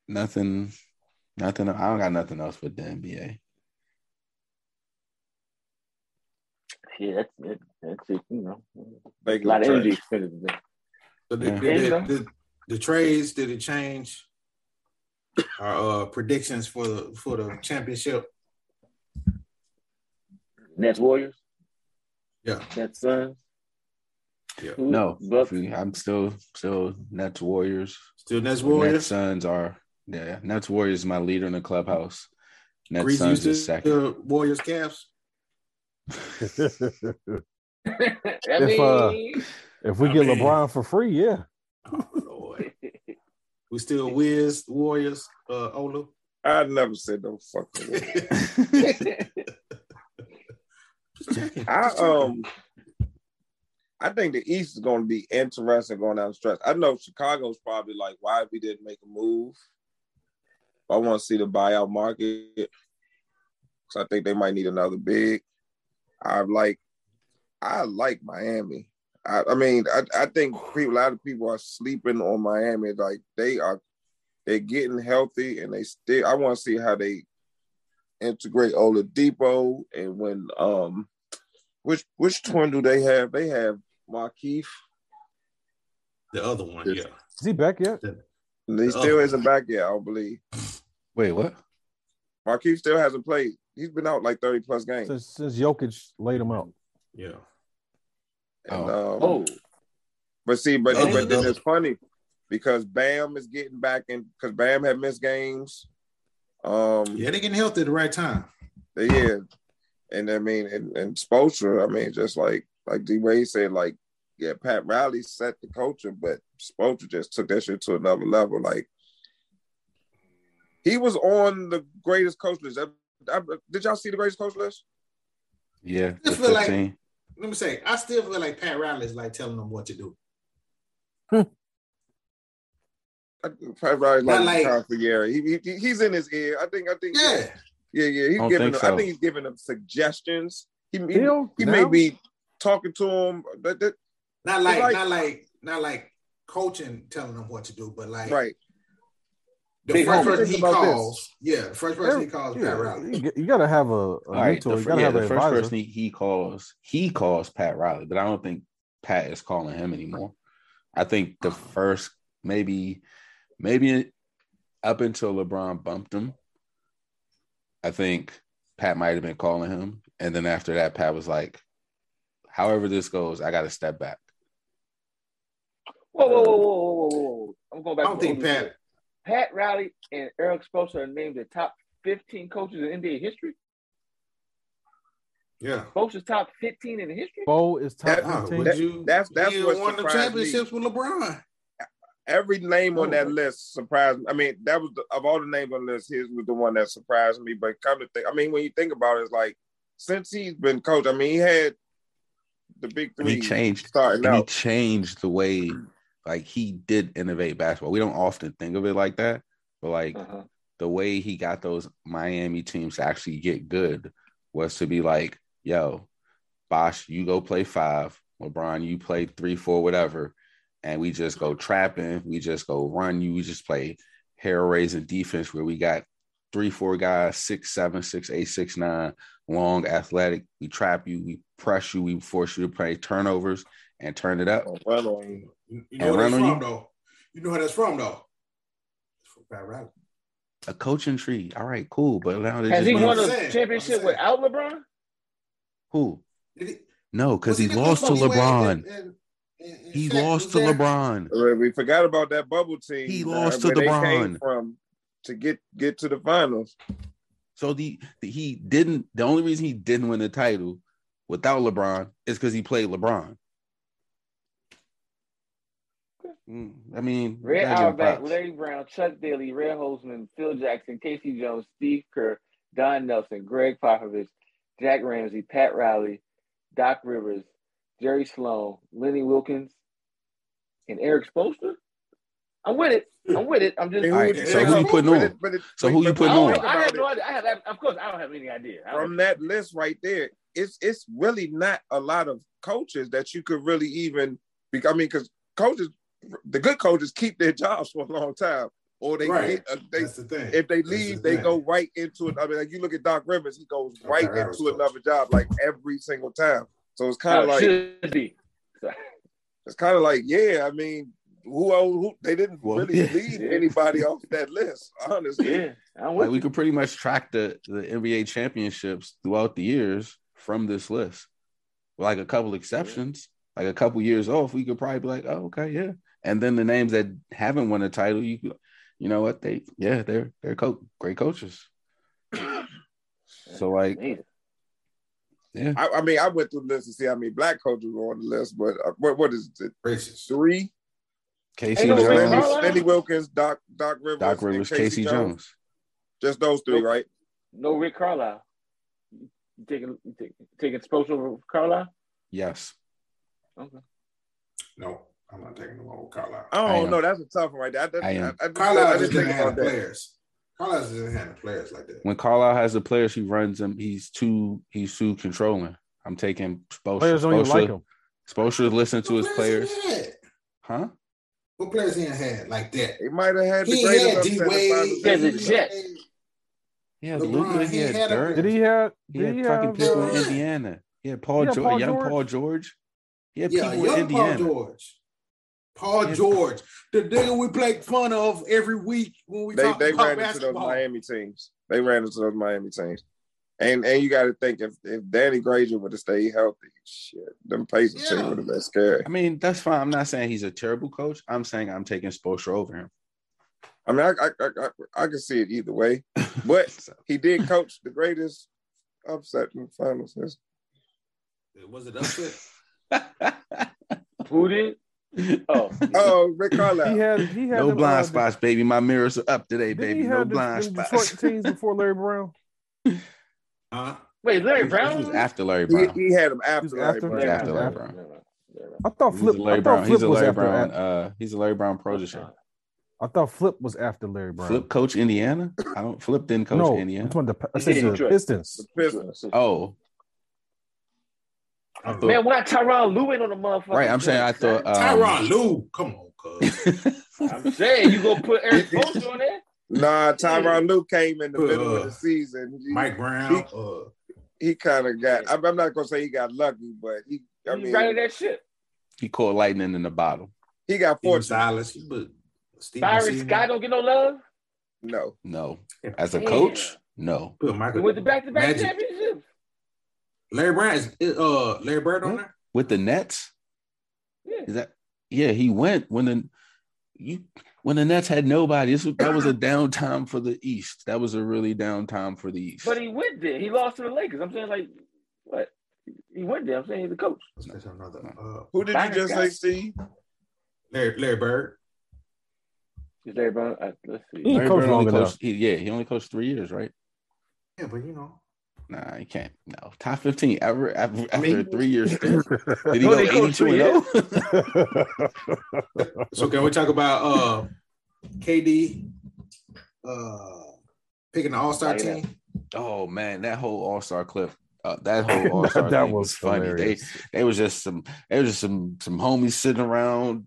Nothing, nothing. I don't got nothing else with the NBA. Yeah, that's it. That's it. You know, a lot of energy expended there. So the, yeah. the, the, the, trades did it change our uh, predictions for the for the championship? Nets Warriors. Yeah. Nets Suns. Yeah. No, I'm still still Nets Warriors. Still Nets Warriors. Nets Suns are yeah. Nets Warriors is my leader in the clubhouse. Nets Greasy Suns is second. Warriors Cavs. if uh, if we I get mean, LeBron for free, yeah. Oh Lord. we still Wiz Warriors, uh Ola. I never said no fucking. I um I think the East is going to be interesting going down the stretch. I know Chicago's probably like, why we didn't make a move. I want to see the buyout market because I think they might need another big. I like, I like Miami. I, I mean, I, I think people, a lot of people are sleeping on Miami. Like they are, they're getting healthy, and they still. I want to see how they integrate Oladipo and when um, which which one do they have? They have Markieff. The other one, yeah. Is he back yet? he still isn't back yet, I believe. Wait, what? Markieff still hasn't played. He's been out like 30 plus games. Since, since Jokic laid him out. Yeah. And, oh. Um, oh. But see, but, oh, but then it's funny because Bam is getting back in because Bam had missed games. Um, yeah, they're getting healthy at the right time. Yeah. And I mean, and, and Spoelstra, I mean, just like like D Wade said, like, yeah, Pat Riley set the culture, but Spoelstra just took that shit to another level. Like, he was on the greatest coach list. I, I, did y'all see the greatest coach list? Yeah. I feel like, let me say, I still feel like Pat Riley is like telling them what to do. Pat Riley like, like for yeah, he, he, he's in his ear. I think I think yeah. Yeah, yeah. He's giving them, so. I think he's giving them suggestions. He, he, he may be talking to him. but that, not like, like, not like not like coaching telling them what to do, but like right. The first person he calls, this. yeah, the first person he calls yeah, Pat Riley. You, you got to have a, a right, mentor. The, yeah, the first advisor. person he, he calls, he calls Pat Riley, but I don't think Pat is calling him anymore. I think the first maybe maybe up until LeBron bumped him, I think Pat might have been calling him, and then after that, Pat was like, however this goes, I got to step back. Whoa, whoa, whoa, whoa, whoa, whoa! I'm going back. I don't think Pat. Pat Riley and Erik Spoelstra are named the top 15 coaches in NBA history. Yeah, Spoelstra's top 15 in the history. Bo is top that, 15. That, you, that's that's what won the championships me. with LeBron. Every name on that oh. list surprised me. I mean, that was the, of all the names on the list, his was the one that surprised me. But come to think, I mean, when you think about it, it's like since he's been coach, I mean, he had the big three. He changed. Starting out. He changed the way, like he did innovate basketball. We don't often think of it like that, but like uh-huh. the way he got those Miami teams to actually get good was to be like, "Yo, Bosh, you go play five. LeBron, you play three, four, whatever." And we just go trapping. We just go run you. We just play hair raising defense where we got three, four guys, six, seven, six, eight, six, nine, long, athletic. We trap you, we press you, we force you to play turnovers and turn it up. Well, um, you, you know where that's from, you? though. You know how that's from, though. It's from Pat Riley. A coaching tree. All right, cool. But now has he won a championship without LeBron? Who? No, because he lost to LeBron. And, and, and, he lost to LeBron. Uh, we forgot about that bubble team. He uh, lost to LeBron. From to get get to the finals. So the, the he didn't. The only reason he didn't win the title without LeBron is because he played LeBron. Mm, I mean, Red Auerbach, Larry Brown, Chuck Daly, Red Holzman, Phil Jackson, K.C. Jones, Steve Kerr, Don Nelson, Gregg Popovich, Jack Ramsay, Pat Riley, Doc Rivers, Jerry Sloan, Lenny Wilkens, and Erik Spoelstra. I'm with it. I'm with it. I'm just. All right, so who you putting on? It, it, so who you putting on? I have no idea. I have, of course, I don't have any idea. From that list right there, it's it's really not a lot of coaches that you could really even. I mean, because coaches the good coaches keep their jobs for a long time, or they right. get, uh, they the if they leave, the they go right into it. I mean, like you look at Doc Rivers, he goes right into another job like every single time. So it's kind of like it's kind of like yeah. I mean, who, who they didn't well, really yeah. leave anybody off that list, honestly. Yeah, like we could pretty much track the the NBA championships throughout the years from this list, like a couple exceptions, like a couple years off. We could probably be like, oh, okay, yeah. And then the names that haven't won a title, you you know what they yeah they're they're co- great coaches. so like. Yeah, I, I, mean, I went through the list to see how many black coaches were on the list, but uh, what what is it? Racist. Three. K.C. Jones, Lenny, Wilkens, Doc Doc Rivers, Doc Rivers, K.C., K.C. Jones. Jones. Just those three, no, right? No Rick Carlisle. You taking you taking taking Spoelstra Carlisle? Yes. Okay. No, I'm not taking the one with Carlisle. Oh no, that's a tough one right there. I, I, I, I, Carlisle just didn't have the players. Carlisle doesn't have the players like that. When Carlisle has the players, he runs them. He's too he's too controlling. I'm taking Spoelstra. Players don't even like him. Spoelstra listen to his players. Huh? What players he had like that? He might have had he the had D Wade. He had the Jet. He had Luka. He, had, Dirk. Did he have? He had he fucking people in uh, Indiana. He had Paul, George, Paul young Paul George. He had yeah, people in Indiana. Paul George. Paul George, the nigga we played fun of every week when we they, talk they about ran basketball. into those Miami teams. They ran into those Miami teams. And and you got to think if, if Danny Granger would have stayed healthy, shit, them Pacers yeah. team would have been scary. I mean, that's fine. I'm not saying he's a terrible coach. I'm saying I'm taking Spoelstra over him. I mean, I I, I, I can see it either way, but he did coach the greatest upset in the finals. Was it upset? Who did? Oh, oh, Rick Carlisle. He had he had no them, blind uh, spots, baby. My mirrors are up today, baby. No had blind the, the spots. Detroit teams before Larry Brown. Huh? Wait, Larry This Brown? was after Larry Brown. he had him after He's Larry after- Brown. He's after Larry after- Brown. I thought Flip. Larry I Brown. thought He's Flip a was Larry after. Brown. Uh, he's a Larry Brown protege. I thought Flip was after Larry Brown. Flip coach Indiana. I don't. Flip didn't coach no, Indiana. I'm talking the, I He said the Detroit. Pistons. Pistons. Oh, I thought, Man, why Tyronn Lue on the motherfucker? right. I'm saying I thought. Um, Tyronn Lue, come on, cuz. I'm saying you gonna put Erik Spoelstra on there? Nah, Tyron Luke came in the middle of Uh, the season. He, Mike Brown. He- uh, he kind of got. I'm, I'm not gonna say he got lucky, but he. I He mean, right that shit. he caught lightning in the bottle. he got Steven fortunate. Silas. But Steven Byron Scott don't get no love. No, No, as a coach, no. Put He Michael went to back to back Magic. championships. Larry Brown is uh Larry Bird on there. With the Nets, Yeah. is that? Yeah, he went when the you when the Nets had nobody. This was, that was a downtime for the East. That was a really downtime for the East. But he went there. He lost to the Lakers. I'm saying like what? He went there. I'm saying he's the coach. Let's say another. Uh, who did you just say, Steve? Larry Larry Bird. Is Larry Brown? Uh, let's see. He Larry coached Bird only coached, he, yeah, he only coached three years, right? Yeah, but you know. Nah, he can't. No, top fifteen ever after, after mean- three years. Did he go they coached eighty two and zero? So can we talk about uh KD uh picking the All Star team? Oh man, that whole All Star clip. Uh, that whole All Star That was, was funny. They hilarious. they was just some they was just some some homies sitting around.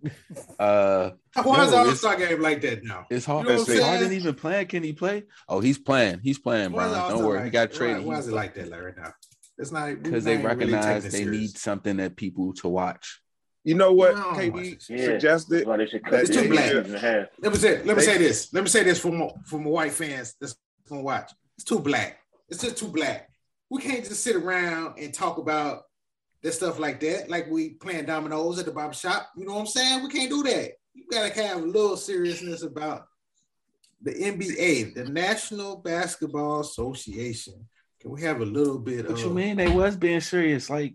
Uh, Why is Yo, All it's- Star game like that now? it's hard. You know what I'm is Harden even playing? Can he play? Oh, he's playing. He's playing, Why is Brian. Don't worry, like he got traded. Why, why is it like that, Larry? Now it's not because they recognize they need something that people to watch. You know what No, KD Yeah. suggested? That's why they should cut That it too black. season and a half. Let me say. Let me They- say this. Let me say this for my, for my white fans that's gonna watch. It's too black. It's just too black. We can't just sit around and talk about this stuff like that, like we playing dominoes at the barber shop. You know what I'm saying? We can't do that. You gotta have a little seriousness about the NBA, the National Basketball Association. Can we have a little bit What of What you mean? They was being serious. Like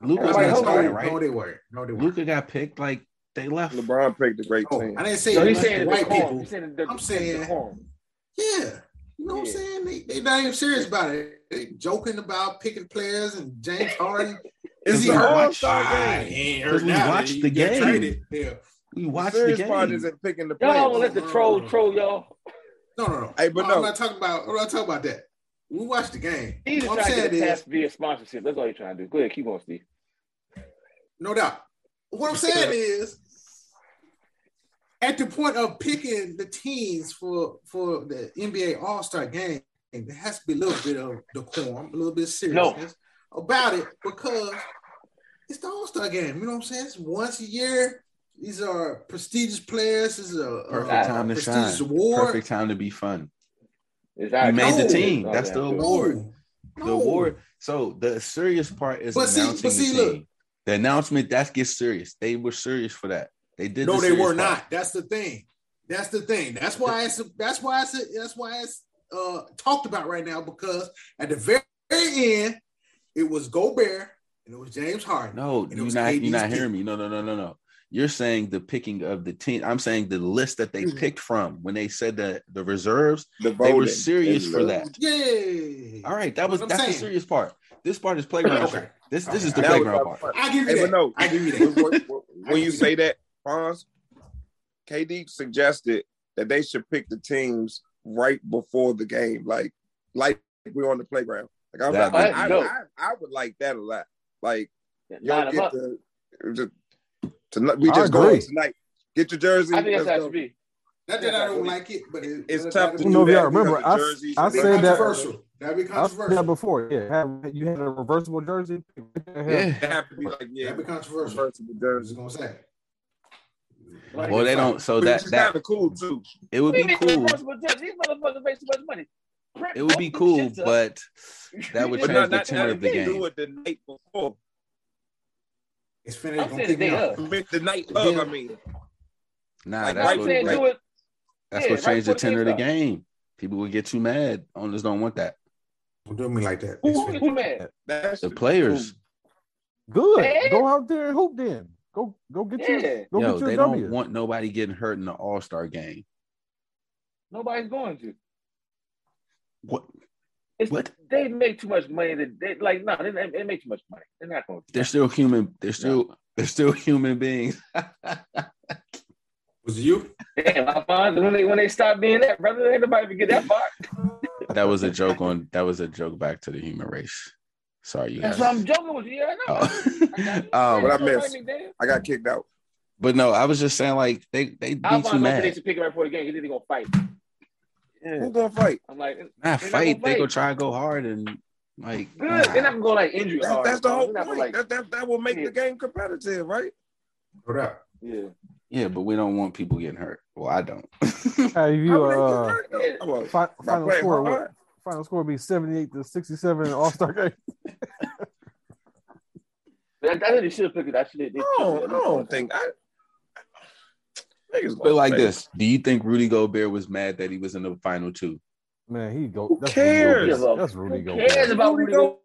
Luka Everybody got hold on, started, No, right? they weren't. No, they weren't. Luka got picked. Like they left. LeBron picked a great Oh, team. I didn't say No, it he's saying the the white people. He's saying I'm saying- decorum. Yeah. You know what I'm saying? They they not even serious about it. They joking about picking players and James Harden. Is he hurt? All-Star Ah, he ain't hurt we now. watched the game. traded. Yeah. We The watched the serious part isn't picking the Y'all players. gonna let the troll troll y'all. No, no, no. Hey, but no. I'm not talking about. I'm not talking about that. We watched the game. He's What I'm trying to saying get a is, pass via sponsorship. That's all you're trying to do. Go ahead, keep going, Steve. no doubt. What I'm saying is, at the point of picking the teams for for the NBA All Star game, there has to be a little bit of decorum, a little bit of seriousness no. about it because it's the All Star game. You know what I'm saying? It's once a year. These are prestigious players. This is a perfect time to shine. Award. Perfect time to be fun. Exactly. You made no. the team. That's the award. No. The award. So the serious part is but announcing see, but see, the team. Look, the announcement that gets serious. They were serious for that. They did. No, the they were part. not. That's the thing. That's the thing. That's why it's. That's why it's. That's why it's uh, talked about right now because at the very, very end, it was Gobert and it was James Harden. No, you're not. you're not hearing me. No, no, no, no, no. You're saying the picking of the team. I'm saying the list that they mm-hmm. picked from when they said that the reserves. The they were serious for that. Yeah. All right, that was that's saying. the serious part. This part is playground. okay. This this is the playground part. I give you hey, that. no, I give you that. when you say that, Fonz, KD suggested that they should pick the teams right before the game, like like we're on the playground. Like I, was like, I, I, I, I, would like that a lot. Like y'all get to, the tonight. We just go tonight. Get your jersey. I think that's how it be. Not that I don't like it, but it, it's tough to do know if y'all remember. I, I said that. That'd be controversial. that before, yeah. You had a reversible jersey? Yeah, have to be like yeah. That'd be controversial. Reversible jersey. Gonna say. Like well, they don't. So that that kind of cool too. It would be cool. These motherfuckers make too much money. It would be cool, but that would change not, the tenor of the game. Do it the night before. It's finished. Gonna kick me. The night of, I mean. Nah, like, that's what. Like, that's yeah, what changed right the tenor of the game. People would get too mad. Owners don't want that. Don't do me like that. Who, who mad? That's the players. Good. Go out there and hoop then. Go go get yeah. your go Yo, get your they w. don't want nobody getting hurt in the All Star game. Nobody's going to. What? It's, what? They make too much money. That they like no, they, they make too much money. They're not going. To. They're still human. They're still no. they're still human beings. Was you? Damn, I find when they when they stop being that, brother, ain't nobody get that far. that was a joke on. That was a joke back to the human race. Sorry, you. That's guys. what I'm joking with you. Yeah, I know. Oh. um, what I missed? I got kicked out. But no, I was just saying like they they be too mad. They should pick it right before the game. He's gonna fight. Yeah. Who's gonna fight? I'm like, not fight. They gonna try to go hard and like. Good. Nah. They're not gonna go like injury that's, hard. That's the whole point. Like, that, that that will make yeah. the game competitive, right? What? Yeah. Yeah, but we don't want people getting hurt. Well, I don't. hey, you uh, fi- final score. Final score will be seventy-eight to sixty-seven All Star game. I think they should have picked it. I should. No, I don't think. I, but like this, do you think Rudy Gobert was mad that he was in the final two? Man, he go. Who that's cares? Rudy that's Rudy Gobert. cares about Rudy Gobert?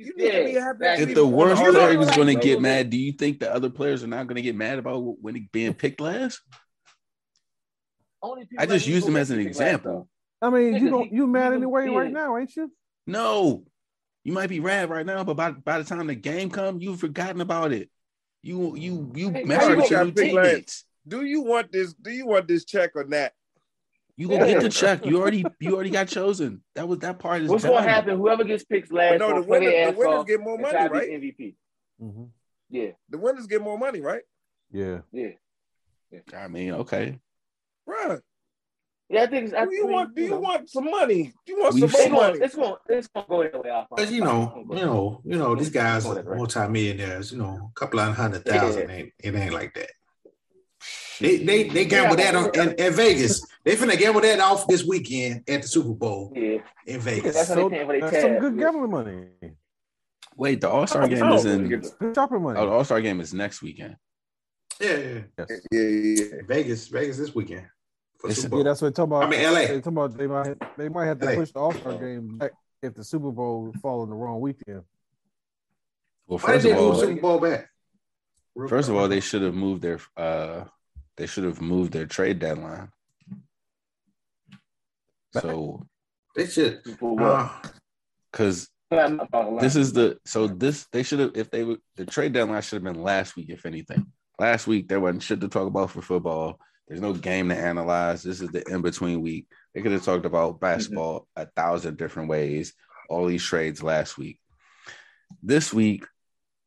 if the worst player was going to get mad, do you think the other players are not going to get mad about when he being picked last? I just used him as an example. I mean, you don't you mad anyway right now, ain't you? No, you might be rad right now, but by, by the time the game comes, you've forgotten about it. You you you hey, mess with your teammates. Do you want this? Do you want this check or not? You gonna get the check. You already you already got chosen. That was that part is. What's gonna happen? Whoever gets picked last, no, the, winner, the winners get more money, right? MVP. Mm-hmm. Yeah, the winners get more money, right? Yeah, yeah. yeah. I mean, okay, right. Yeah, I think. I do you want? Do you know, want some money? Do you want some more money? It's going. It's going to go anyway. Because you know, you know, you know, these guys are multi-millionaires. You know, a couple of hundred thousand. Yeah. Ain't, it ain't like that. They they they gamble yeah, that on in, in, Vegas. They finna gamble that off this weekend at the Super Bowl. Yeah. in Vegas. That's, so, that's some good gambling money. Wait, the All Star game is in. Good shopping money. Oh, the All Star game is next weekend. Yeah, yeah, yes. yeah, yeah, Vegas, Vegas this weekend. Yeah, that's what they talk about. I mean, LA. They talk about they might they might have to LA. push the All Star game back if the Super Bowl fall in the wrong weekend. Well, first of all, Super Bowl back. First of all, they should have moved their uh they should have moved their trade deadline. So they should because uh, this is the so this they should have if they would the trade deadline should have been last week if anything. Last week there wasn't shit to talk about for football. There's no game to analyze. This is the in between week. They could have talked about basketball mm-hmm. a thousand different ways. All these trades last week. This week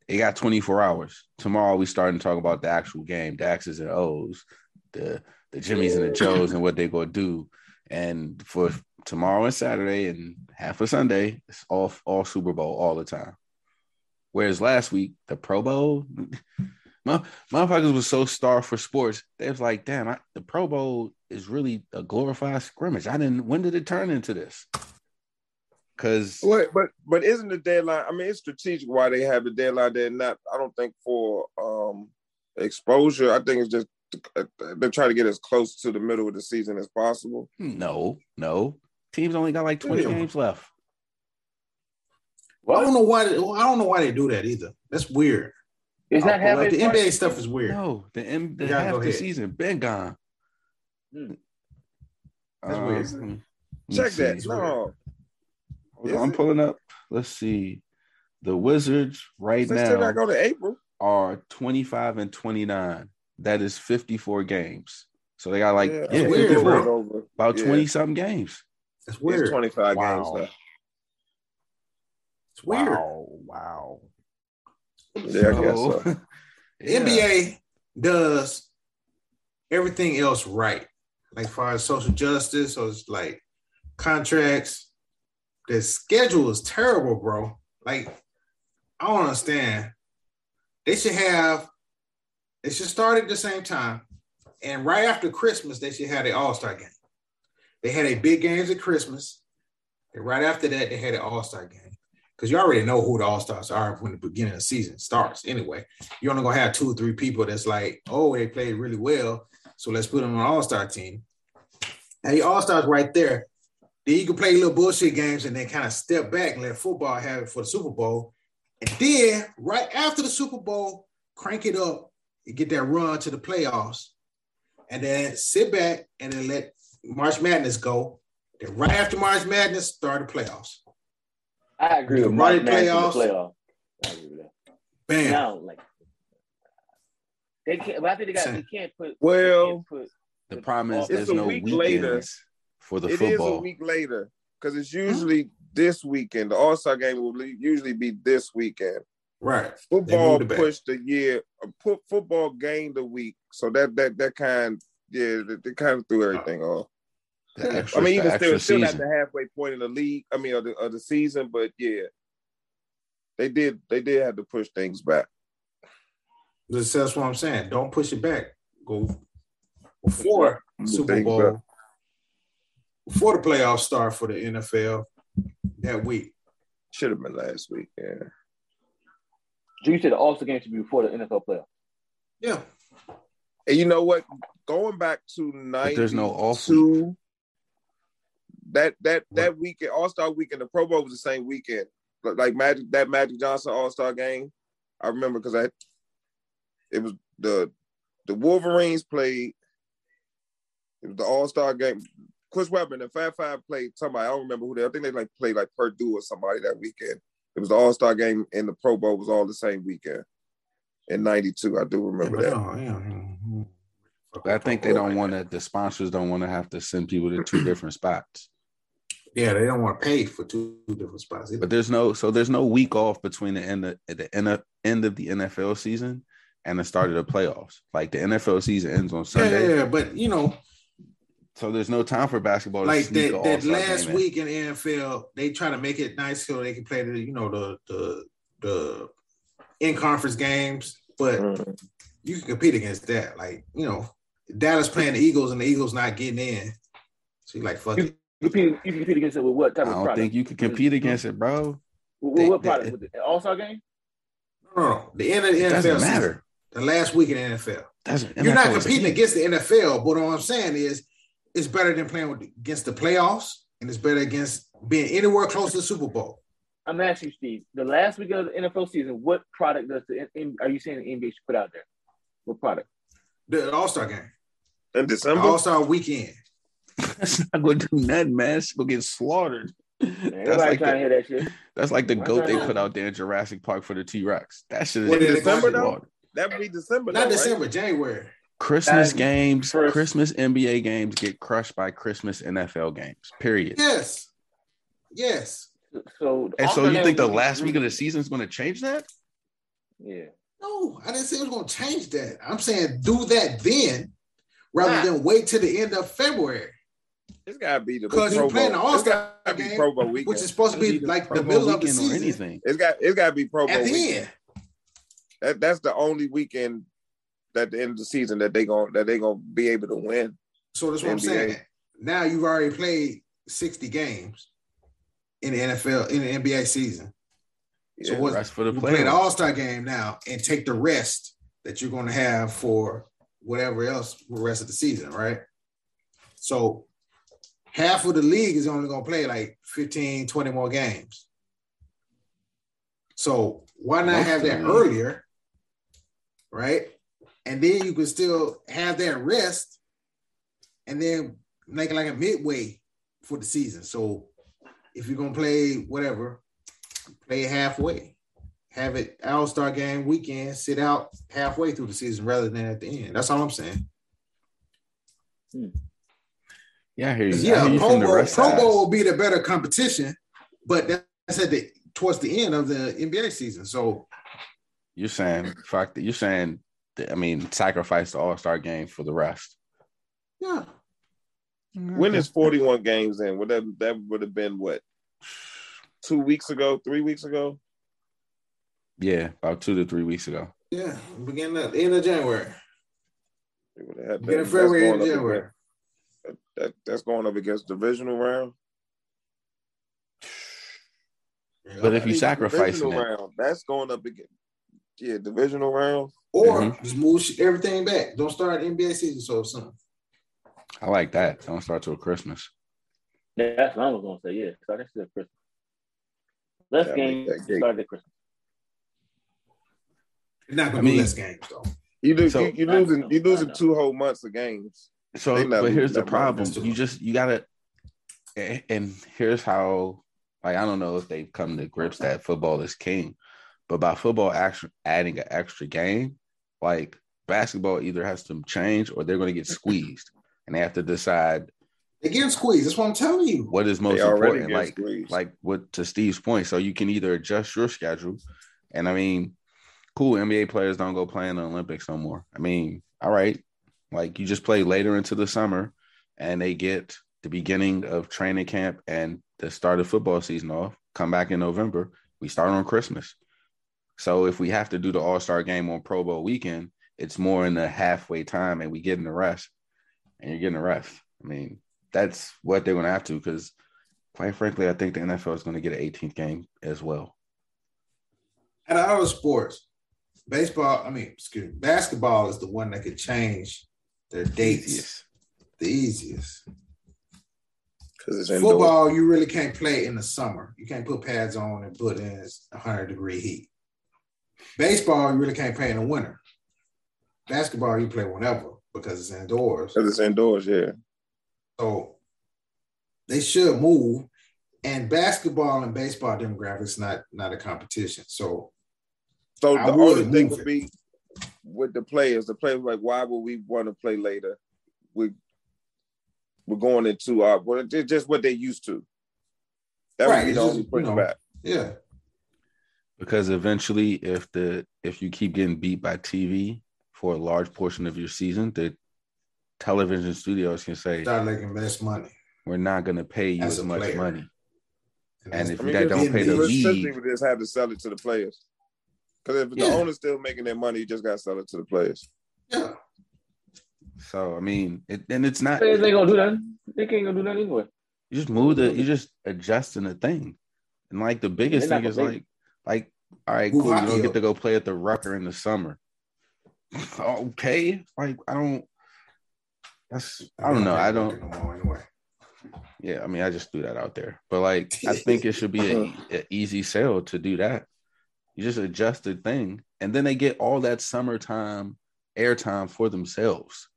it got 24 hours. Tomorrow we starting to talk about the actual game, the X's and O's. the the Jimmys and the Joes and what they're gonna do. And for tomorrow and Saturday and half of Sunday, it's all all Super Bowl all the time. Whereas last week, the Pro Bowl, my motherfuckers was so starved for sports. They was like, damn, I, the Pro Bowl is really a glorified scrimmage. I didn't. When did it turn into this? Because wait, but but isn't the deadline? I mean, it's strategic why they have the deadline there. Not, I don't think for um exposure. I think it's just they're trying to get as close to the middle of the season as possible. No, no. Teams only got like 20 yeah. games left. Well, I don't know why. They, I don't know why they do that either. That's weird. Is that like, the NBA stuff is weird. No, the, M, the half the season been gone. Hmm. That's um, weird. Check that. No, I'm pulling up. Let's see. The Wizards right now. Still got go to April. Are 25 and 29 that is 54 games. So they got like yeah, yeah weird, about 20 something games. That's weird. It's 25 wow. games left. It's weird. Wow. wow. Yeah, so, I guess so. yeah. NBA does everything else right. Like far as social justice, so it's like contracts. The schedule is terrible, bro. Like, I don't understand. They should have they should start at the same time. And right after Christmas, they should have the All Star game. They had a big games at Christmas. And right after that, they had an All Star game. Because you already know who the All Stars are when the beginning of the season starts. Anyway, you're only to have two or three people that's like, oh, they played really well. So let's put them on All Star team. And the All Stars right there. Then you can play little bullshit games and then kind of step back and let football have it for the Super Bowl. And then right after the Super Bowl, crank it up and get that run to the playoffs, and then sit back and then let March Madness go. Then right after March Madness, start the playoffs. I agree with March Madness playoffs. playoff. I agree with that. Bam. Now, like they can't. But I think they got. They can't put. Well, can't put the problem is there's no week later for the it football. It is a week later because it's usually this weekend. The All Star game will usually be this weekend. Right. Football pushed a year. Uh, put football gained a week, so that that that kind yeah, they, kind of threw everything off. Extra, I mean, even still, still at the halfway point in the league. I mean, of the, of the season, but yeah, they did they did have to push things back. That's, that's what I'm saying. Don't push it back. Go before Super Bowl, back. before the playoffs start for the NFL that week. Should have been last week. Yeah. Do you said the All Star game should be before the NFL playoff. Yeah. And you know what? Going back to ninety, there's no All Star. That that that weekend, All Star weekend, the Pro Bowl was the same weekend. Like Magic, that Magic Johnson All Star game, I remember because I, it was the the Wolverines played. It was the All Star game. Chris Webber and Fab Five played somebody. I don't remember who they. I think they like played like Purdue or somebody that weekend. It was the All Star game and the Pro Bowl was all the same weekend in '92. I do remember that. Oh, yeah. I think they don't want to. The sponsors don't want to have to send people to two different spots. Yeah, they don't want to pay for two different spots. Either. But there's no, so there's no week off between the end of the end of, end of the NFL season and the start of the playoffs. Like the NFL season ends on Sunday. Yeah, yeah, but you know, so there's no time for basketball. Like that, that last week in the NFL, they try to make it nice so they can play the you know the the the in conference games, but mm. you can compete against that. Like you know, Dallas playing the Eagles and the Eagles not getting in. So you like fuck you, it. You compete, you compete against it with what type I of don't think you can compete against it, bro. What, they, what product? They, All Star game? No, no, the end of the NFL doesn't matter. Season, the last week in the NFL. Doesn't, You're NFL not competing against the NFL, but all I'm saying is it's better than playing with, against the playoffs, and it's better against being anywhere close to the Super Bowl. I'm asking you, Steve. The last week of the NFL season, what product does the are you saying the NBA should put out there? What product? The All Star game in December. All Star weekend. That's not gonna do nothing, man. It's gonna get slaughtered. Man, that's like the, that shit. That's like the goat they put out there in Jurassic Park for the T Rex. That shit is December though. That would be December. Not though, December, right? January. Christmas games, first. Christmas NBA games get crushed by Christmas NFL games. Period. Yes. Yes. So and so you think the last week of the season is going to change that? Yeah. No, I didn't say it was going to change that. I'm saying do that then rather nah. than wait till the end of February. It's gotta be the because you're playing the All Star game, Pro Bowl weekend. which is supposed to be the like the middle of the season. Or anything. It's got it's got to be Pro Bowl at the weekend. end. That, that's the only weekend at the end of the season that they going that they gonna be able to win. So that's what NBA. I'm saying. Now you've already played 60 games in the NFL in the NBA season. Yeah, so what's for the you play the All Star game now and take the rest that you're going to have for whatever else for the rest of the season, right? So half of the league is only going to play like 15, 20 more games. So why not have that earlier, right? And then you can still have that rest and then make it like a midway for the season. So if you're gonna play whatever, play halfway. Have it All Star game weekend, sit out halfway through the season rather than at the end. That's all I'm saying. Hmm. Yeah, I hear you. Yeah, hear you Pro, Bowl, Pro Bowl will be the better competition, but that's at the towards the end of the NBA season. So you're saying fact that you're saying that, I mean sacrifice the All Star game for the rest. Yeah. When is 41 games in? Would that that would have been what? Two weeks ago, three weeks ago? Yeah, about two to three weeks ago. Yeah, beginning of end of January. Beginning of February, end of January. That, that, that's going up against divisional round. But if you sacrifice it, round, that's going up again. Yeah, divisional round. Or mm-hmm. just move everything back. Don't start NBA season so soon. I like that. Don't start till Christmas. Yeah, that's what I was gonna say. Yeah, start this at Christmas. Less yeah, games start at Christmas. You're not gonna I mean, less games though. You do. So, you, you losing. You losing two whole months of games. So, but here's the problem. You just you gotta, and here's how. Like I don't know if they've come to grips that football is king, but by football actually adding an extra game, like basketball either has to change or they're going to get squeezed and they have to decide. They get squeezed. That's what I'm telling you. What is most important? Like, squeezed. like what to Steve's point. So you can either adjust your schedule, and I mean, cool. NBA players don't go play in the Olympics no more. I mean, all right, like you just play later into the summer, and they get the beginning of training camp and the start of football season off. Come back in November. We start on Christmas. So if we have to do the All Star game on Pro Bowl weekend, it's more in the halfway time, and we get in the rest and you're getting a ref. I mean, that's what they're going to have to because, quite frankly, I think the NFL is going to get an 18th game as well. And other sports, baseball, I mean, excuse me, basketball is the one that could change their dates easiest. the easiest. Because football, you really can't play in the summer. You can't put pads on and put in 100 degree heat. Baseball, you really can't play in the winter. Basketball, you play whenever because it's indoors. Because it's indoors, yeah. So they should move. And basketball and baseball demographics not not a competition. So so the only thing would be with the players, the players like, why would we want to play later? We we're going into our well, just what they used to. That right. would be the only pushback. You know, yeah. Because eventually, if the if you keep getting beat by TV, for a large portion of your season, the television studios can say, "Start making less money. We're not going to pay you as, as much player. money." And, and if I mean, they don't pay the league, we just have to sell it to the players. Because if yeah. the owner's still making their money, you just got to sell it to the players. Yeah. So I mean, it, and it's not. They ain't gonna do that. They can't gonna do that anyway. You just move the. You just adjusting the thing, and like the biggest thing is like, like, all right, cool. You don't get to go play at the Rucker in the summer okay. Like I don't. That's I don't know. I don't. Yeah, I mean, I just threw that out there, but like, I think it should be an easy sale to do that. You just adjust the thing, and then they get all that summertime airtime for themselves.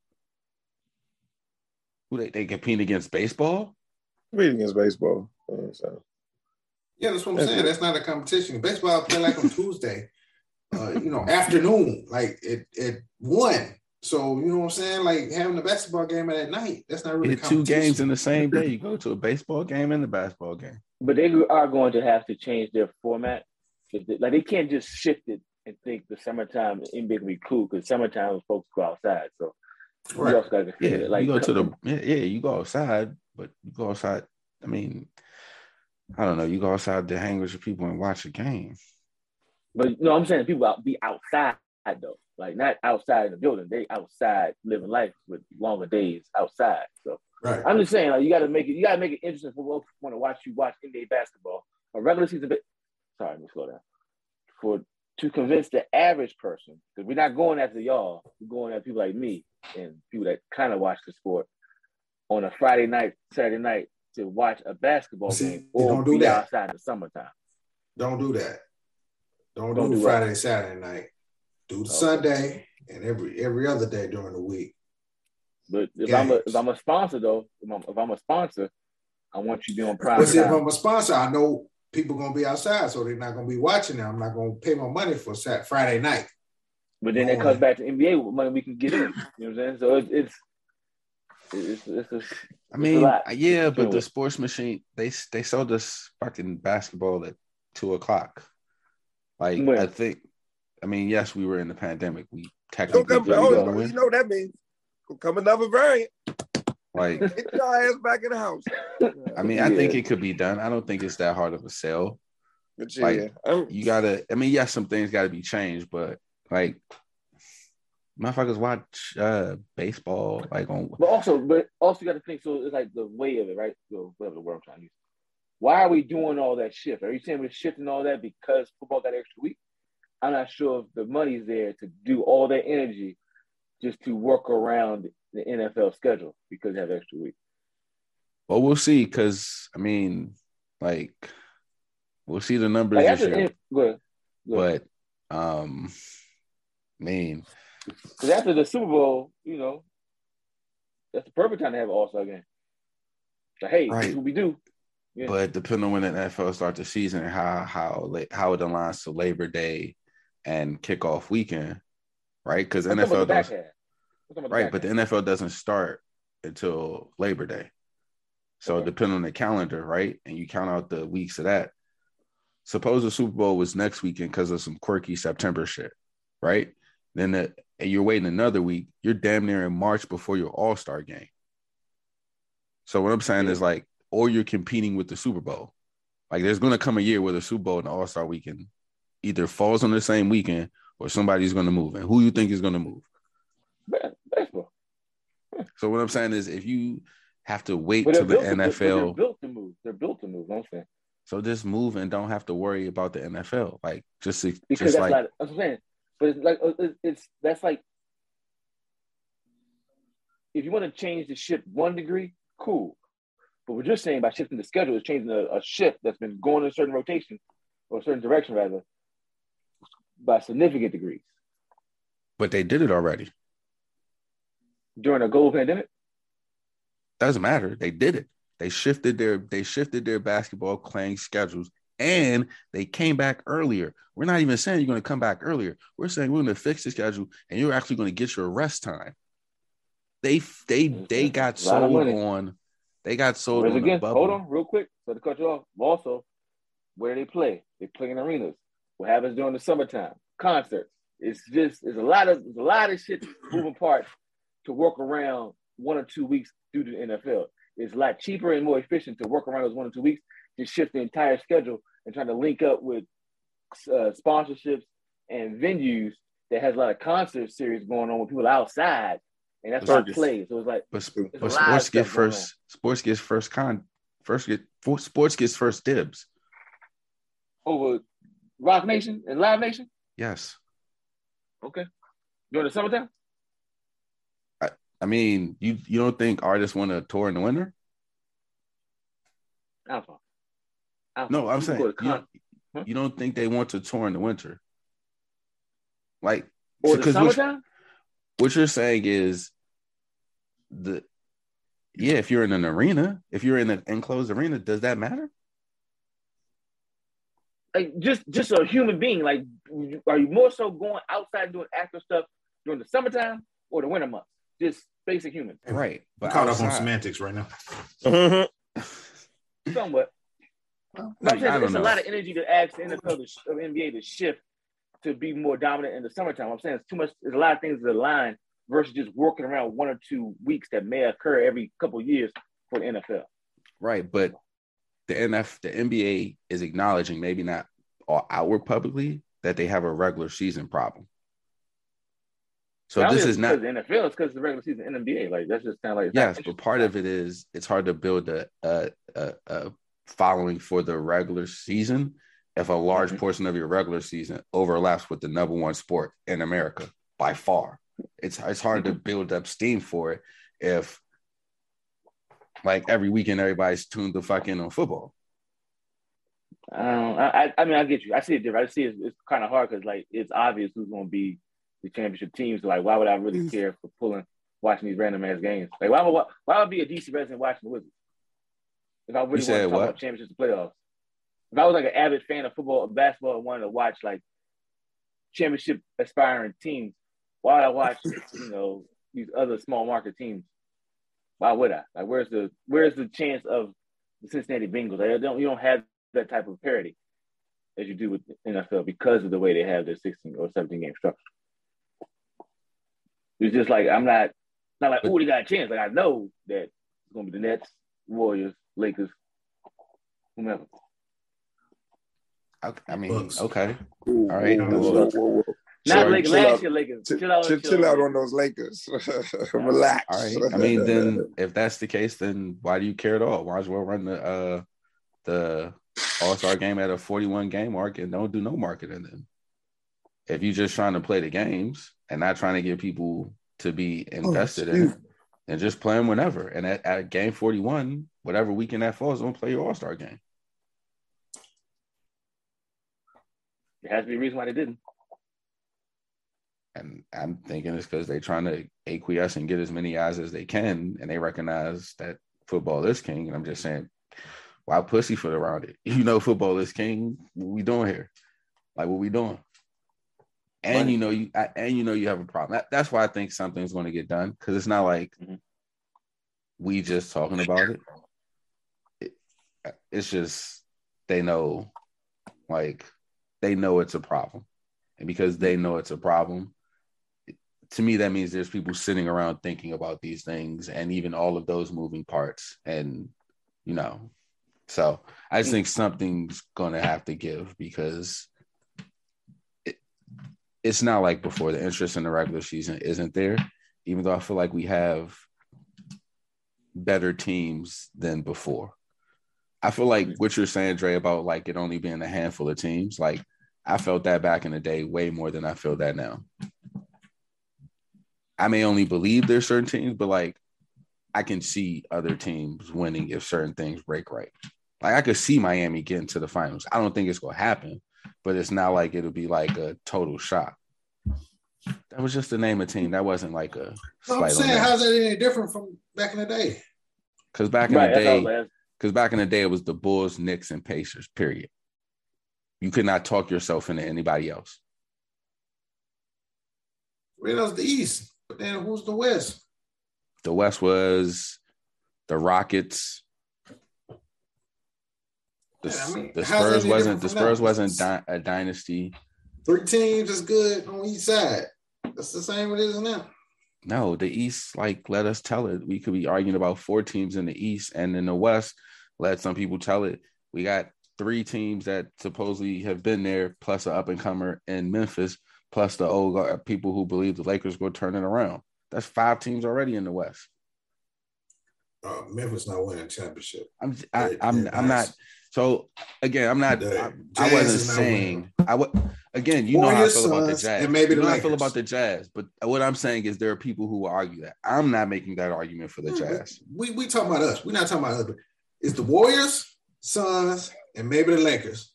Who they, they compete against baseball? Compete against baseball. So. Yeah, that's what I'm that's saying. It. That's not a competition. Baseball play like on Tuesday uh, you know, afternoon, like at, at one. So you know what I'm saying? Like having a basketball game at night, that's not really two games in the same day. You go to a baseball game and a basketball game. But they are going to have to change their format. Like they can't just shift it and think the summertime NBA will be cool because summertime folks go outside. So Right. Yeah, like, you go to uh, the yeah, yeah, you go outside, but you go outside. I mean, I don't know. You go outside to hang with your people and watch a game. But no, I'm saying people out, be outside though, like not outside in the building. They outside living life with longer days outside. So right. I'm just saying, like you got to make it. You got to make it interesting for people want to watch you watch NBA basketball. A regular season. Sorry, let me slow down. For to convince the average person, because we're not going after y'all, we're going after people like me and people that kind of watch the sport on a Friday night, Saturday night to watch a basketball See, game or don't do be that. outside in the summertime. Don't do that. Don't, don't do, do Friday, what? Saturday night. Do the okay. Sunday and every every other day during the week. But if Games. I'm a if I'm a sponsor though, if I'm, if I'm a sponsor, I want you to be on prime. But see, if I'm a sponsor, I know people gonna be outside, so they're not gonna be watching them. I'm not gonna pay my money for Saturday, Friday night. But then it comes back to NBA money we can get in. You know what I'm saying? So it's it's it's, it's, it's a, I mean, uh, yeah, but the sports machine they they sold us fucking basketball at two o'clock. Like when? I think, I mean, yes, we were in the pandemic. We technically come, oh, you know what that means. Will come another variant. Like get your ass back in the house. I mean, I yeah. think it could be done. I don't think it's that hard of a sell. But yeah, like, you gotta. I mean, yes, some things got to be changed, but like motherfuckers watch uh baseball like on but also but also you got to think so it's like the way of it right so whatever the word i'm trying to use why are we doing all that shift are you saying we're shifting all that because football got extra week i'm not sure if the money's there to do all that energy just to work around the nfl schedule because they have extra week well we'll see because i mean like we'll see the numbers like, this year. Go ahead. Go ahead. but um mean because after the Super Bowl, you know, that's the perfect time to have an All Star game. So hey, right. what we do. Yeah. But depending on when the NFL starts the season and how how how it aligns to Labor Day and kickoff weekend, right? Because NFL does right, but the NFL doesn't start until Labor Day. So okay. depending on the calendar, right, and you count out the weeks of that. Suppose the Super Bowl was next weekend because of some quirky September shit, right? Then the and you're waiting another week, you're damn near in March before your All Star game. So what I'm saying yeah. is like, or you're competing with the Super Bowl. Like there's going to come a year where the Super Bowl and the All Star weekend either falls on the same weekend or somebody's going to move. And who you think is going to move? Baseball. So what I'm saying is, if you have to wait till the NFL, they're built to move. They're built to move. I'm saying. So just move and don't have to worry about the NFL. Like just because just like not, I'm saying but it's like uh, it's that's like if you want to change the ship one degree, cool. But we're just saying by shifting the schedule is changing a, a ship that's been going in a certain rotation or a certain direction rather by significant degrees. But they did it already. During a global pandemic? Doesn't matter. They did it. They shifted their they shifted their basketball playing schedules and they came back earlier. We're not even saying you're going to come back earlier. We're saying we're going to fix the schedule, and you're actually going to get your rest time. They they they got sold on. They got sold on again. Hold on, real quick. So to cut you off. Also, where do they play, they play in arenas. What happens during the summertime? Concerts. It's just it's a lot of it's a lot of shit moving parts to work around one or two weeks due to the NFL. It's a lot cheaper and more efficient to work around those one or two weeks just shift the entire schedule and trying to link up with uh, sponsorships and venues that has a lot of concert series going on with people outside, and that's what I play. So it's like, but, but sports get first. Sports gets first con. First get sports gets first dibs over Roc Nation and Live Nation. Yes. Okay. During the summertime. I, mean, you you don't think artists want to tour in the winter? Alpha. No, I'm saying you don't, huh? you don't think they want to tour in the winter, like or the summertime. What, what you're saying is the yeah. If you're in an arena, if you're in an enclosed arena, does that matter? Like just just a human being, like are you more so going outside doing active stuff during the summertime or the winter months? Just basic human. Right. But caught up on semantics right now. Mm-hmm. Somewhat. Well, I saying, it's a lot of energy to ask the NFL to, or NBA to shift to be more dominant in the summertime. I'm saying it's too much. There's a lot of things that align versus just working around one or two weeks that may occur every couple years for the NFL. Right, but the NF, the NBA is acknowledging, maybe not all outward publicly, that they have a regular season problem. So this is not the NFL. It's because the regular season NBA. Like that's just kind of like yes, but part of it is it's hard to build a a, a, a following for the regular season if a large mm-hmm. portion of your regular season overlaps with the number one sport in America by far. It's it's hard mm-hmm. to build up steam for it if like every weekend everybody's tuned the fuck in on football. Um, I, I mean, I get you. I see it different. I see it, it's kind of hard because like it's obvious who's going to be the championship teams. Like, why would I really care for pulling watching these random ass games? Like, why would why, why would I be a DC resident watching the Wizards if I really want to talk what? about championships and playoffs? If I was like an avid fan of football or basketball and wanted to watch like championship aspiring teams, why would I watch you know these other small market teams? Why would I? Like, where's the where's the chance of the Cincinnati Bengals? Like, don't you don't have that type of parity as you do with NFL because of the way they have their 16 or 17 game structure. It's just like I'm not not like oh they got a chance. Like I know that it's gonna be the Nets, Warriors, Lakers, whomever. I mean, okay, all right. Not Lakers. Last year, Lakers. Chill, out, chill, chill out on those Lakers. Relax. All right. I mean, then if that's the case, then why do you care at all? Why as well run the uh the All Star game at a forty one game mark and don't do no marketing then? If you're just trying to play the games, and not trying to get people to be oh, invested oh, in it and just play them whenever. And at, at game 41, whatever weekend that falls, don't play your All Star game. There has to be a reason why they didn't. And I'm thinking it's because they're trying to acquiesce and get as many eyes as they can, and they recognize that football is king. And I'm just saying, why pussyfoot around it? You know, football is king. What we doing here? Like, what we doing? And Money. you know you and you know you have a problem. That, that's why I think something's going to get done because it's not like mm-hmm. we just talking about it. it. It's just they know, like they know it's a problem, and because they know it's a problem, to me that means there's people sitting around thinking about these things and even all of those moving parts, and you know, so I just mm. think something's going to have to give because it's not like before. The interest in the regular season isn't there, even though I feel like we have better teams than before. I feel like what you're saying, Dre, about like it only being a handful of teams, like I felt that back in the day way more than I feel that now. I may only believe there's certain teams, but like I can see other teams winning if certain things break right. Like I could see Miami getting to the finals. I don't think it's gonna happen, but it's not like it'll be like a total shock. That was just the name of the team. That wasn't like a. I'm saying, how's that any different from back in the day? Because back in right, the day, because back in the day, it was the Bulls, Knicks, and Pacers. Period. You could not talk yourself into anybody else. Well, that was the East, but then who's the West? The West was the Rockets, the, I mean, the Spurs wasn't the Spurs wasn't di- a dynasty. Three teams is good on each side. That's the same it is now. No, the East, like, let us tell it. We could be arguing about four teams in the East, and in the West, let some people tell it. We got three teams that supposedly have been there, plus an up and comer in Memphis, plus the old people who believe the Lakers will turn it around. That's five teams already in the West. Uh, Memphis not winning a championship. I'm I, I'm I'm not so again, I'm not. I, I, wasn't saying. I would again. You know how I feel about the Jazz. And maybe you know how I feel about the Jazz. But what I'm saying is there are people who will argue that. I'm not making that argument for the Jazz. We we talking about us. We're not talking about us. It's the Warriors, Suns, and maybe the Lakers,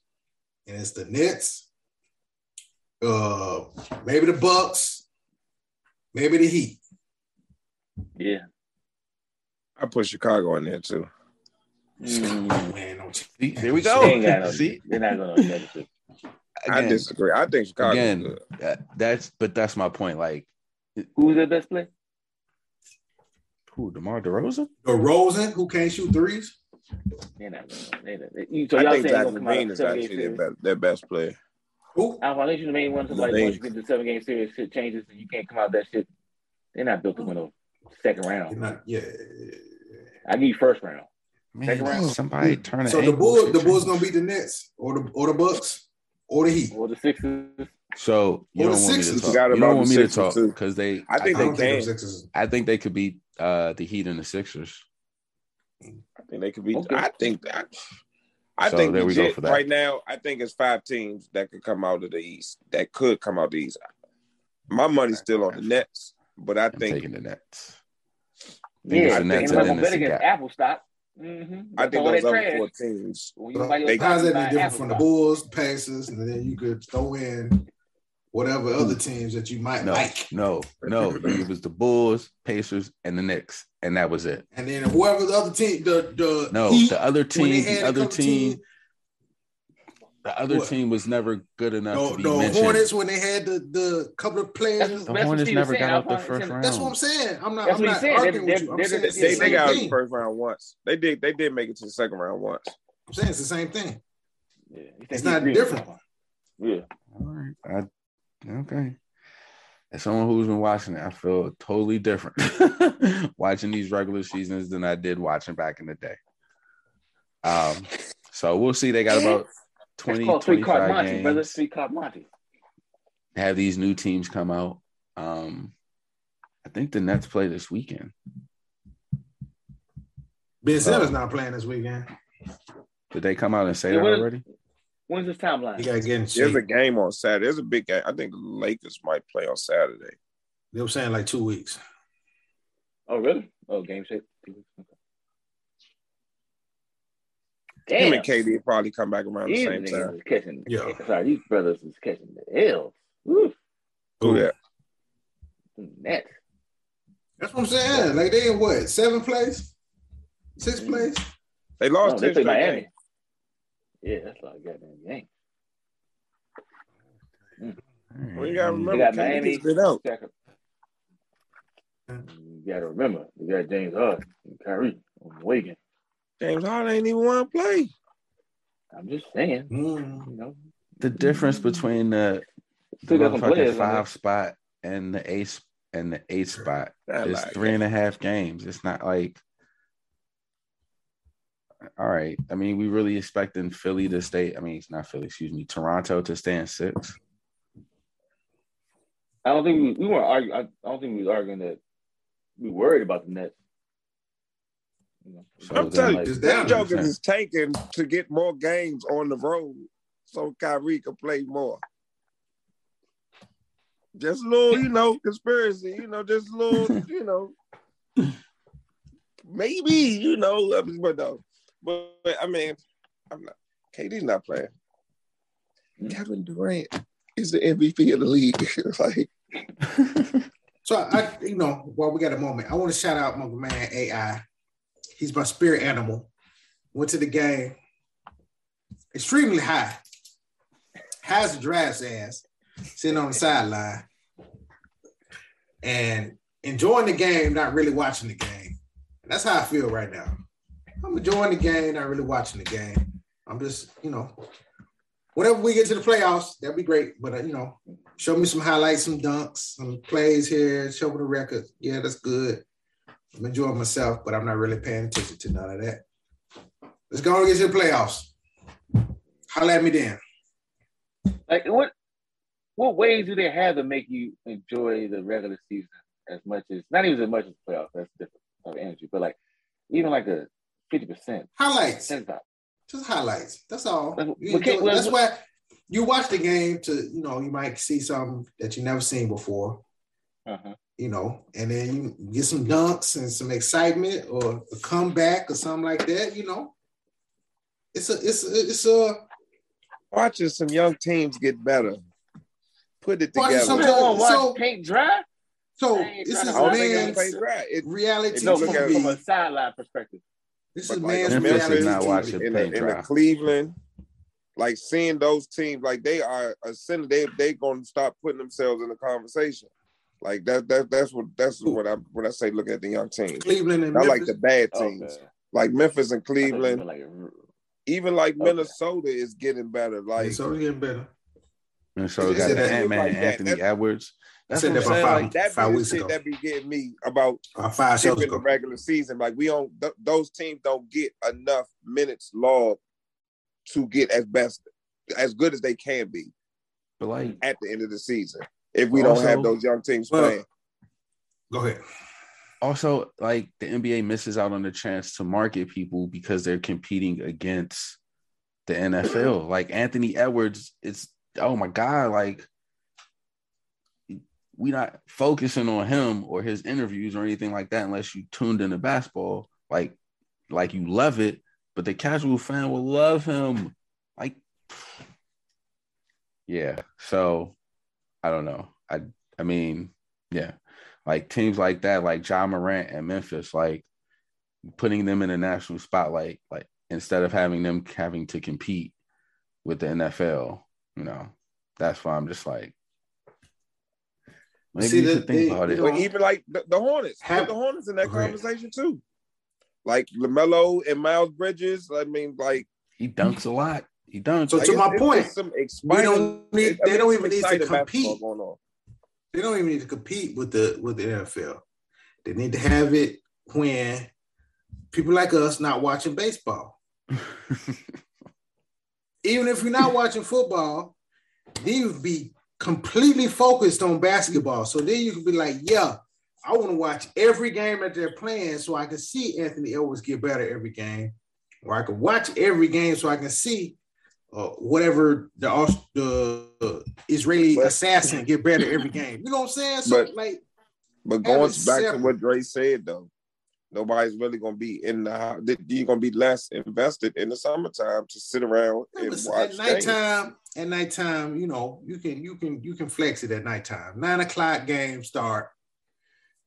and it's the Nets. Uh, maybe the Bucks, maybe the Heat. Yeah, I put Chicago in there too. Mm. Man, See, there we go. No, See, they're not going to Again, I disagree. I think Chicago. Again, that, that's but that's my point. Like, who's the best player? Who? DeMar DeRozan? DeRozan, who can't shoot threes. They're not going to. So I think Zach LaVine is actually their best, their best player. Who? I think you're the main one. Somebody once you get the seven game series, shit changes, and you can't come out that shit They're not built to win a second round. Not, yeah. I give you first round. Man, second round. Somebody turn it. So the Bulls, the Bulls gonna beat the Nets or the or the Bucks or the Heat or the Sixers. So you don't want me to talk. You don't want me to talk because they. I think I they can. I think they could beat uh, the Heat and the Sixers. I think they could beat. Okay. I think that. I so think there we go for that. right now. I think it's five teams that could come out of the East. That could come out of the East. My money's still on the Nets, but I I'm think taking the Nets. I yeah, the Nets and then bet against Apple stock. Mm-hmm. I think those other four teams. They, how's that any different from the Bulls, Pacers, and then you could throw in whatever other teams that you might no, like. No, no, it was the Bulls, Pacers, and the Knicks, and that was it. And then whoever the other team, the the no, Heat, the other team, the other team, team, the other what? team was never good enough. No, to be no mentioned. Hornets when they had the the couple of players. The Hornets never got out the first round. That's what I'm saying. I'm not. That's I'm not arguing they're, with you. I'm saying they, the they got out the first round once. They did. They did make it to the second round once. I'm saying it's the same thing. Yeah, it's not different. Yeah. All right. I Okay. As someone who's been watching it, I feel totally different watching these regular seasons than I did watching back in the day. Um, so we'll see. They got about 20, 25 Monty, games. Brother. Three card Monty. Have these new teams come out. Um, I think the Nets play this weekend. Ben Simmons uh, not playing this weekend. Did they come out and say yeah, that already? When's this timeline? You gotta get in There's a game on Saturday. There's a big game. I think the Lakers might play on Saturday. They were saying like two weeks. Oh, really? Oh, game shape. Damn. Him and KD probably come back around these the same time. Catching, yeah. Sorry, these brothers is catching the L's. Woo. Who that? Net. That's what I'm saying. Like they in what? Seventh place? Sixth mm-hmm. place? They lost. No, they played Miami. Game. Yeah, that's a lot of goddamn game. Mm. Well, you gotta remember, got Miami. Been out. You gotta remember, you got James Harden and Kyrie on the weekend. James Harden ain't even want to play. I'm just saying. Mm. You know, the difference between the, the motherfucking five spot and the eight and the eight spot is like three and a half games. It's not like all right. I mean, we really expecting Philly to stay. I mean, it's not Philly, excuse me, Toronto to stay in six. I don't think we, we weren't arguing. I don't think we were arguing that we worried about the Nets. You know, so I'm telling like, you, that Jokers is tanking to get more games on the road so Kyrie can play more. Just a little, you know, conspiracy, you know, just a little, you know, maybe, you know, but no. But, but I mean, I'm not. KD's not playing. Kevin Durant is the MVP of the league. like, so I, you know, while we got a moment, I want to shout out my man AI. He's my spirit animal. Went to the game, extremely high. Has a draft's ass sitting on the sideline and enjoying the game, not really watching the game. That's how I feel right now. I'm enjoying the game, not really watching the game. I'm just, you know, whenever we get to the playoffs, that'd be great. But uh, you know, show me some highlights, some dunks, some plays here, show me the record. Yeah, that's good. I'm enjoying myself, but I'm not really paying attention to none of that. Let's go and get to the playoffs. Holla at me then. Like what what ways do they have to make you enjoy the regular season as much as not even as much as playoffs? That's different of energy, but like even like a fifty percent. Highlights. Just highlights. That's all. Well, that's why you watch the game to you know you might see something that you never seen before. Uh-huh. You know, and then you get some dunks and some excitement or a comeback or something like that. You know, it's a it's a, it's a watching some young teams get better. Put it together. Some, watch so, paint dry. So this is man's reality no, from a sideline perspective. This is man's Memphis not watching in, in, in Cleveland. Like seeing those teams, like they are a ascending, they they gonna start putting themselves in the conversation. Like that that that's what that's what I when I say look at the young teams. Cleveland and I Memphis. like the bad teams. Okay. Like Memphis and Cleveland. Like even like okay. Minnesota is getting better. Like Minnesota's getting better. Minnesota got Ant Man, Anthony Edwards. That's what I'm saying. Five, like, that five weeks shit ago. that be getting me about uh, five shows in the regular season. Like we don't, th- those teams don't get enough minutes logged to get as best, as good as they can be. But like at the end of the season, if we also, don't have those young teams well, playing. Go ahead. Also, like the NBA misses out on the chance to market people because they're competing against the NFL. like Anthony Edwards, it's oh my god, like we not focusing on him or his interviews or anything like that unless you tuned into basketball, like like you love it, but the casual fan will love him. Like yeah. So I don't know. I I mean, yeah. Like teams like that, like Ja Morant and Memphis, like putting them in a national spotlight, like instead of having them having to compete with the NFL, you know, that's why I'm just like, Maybe See, you should think they, about it. But even like the, the Hornets, have the Hornets in that conversation too. Like LaMelo and Miles Bridges. I mean, like he dunks a lot. He dunks. So like, to my point, we don't need. They don't even need to compete. They don't even need to compete with the with the NFL. They need to have it when people like us not watching baseball. even if you're not watching football, then you'd be completely focused on basketball. So then you could be like, yeah, I want to watch every game that they're playing so I can see Anthony Edwards get better every game, or I can watch every game so I can see uh, whatever the the Israeli but, assassin get better every game. You know what I'm saying? So but, like, but going back to what Dre said though, nobody's really gonna be in the house. You're gonna be less invested in the summertime to sit around and watch. At nighttime, games. at nighttime, you know, you can you can you can flex it at nighttime. Nine o'clock game start.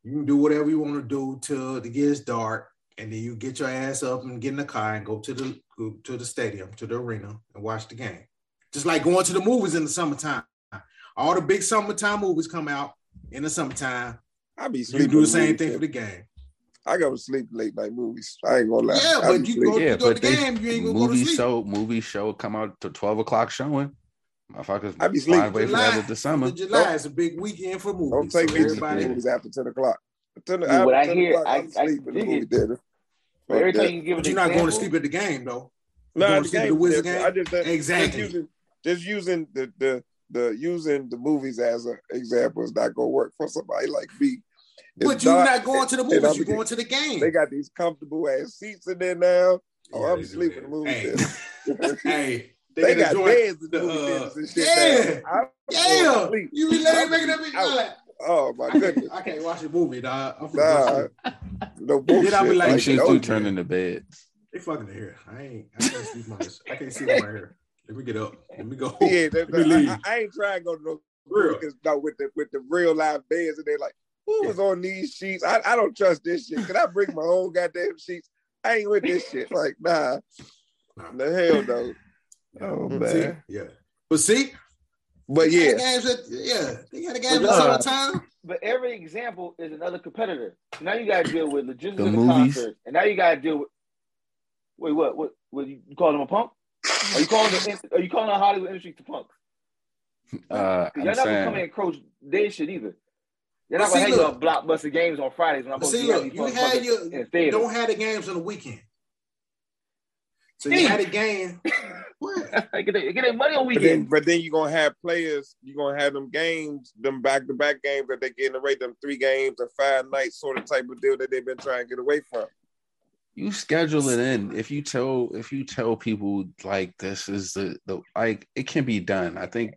You can do whatever you want to do till it gets dark, and then you get your ass up and get in the car and go to the go to the stadium, to the arena, and watch the game. Just like going to the movies in the summertime. All the big summertime movies come out in the summertime. I be sleeping. You do the same thing for the game. I go to sleep late night movies. I ain't gonna lie. Yeah, but you go, yeah, you go to the game, you ain't gonna movie go to sleep. show, movie show come out to twelve o'clock showing. Motherfuckers, I be sleeping. Wait July, for the summer. July is a big weekend for movies. Don't take so me to movies after ten o'clock. 10, Dude, what I hear, I, I, I the movie theater. But every time you give but you're not going to sleep at the game though. No, nah, the game, the Wizard game. I just, uh, exactly. Just using, just using the the the using the movies as an example is not gonna work for somebody like me but you're not going to the movies. You're going to the game. They got these comfortable ass seats in there now. Oh, yeah, I'm sleeping in the movie. Hey, hey they, they got beds in the uh, and shit. Yeah, yeah. You be laying making up like, Oh my goodness! I can't watch a movie, dog. I'm nah, no bullshit. Then I be like, like shit do turn into bed. They fucking here. I ain't. I can't sleep on this. I can't see right here. Let me get up. Let me go. Yeah, Let me leave. I, I, ain't trying to go to no real no, with the with the real live beds, and they're like, who was on these sheets? I, I don't trust this shit. Can I bring my own goddamn sheets? I ain't with this shit. Like, nah. The hell no. Oh man. See? Yeah. But see, but yeah. That, yeah, they got a game all the time. But every example is another competitor. Now you gotta deal with logistics the movies. Concert, and now you gotta deal with wait, what what what you calling them a punk? Are you calling the are you calling the Hollywood industry to punk? Uh, Y'all never come and encroach their shit either. They're not gonna have your blockbuster games on Fridays when I'm see, look, you had your don't have the games on the weekend. So you had a game. what? get, their, money on weekend. But then, but then you're gonna have players, you're gonna have them games, them back to back games that they get in the rate, them three games or five nights sort of type of deal that they've been trying to get away from. You schedule it in. If you tell if you tell people like this is the the like it can be done. I think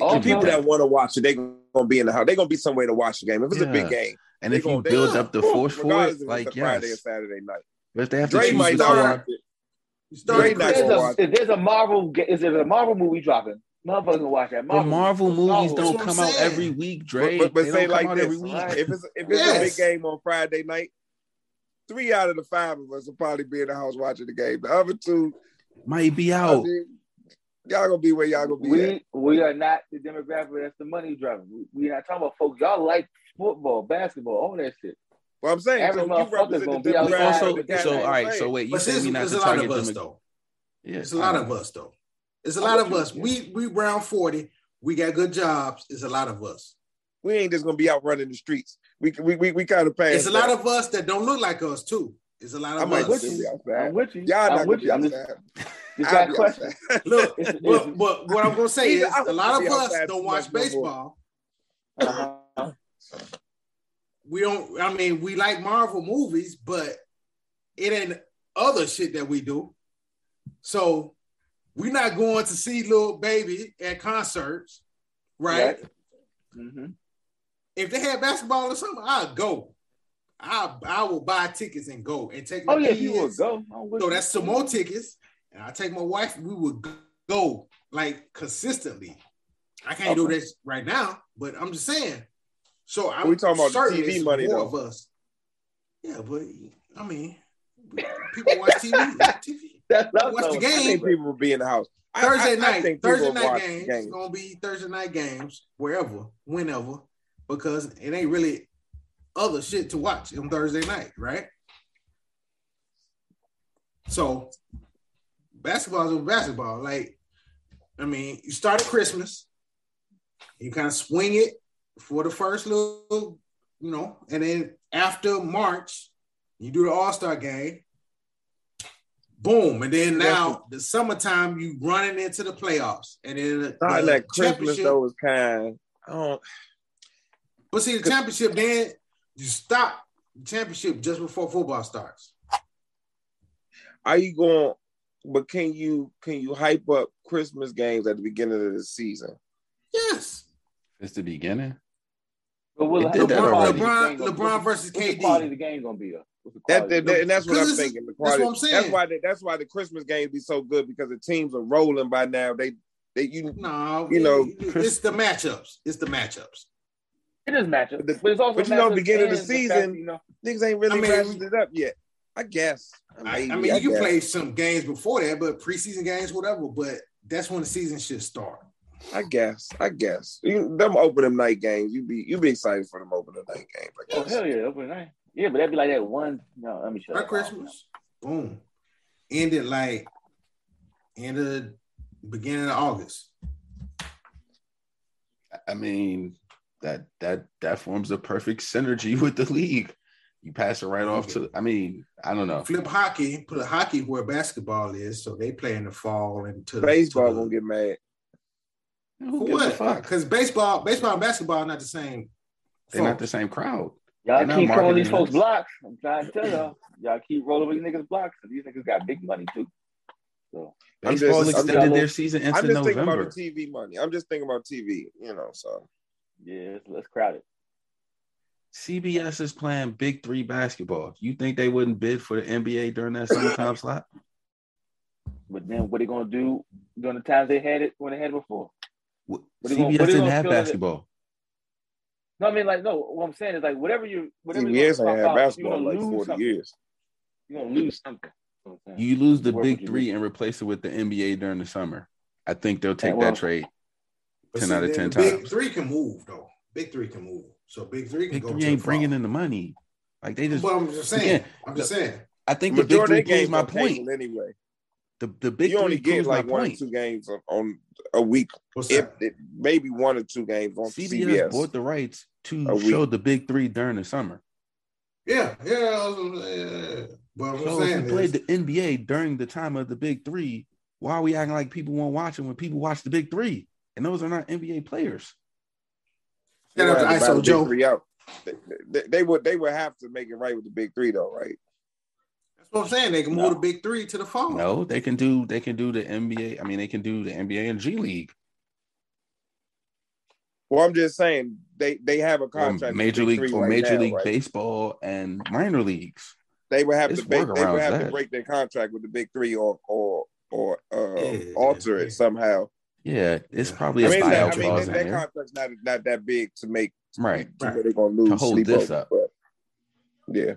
all people that want to watch it, they're gonna be in the house. They're gonna be somewhere to watch the game. If it's yeah. a big game, and if you gonna, build up the force for it, like yes. Friday or Saturday night. But if they have to Dre choose might not watch it. Dre there's, a, if there's a Marvel, is there a Marvel movie dropping? Motherfuckers gonna watch that. Marvel, but Marvel movies don't come out every week, Dre. But, but, but say like this: if it's if it's yes. a big game on Friday night, three out of the five of us will probably be in the house watching the game. The other two might be out. I mean, y'all gonna be where y'all gonna be. We at. we are not the demographic that's the money driver. We, we not talking about folks. Y'all like football, basketball, all that shit. Well, I'm saying Every so you represent gonna be also, so all right. So wait, you said we not to target them. Us, though. Yeah, it's a lot of us though. It's a lot of us. We we round forty. We got good jobs. It's a lot of us. we ain't just gonna be out running the streets. We we we, we kind of pass. It's a lot of us that don't look like us too. It's a lot of I'm us. With you. I'm with you. Y'all I'm with you. I'm just, just got a question. Look, but, but what I'm gonna say is a lot of us don't watch baseball. Uh-huh. We don't. I mean, we like Marvel movies, but it ain't other shit that we do. So we're not going to see Lil Baby at concerts, right? right. Mm-hmm. If they had basketball or something, I'd go. I I will buy tickets and go and take. My oh yeah, kids. you would go. So that's some more tickets, and I take my wife. We would go like consistently. I can't okay. do this right now, but I'm just saying. So I'm we talking about TV money though. Of us. Yeah, but I mean, people watch TV. TV. That's watch the game. I think people will be in the house. Thursday I, I, night, I Thursday night games, games. It's gonna be Thursday night games wherever, whenever, because it ain't really other shit to watch on Thursday night, right? So basketball is basketball. Like, I mean, you start at Christmas, you kind of swing it for the first little, you know, and then after March, you do the All Star game. Boom, and then now the summertime you running into the playoffs, and then the, that Christmas though was kind. I don't. But see, the championship then you stop the championship just before football starts. Are you going? But can you can you hype up Christmas games at the beginning of the season? Yes, it's the beginning. But will LeBron, LeBron, LeBron, LeBron versus KD. The quality of the game gonna be? That, that, that, and that's what I'm thinking. The quality, that's what I'm saying. That's why the, that's why the Christmas game be so good because the teams are rolling by now. They they you no, you know it's the matchups. It's the matchups. It is matchup, but, it's also but you know, beginning of the season, fact, you know, niggas ain't really I mean, it up yet. I guess. Maybe, I, I mean, I you guess. can play some games before that, but preseason games, whatever. But that's when the season should start. I guess. I guess. You, them opening night games, you be you be excited for them opening night games. Oh hell yeah, opening night. Yeah, but that'd be like that one. No, let me show. Right Christmas, boom, ended like end of beginning of August. I mean, that that that forms a perfect synergy with the league. You pass it right off to. I mean, I don't know. Flip hockey, put a hockey where basketball is, so they play in the fall and to baseball. To the, gonna get mad. Who what? Because baseball, baseball and basketball are not the same. They're folks. not the same crowd. Y'all They're keep rolling these folks blocks. I'm trying to tell y'all. Y'all keep rolling with these niggas blocks. These niggas got big money too. So baseball just, extended their season into I'm just November. thinking about the TV money. I'm just thinking about TV. You know, so yeah, let's crowd it. CBS is playing Big Three basketball. You think they wouldn't bid for the NBA during that summertime slot? But then, what are they gonna do during the times they had it when they had it before? What, CBS gonna, didn't have basketball. No, I mean like no. What I'm saying is like whatever you whatever CBS ain't had basketball like forty something. years. You're gonna lose something. You lose the Big Three and replace it with the NBA during the summer. I think they'll take well, that trade. ten see, out of ten times. Big Three can move though. Big Three can move. So Big Three can big go. Three ain't bringing in the money. Like they just. Well, I'm just saying. Again, I'm just saying. I think the, the Big Three proves my point. Anyway, the the Big you Three only get like one point. or two games on, on a week. If, if, maybe one or two games on CBS. CBS. bought the rights to show the Big Three during the summer. Yeah, yeah. yeah. But so if we played the NBA during the time of the Big Three, why are we acting like people won't watch it when people watch the Big Three? And those are not NBA players. Shout out to ISO Joe. They, they, they, would they would have to make it right with the Big Three though, right? That's what I'm saying. They can move no. the Big Three to the fall. No, they can do they can do the NBA. I mean, they can do the NBA and G League. Well, I'm just saying they they have a contract. Or major league or right Major now, League right? Baseball and minor leagues. They would have it's to they would have that. to break their contract with the Big Three or or or uh, yeah, alter yeah. it somehow. Yeah, it's probably a I mean, buyout I mean, clause that, that contract's not not that big to make right. To right. They're gonna lose to hold this over, up. But yeah,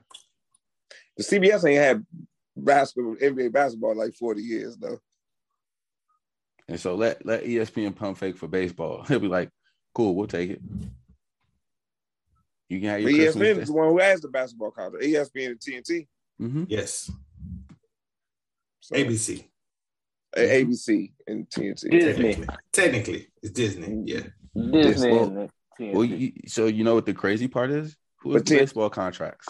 the CBS ain't had basketball NBA basketball like forty years though. And so let let ESPN pump fake for baseball. He'll be like, "Cool, we'll take it." You can have your ESPN is the one who has the basketball contract. ESPN and TNT. Mm-hmm. Yes. So, ABC. ABC and TNT. Disney. Technically, technically it's Disney. Yeah. Disney. Well, Well, you, so you know what the crazy part is? Who has baseball contracts?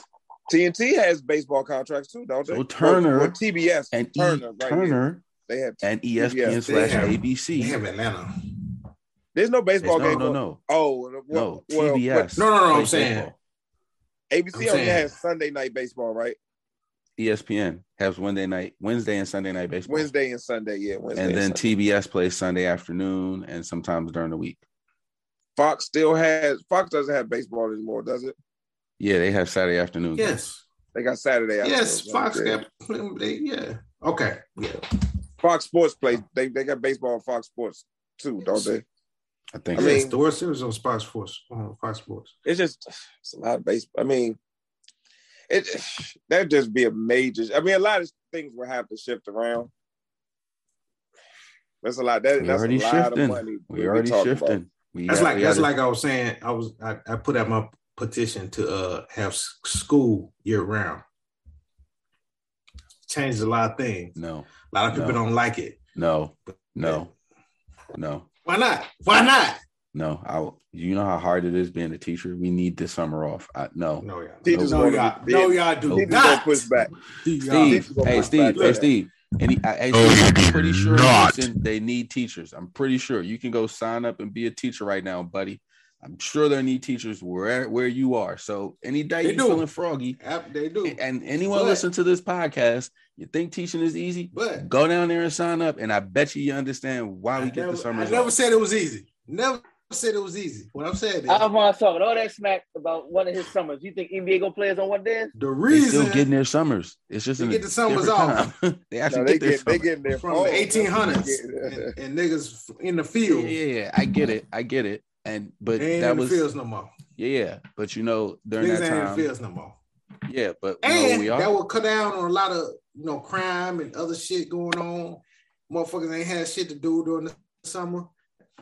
TNT has baseball contracts too, don't they? So Turner, or, or TBS, and Turner, e, right Turner, they have and ESPN slash ABC. They have Atlanta. There's no baseball There's game. No, no, no. Oh, well, no. TBS. no, no, no. I'm saying ABC I'm only has Sunday night baseball, right? ESPN has Wednesday night, Wednesday and Sunday night baseball. Wednesday and Sunday, yeah. Wednesday and then and TBS plays Sunday afternoon and sometimes during the week. Fox still has Fox doesn't have baseball anymore, does it? Yeah, they have Saturday afternoon. Yes. They got Saturday afternoon. Yes, Fox got they, yeah. Okay. Yeah. Fox Sports plays they, they got baseball on Fox Sports too, don't they? I think I mean the World Series on Fox Sports on Fox Sports. It's just it's a lot of baseball. I mean, it that'd just be a major. I mean, a lot of things will have to shift around. That's a lot. That, we that's already a lot shifting. of money. We already shifting. We that's got, like that's like I was saying. I was I, I put out my petition to uh have school year round. Changes a lot of things. No, a lot of people no. don't like it. No, no, no. Why not? Why not? No, I. You know how hard it is being a teacher. We need this summer off. I, no, no, y'all, Teachers no, y'all, no, y'all do Teachers not push back. Steve, hey Steve, hey Steve. Any, I, I'm pretty sure listen, they need teachers. I'm pretty sure you can go sign up and be a teacher right now, buddy. I'm sure they need teachers where where you are. So any day They you're do. feeling froggy, They do. and anyone But- listen to this podcast, you think teaching is easy? But Go down there and sign up, and I bet you you understand why we I get never, the summers I never off. said it was easy. Never said it was easy. What I'm saying is Alphonse talking all that smack about one of his summers. You think NBA gonna play us on one day? the They reason still getting their summers. It's just They get the summers off. time. they actually No, they get their get they summers. getting their from the That's what they 1800s and, and niggas in the Yeah, field. yeah, yeah, I get it. I get it. And but They ain't that in was the fields no more. yeah, yeah. But you know, during Niggas that ain't in the time, fields no more. yeah. But you know And that will cut down on a lot of you know crime and other shit going on. Motherfuckers ain't had shit to do during the summer.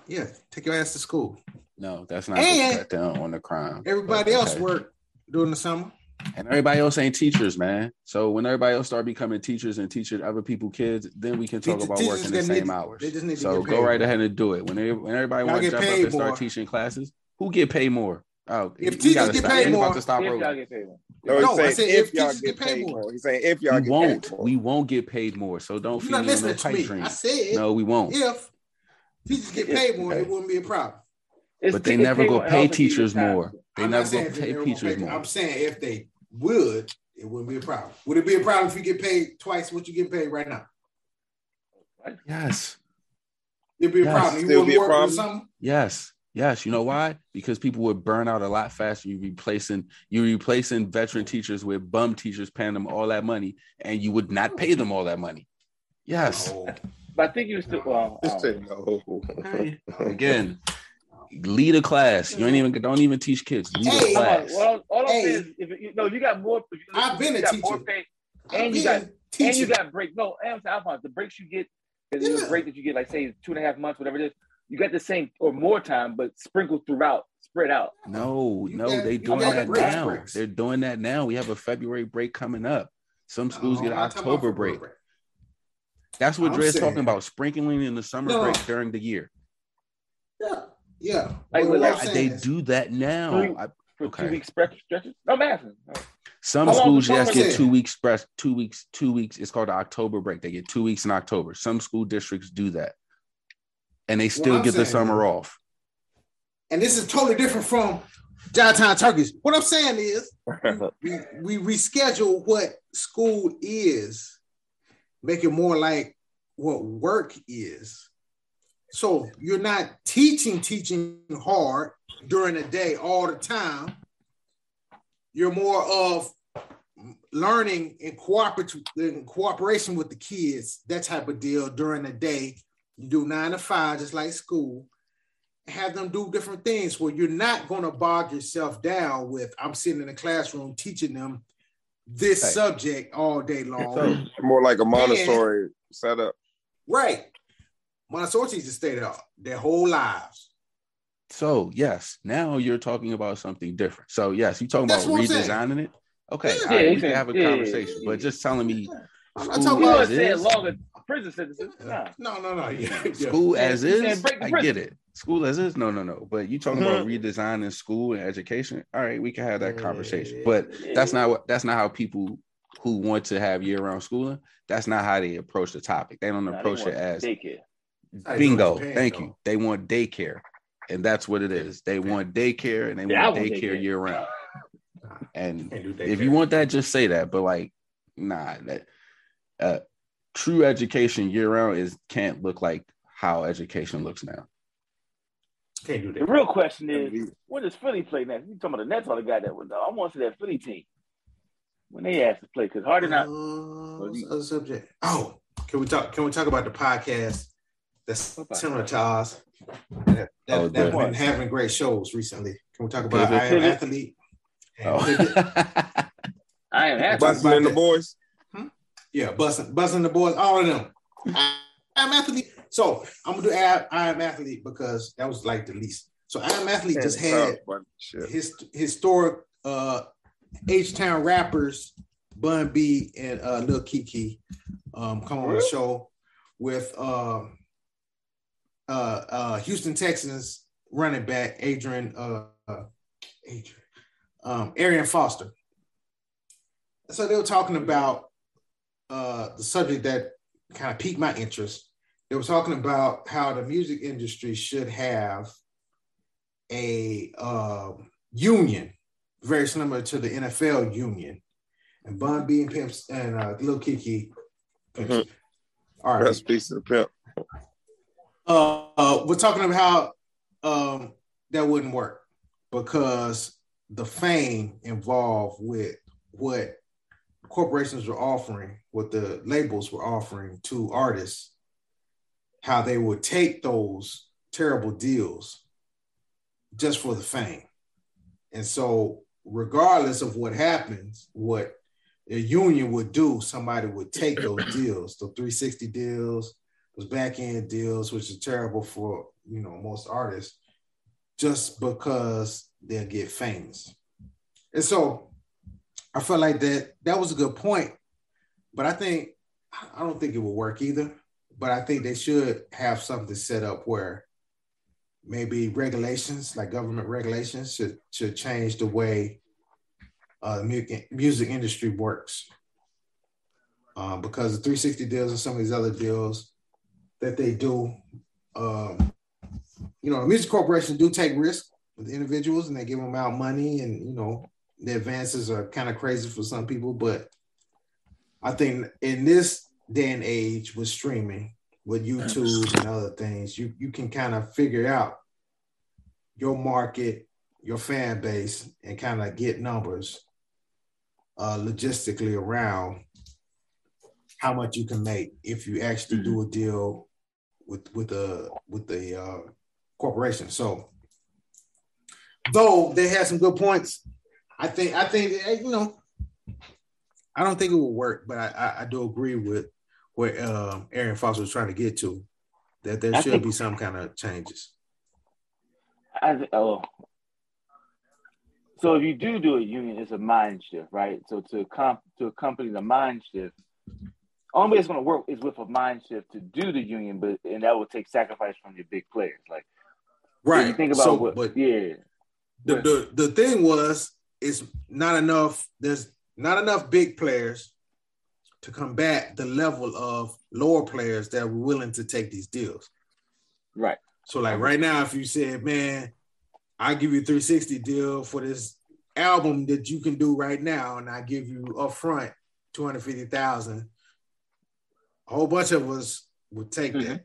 Yeah, take your ass to school. No, that's not And- cut down on the crime. Everybody But, else okay. work during the summer. And everybody else ain't teachers, man. So when everybody else start becoming teachers and teaching other people kids, then we can talk Teachers- about working the gonna same need- hours. they just need to so go right more. ahead and do it. When, they, when everybody wants to jump up paid and start more. teaching classes, who get paid more? Oh, If teachers get stop. paid Ain't more- about to stop If y'all get paid. No, he's No, I saying said if, if y'all teachers get get paid paid more. more. He's saying if y'all We get won't. paid more. We won't get paid more. So don't You're feed not me on listening no to pipe me. dreams. I said No, we won't. if teachers get paid more, it wouldn't be a problem. It's- But they never paid go pay teachers more. They never not saying go pay teachers more. I'm saying if they would, it wouldn't be a problem. Would it be a problem if you get paid twice what you get paid right now? Yes. It'd be a Yes, problem. You wouldn't be a work with problem. something. Yes. Yes. You know why? Because people would burn out a lot faster. You replacing you replacing veteran teachers with bum teachers, paying them all that money, and you would not pay them all that money. Yes. No. But I think you still well. Just um, no. Again, lead a class. You ain't mm-hmm. even don't even teach kids. Lead Hey. a Come on. class. Well, all I'm Hey. saying is, if you know, you got more. If you, I've been you a got teacher. More pay, and you been got teaching. and you got break. No, I'm saying Alphonse, the breaks you get, the Yeah. break that you get, like say two and a half months, whatever it is, you got the same or more time, but sprinkled throughout, spread out. No, You no, got- they you doing that breaks, now. breaks. They're doing that now. We have a February break coming up. Some schools No, get an I'm not talking about October February break. That's what I'm Dre's talking about, sprinkling in the summer No. break during the year. Yeah, yeah. Like, But what like, They do that now. Three- I- For Okay. two weeks stretch, stretches. No, I'm asking. Some How schools the just get two weeks express, two weeks, two weeks. It's called the October break. They get two weeks in October. Some school districts do that. And they still I'm get the summer is- off. and this is totally different from downtown Turkeys. What I'm saying is we, we reschedule what school is, make it more like what work is. So you're not teaching, teaching hard during the day all the time. You're more of learning in, cooperat- in cooperation with the kids, that type of deal during the day. You do nine to five, just like school have them do different things where you're not going to bog yourself down with i'm sitting in the classroom teaching them this Right. subject all day long More like a Montessori setup. right montessori teachers stay there their whole lives So yes, now you're talking about something different. So yes, you talking That's about what I'm saying. redesigning it. Okay, Yeah. all right, Yeah, we can have a yeah, conversation, yeah, but just telling me i'm not talking about weren't is- saying longer prison sentences. Nah. no no no yeah, yeah. school as is, I get it. school as is? No, no, no. But you talking about redesigning school and education? All right, we can have that conversation. But that's not what that's not how people who want to have year-round schooling. That's not how they approach the topic. They don't approach they it as daycare. Bingo. Thank you. They want daycare, and that's what it is. They want daycare, and they yeah, want daycare, daycare year round. And if you want that, just say that. But like, nah, that uh, true education year round is can't look like how education looks now. Can't do that. The real question is, when does Philly play next? You talking about the Nets or the guy that was? I want to see that Philly team when they asked to play because Harden not. Uh, other subject. Oh, can we talk? Can we talk about the podcast that's similar to ours? That, that, oh, that been having great shows recently. Can we talk about I am athlete? Oh. I am athlete. Busting in the boys. Hmm? Yeah, busting, busting the boys. All of them. I am athlete. So I'm gonna do I, I am athlete because that was like the least. So I am athlete just had his historic uh H Town rappers, Bun B and uh, Lil Keke, um, come on the show with uh, uh, uh, Houston Texans running back Adrian uh, uh, Adrian um, Arian Foster. So they were talking about uh, the subject that kind of piqued my interest. They were talking about how the music industry should have a uh, union very similar to the NFL union. And Bun B and Pimps and uh, Lil Keke. Mm-hmm. All right. Best piece of the pimp. Uh, uh, we're talking about how um, that wouldn't work because the fame involved with what corporations were offering, what the labels were offering to artists, how they would take those terrible deals just for the fame. And so regardless of what happens, what a union would do, somebody would take those deals, the 360 deals, those back end deals, which is terrible for you know most artists, just because they'll get famous. And so I felt like that that was a good point, but I think I don't think it will work either. But I think they should have something set up where maybe regulations, like government regulations, should should change the way uh, music music industry works. Um, because the 360 deals and some of these other deals that they do, um, you know, music corporations do take risks with individuals and they give them out money and you know the advances are kind of crazy for some people, but I think in this day and age with streaming, with YouTube and other things, you you can kind of figure out your market, your fan base, and kind of get numbers uh, logistically around how much you can make if you actually mm-hmm. do a deal with with a with the uh, corporation. So, though they had some good points, I think I think you know I don't think it will work, but I, I, I do agree with where um, Arian Foster was trying to get to, that there should think, be some kind of changes. I, oh, so if you do do a union, it's a mind shift, right? So to comp to accompany the mind shift, only way it's going to work is with a mind shift to do the union, but and that will take sacrifice from your big players. Like, right? You think about so, what? But yeah. The, the the thing was, it's not enough. There's not enough big players to combat the level of lower players that were willing to take these deals. Right. So like right now, if you said, man, I give you 360 deal for this album that you can do right now, and I give you upfront 250,000, a whole bunch of us would take mm-hmm. that.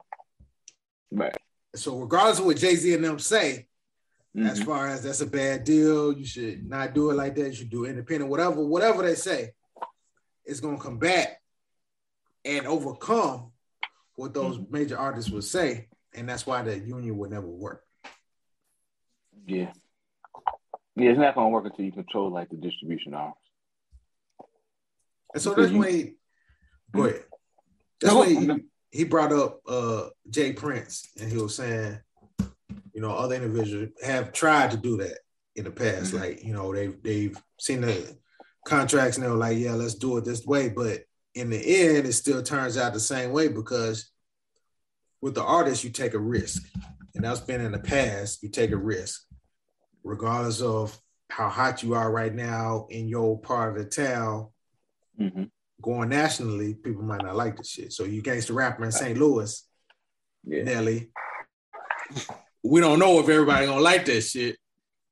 Right. So regardless of what Jay-Z and them say, mm-hmm. as far as that's a bad deal, you should not do it like that, you should do independent, whatever, whatever they say, it's gonna come back and overcome what those mm-hmm. major artists would say and that's why the union would never work. Yeah, yeah, it's not going to work until you control like the distribution arms. And so that's when he, go ahead. That's no, when he, he brought up uh J. Prince, and he was saying, you know, other individuals have tried to do that in the past. Mm-hmm. Like, you know, they've they've seen the contracts and they were like, yeah, let's do it this way. But in the end, it still turns out the same way because with the artist, you take a risk. and that's been in the past, you take a risk, regardless of how hot you are right now in your part of the town. Mm-hmm. Going nationally, people might not like this shit. So you gangster rapper in St. Louis, yeah. Nelly. We don't know if everybody gonna like that shit.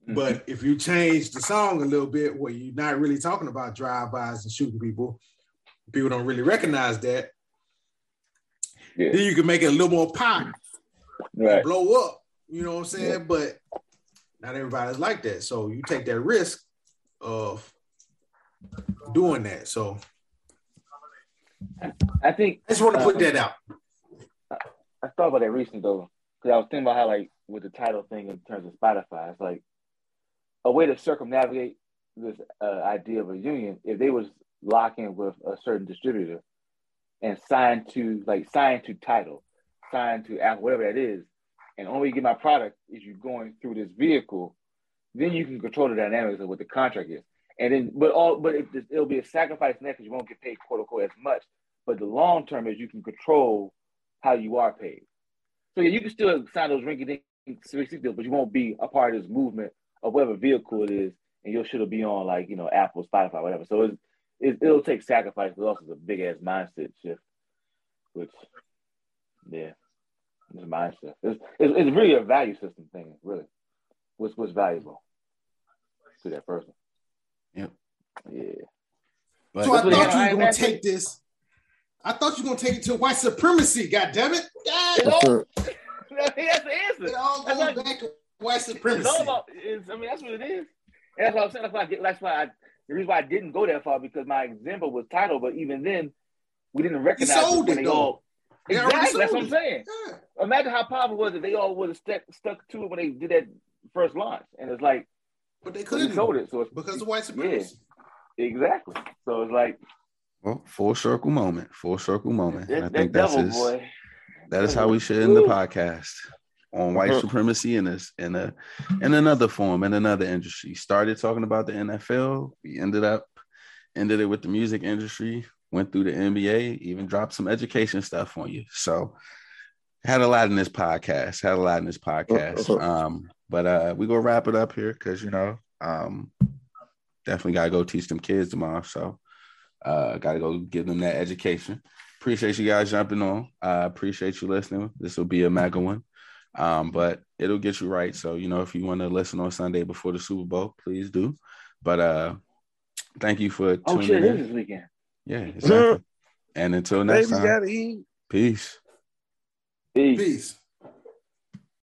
Mm-hmm. But if you change the song a little bit where you're not really talking about drive-bys and shooting people, people don't really recognize that. Yeah. Then you can make it a little more pop, right. blow up. You know what I'm saying? Yeah. But not everybody's like that. So you take that risk of doing that. So I think I just want to put uh, that out. I thought about that recently though, because I was thinking about how like with the Tidal thing in terms of Spotify, it's like a way to circumnavigate this uh, idea of a union if they was locking with a certain distributor and signed to like signed to Tidal, signed to Apple, whatever that is, and only get my product is you going through this vehicle, then you can control the dynamics of what the contract is. And then, but all, but it, it'll be a sacrifice now because you won't get paid quote unquote as much. But the long term is you can control how you are paid. So yeah, you can still sign those rinky dink deals, but you won't be a part of this movement of whatever vehicle it is, and shit will be on like you know Apple, Spotify, whatever. So it's, it, will take sacrifice, but also it's a big ass mindset shift, which yeah, it's mindset. It's, it's, it's really a value system thing, really. What's what's valuable to that person? Yep. Yeah. But so I thought you were gonna take this. I thought you were gonna take it to white supremacy. God damn it! God, it all, that's the answer. It all goes like, back to white supremacy. It's all about. It's, I mean, that's what it is. And that's what I'm saying. That's why. I get, that's why I. The reason why I didn't go that far because my example was Tidal, but even then, we didn't recognize it, it they all. Exactly. That's what I'm saying. Yeah. Imagine how powerful it was if they all would have stuck stuck to it when they did that first launch, and it's like but they couldn't sold it, so it's, because of white supremacy. Yeah, exactly. So it's like well, full circle moment, full circle moment. That, I think that's devil, his, boy. that is how we should end the podcast on white uh-huh. supremacy in this in a in another form in another industry. Started talking about the NFL, we ended up ended it with the music industry, went through the NBA, even dropped some education stuff on you. So had a lot in this podcast, had a lot in this podcast. Uh-huh. Um, but uh, we gonna wrap it up here because you know, um, definitely gotta go teach them kids tomorrow. So uh, gotta go give them that education. Appreciate you guys jumping on. I uh, appreciate you listening. This will be a mega one. Um, but it'll get you right. So, you know, if you want to listen on Sunday before the Super Bowl, please do. But uh thank you for tuning oh, tuning shit, in. this weekend. Yeah, exactly. and until next Baby time. Peace. Peace. Peace.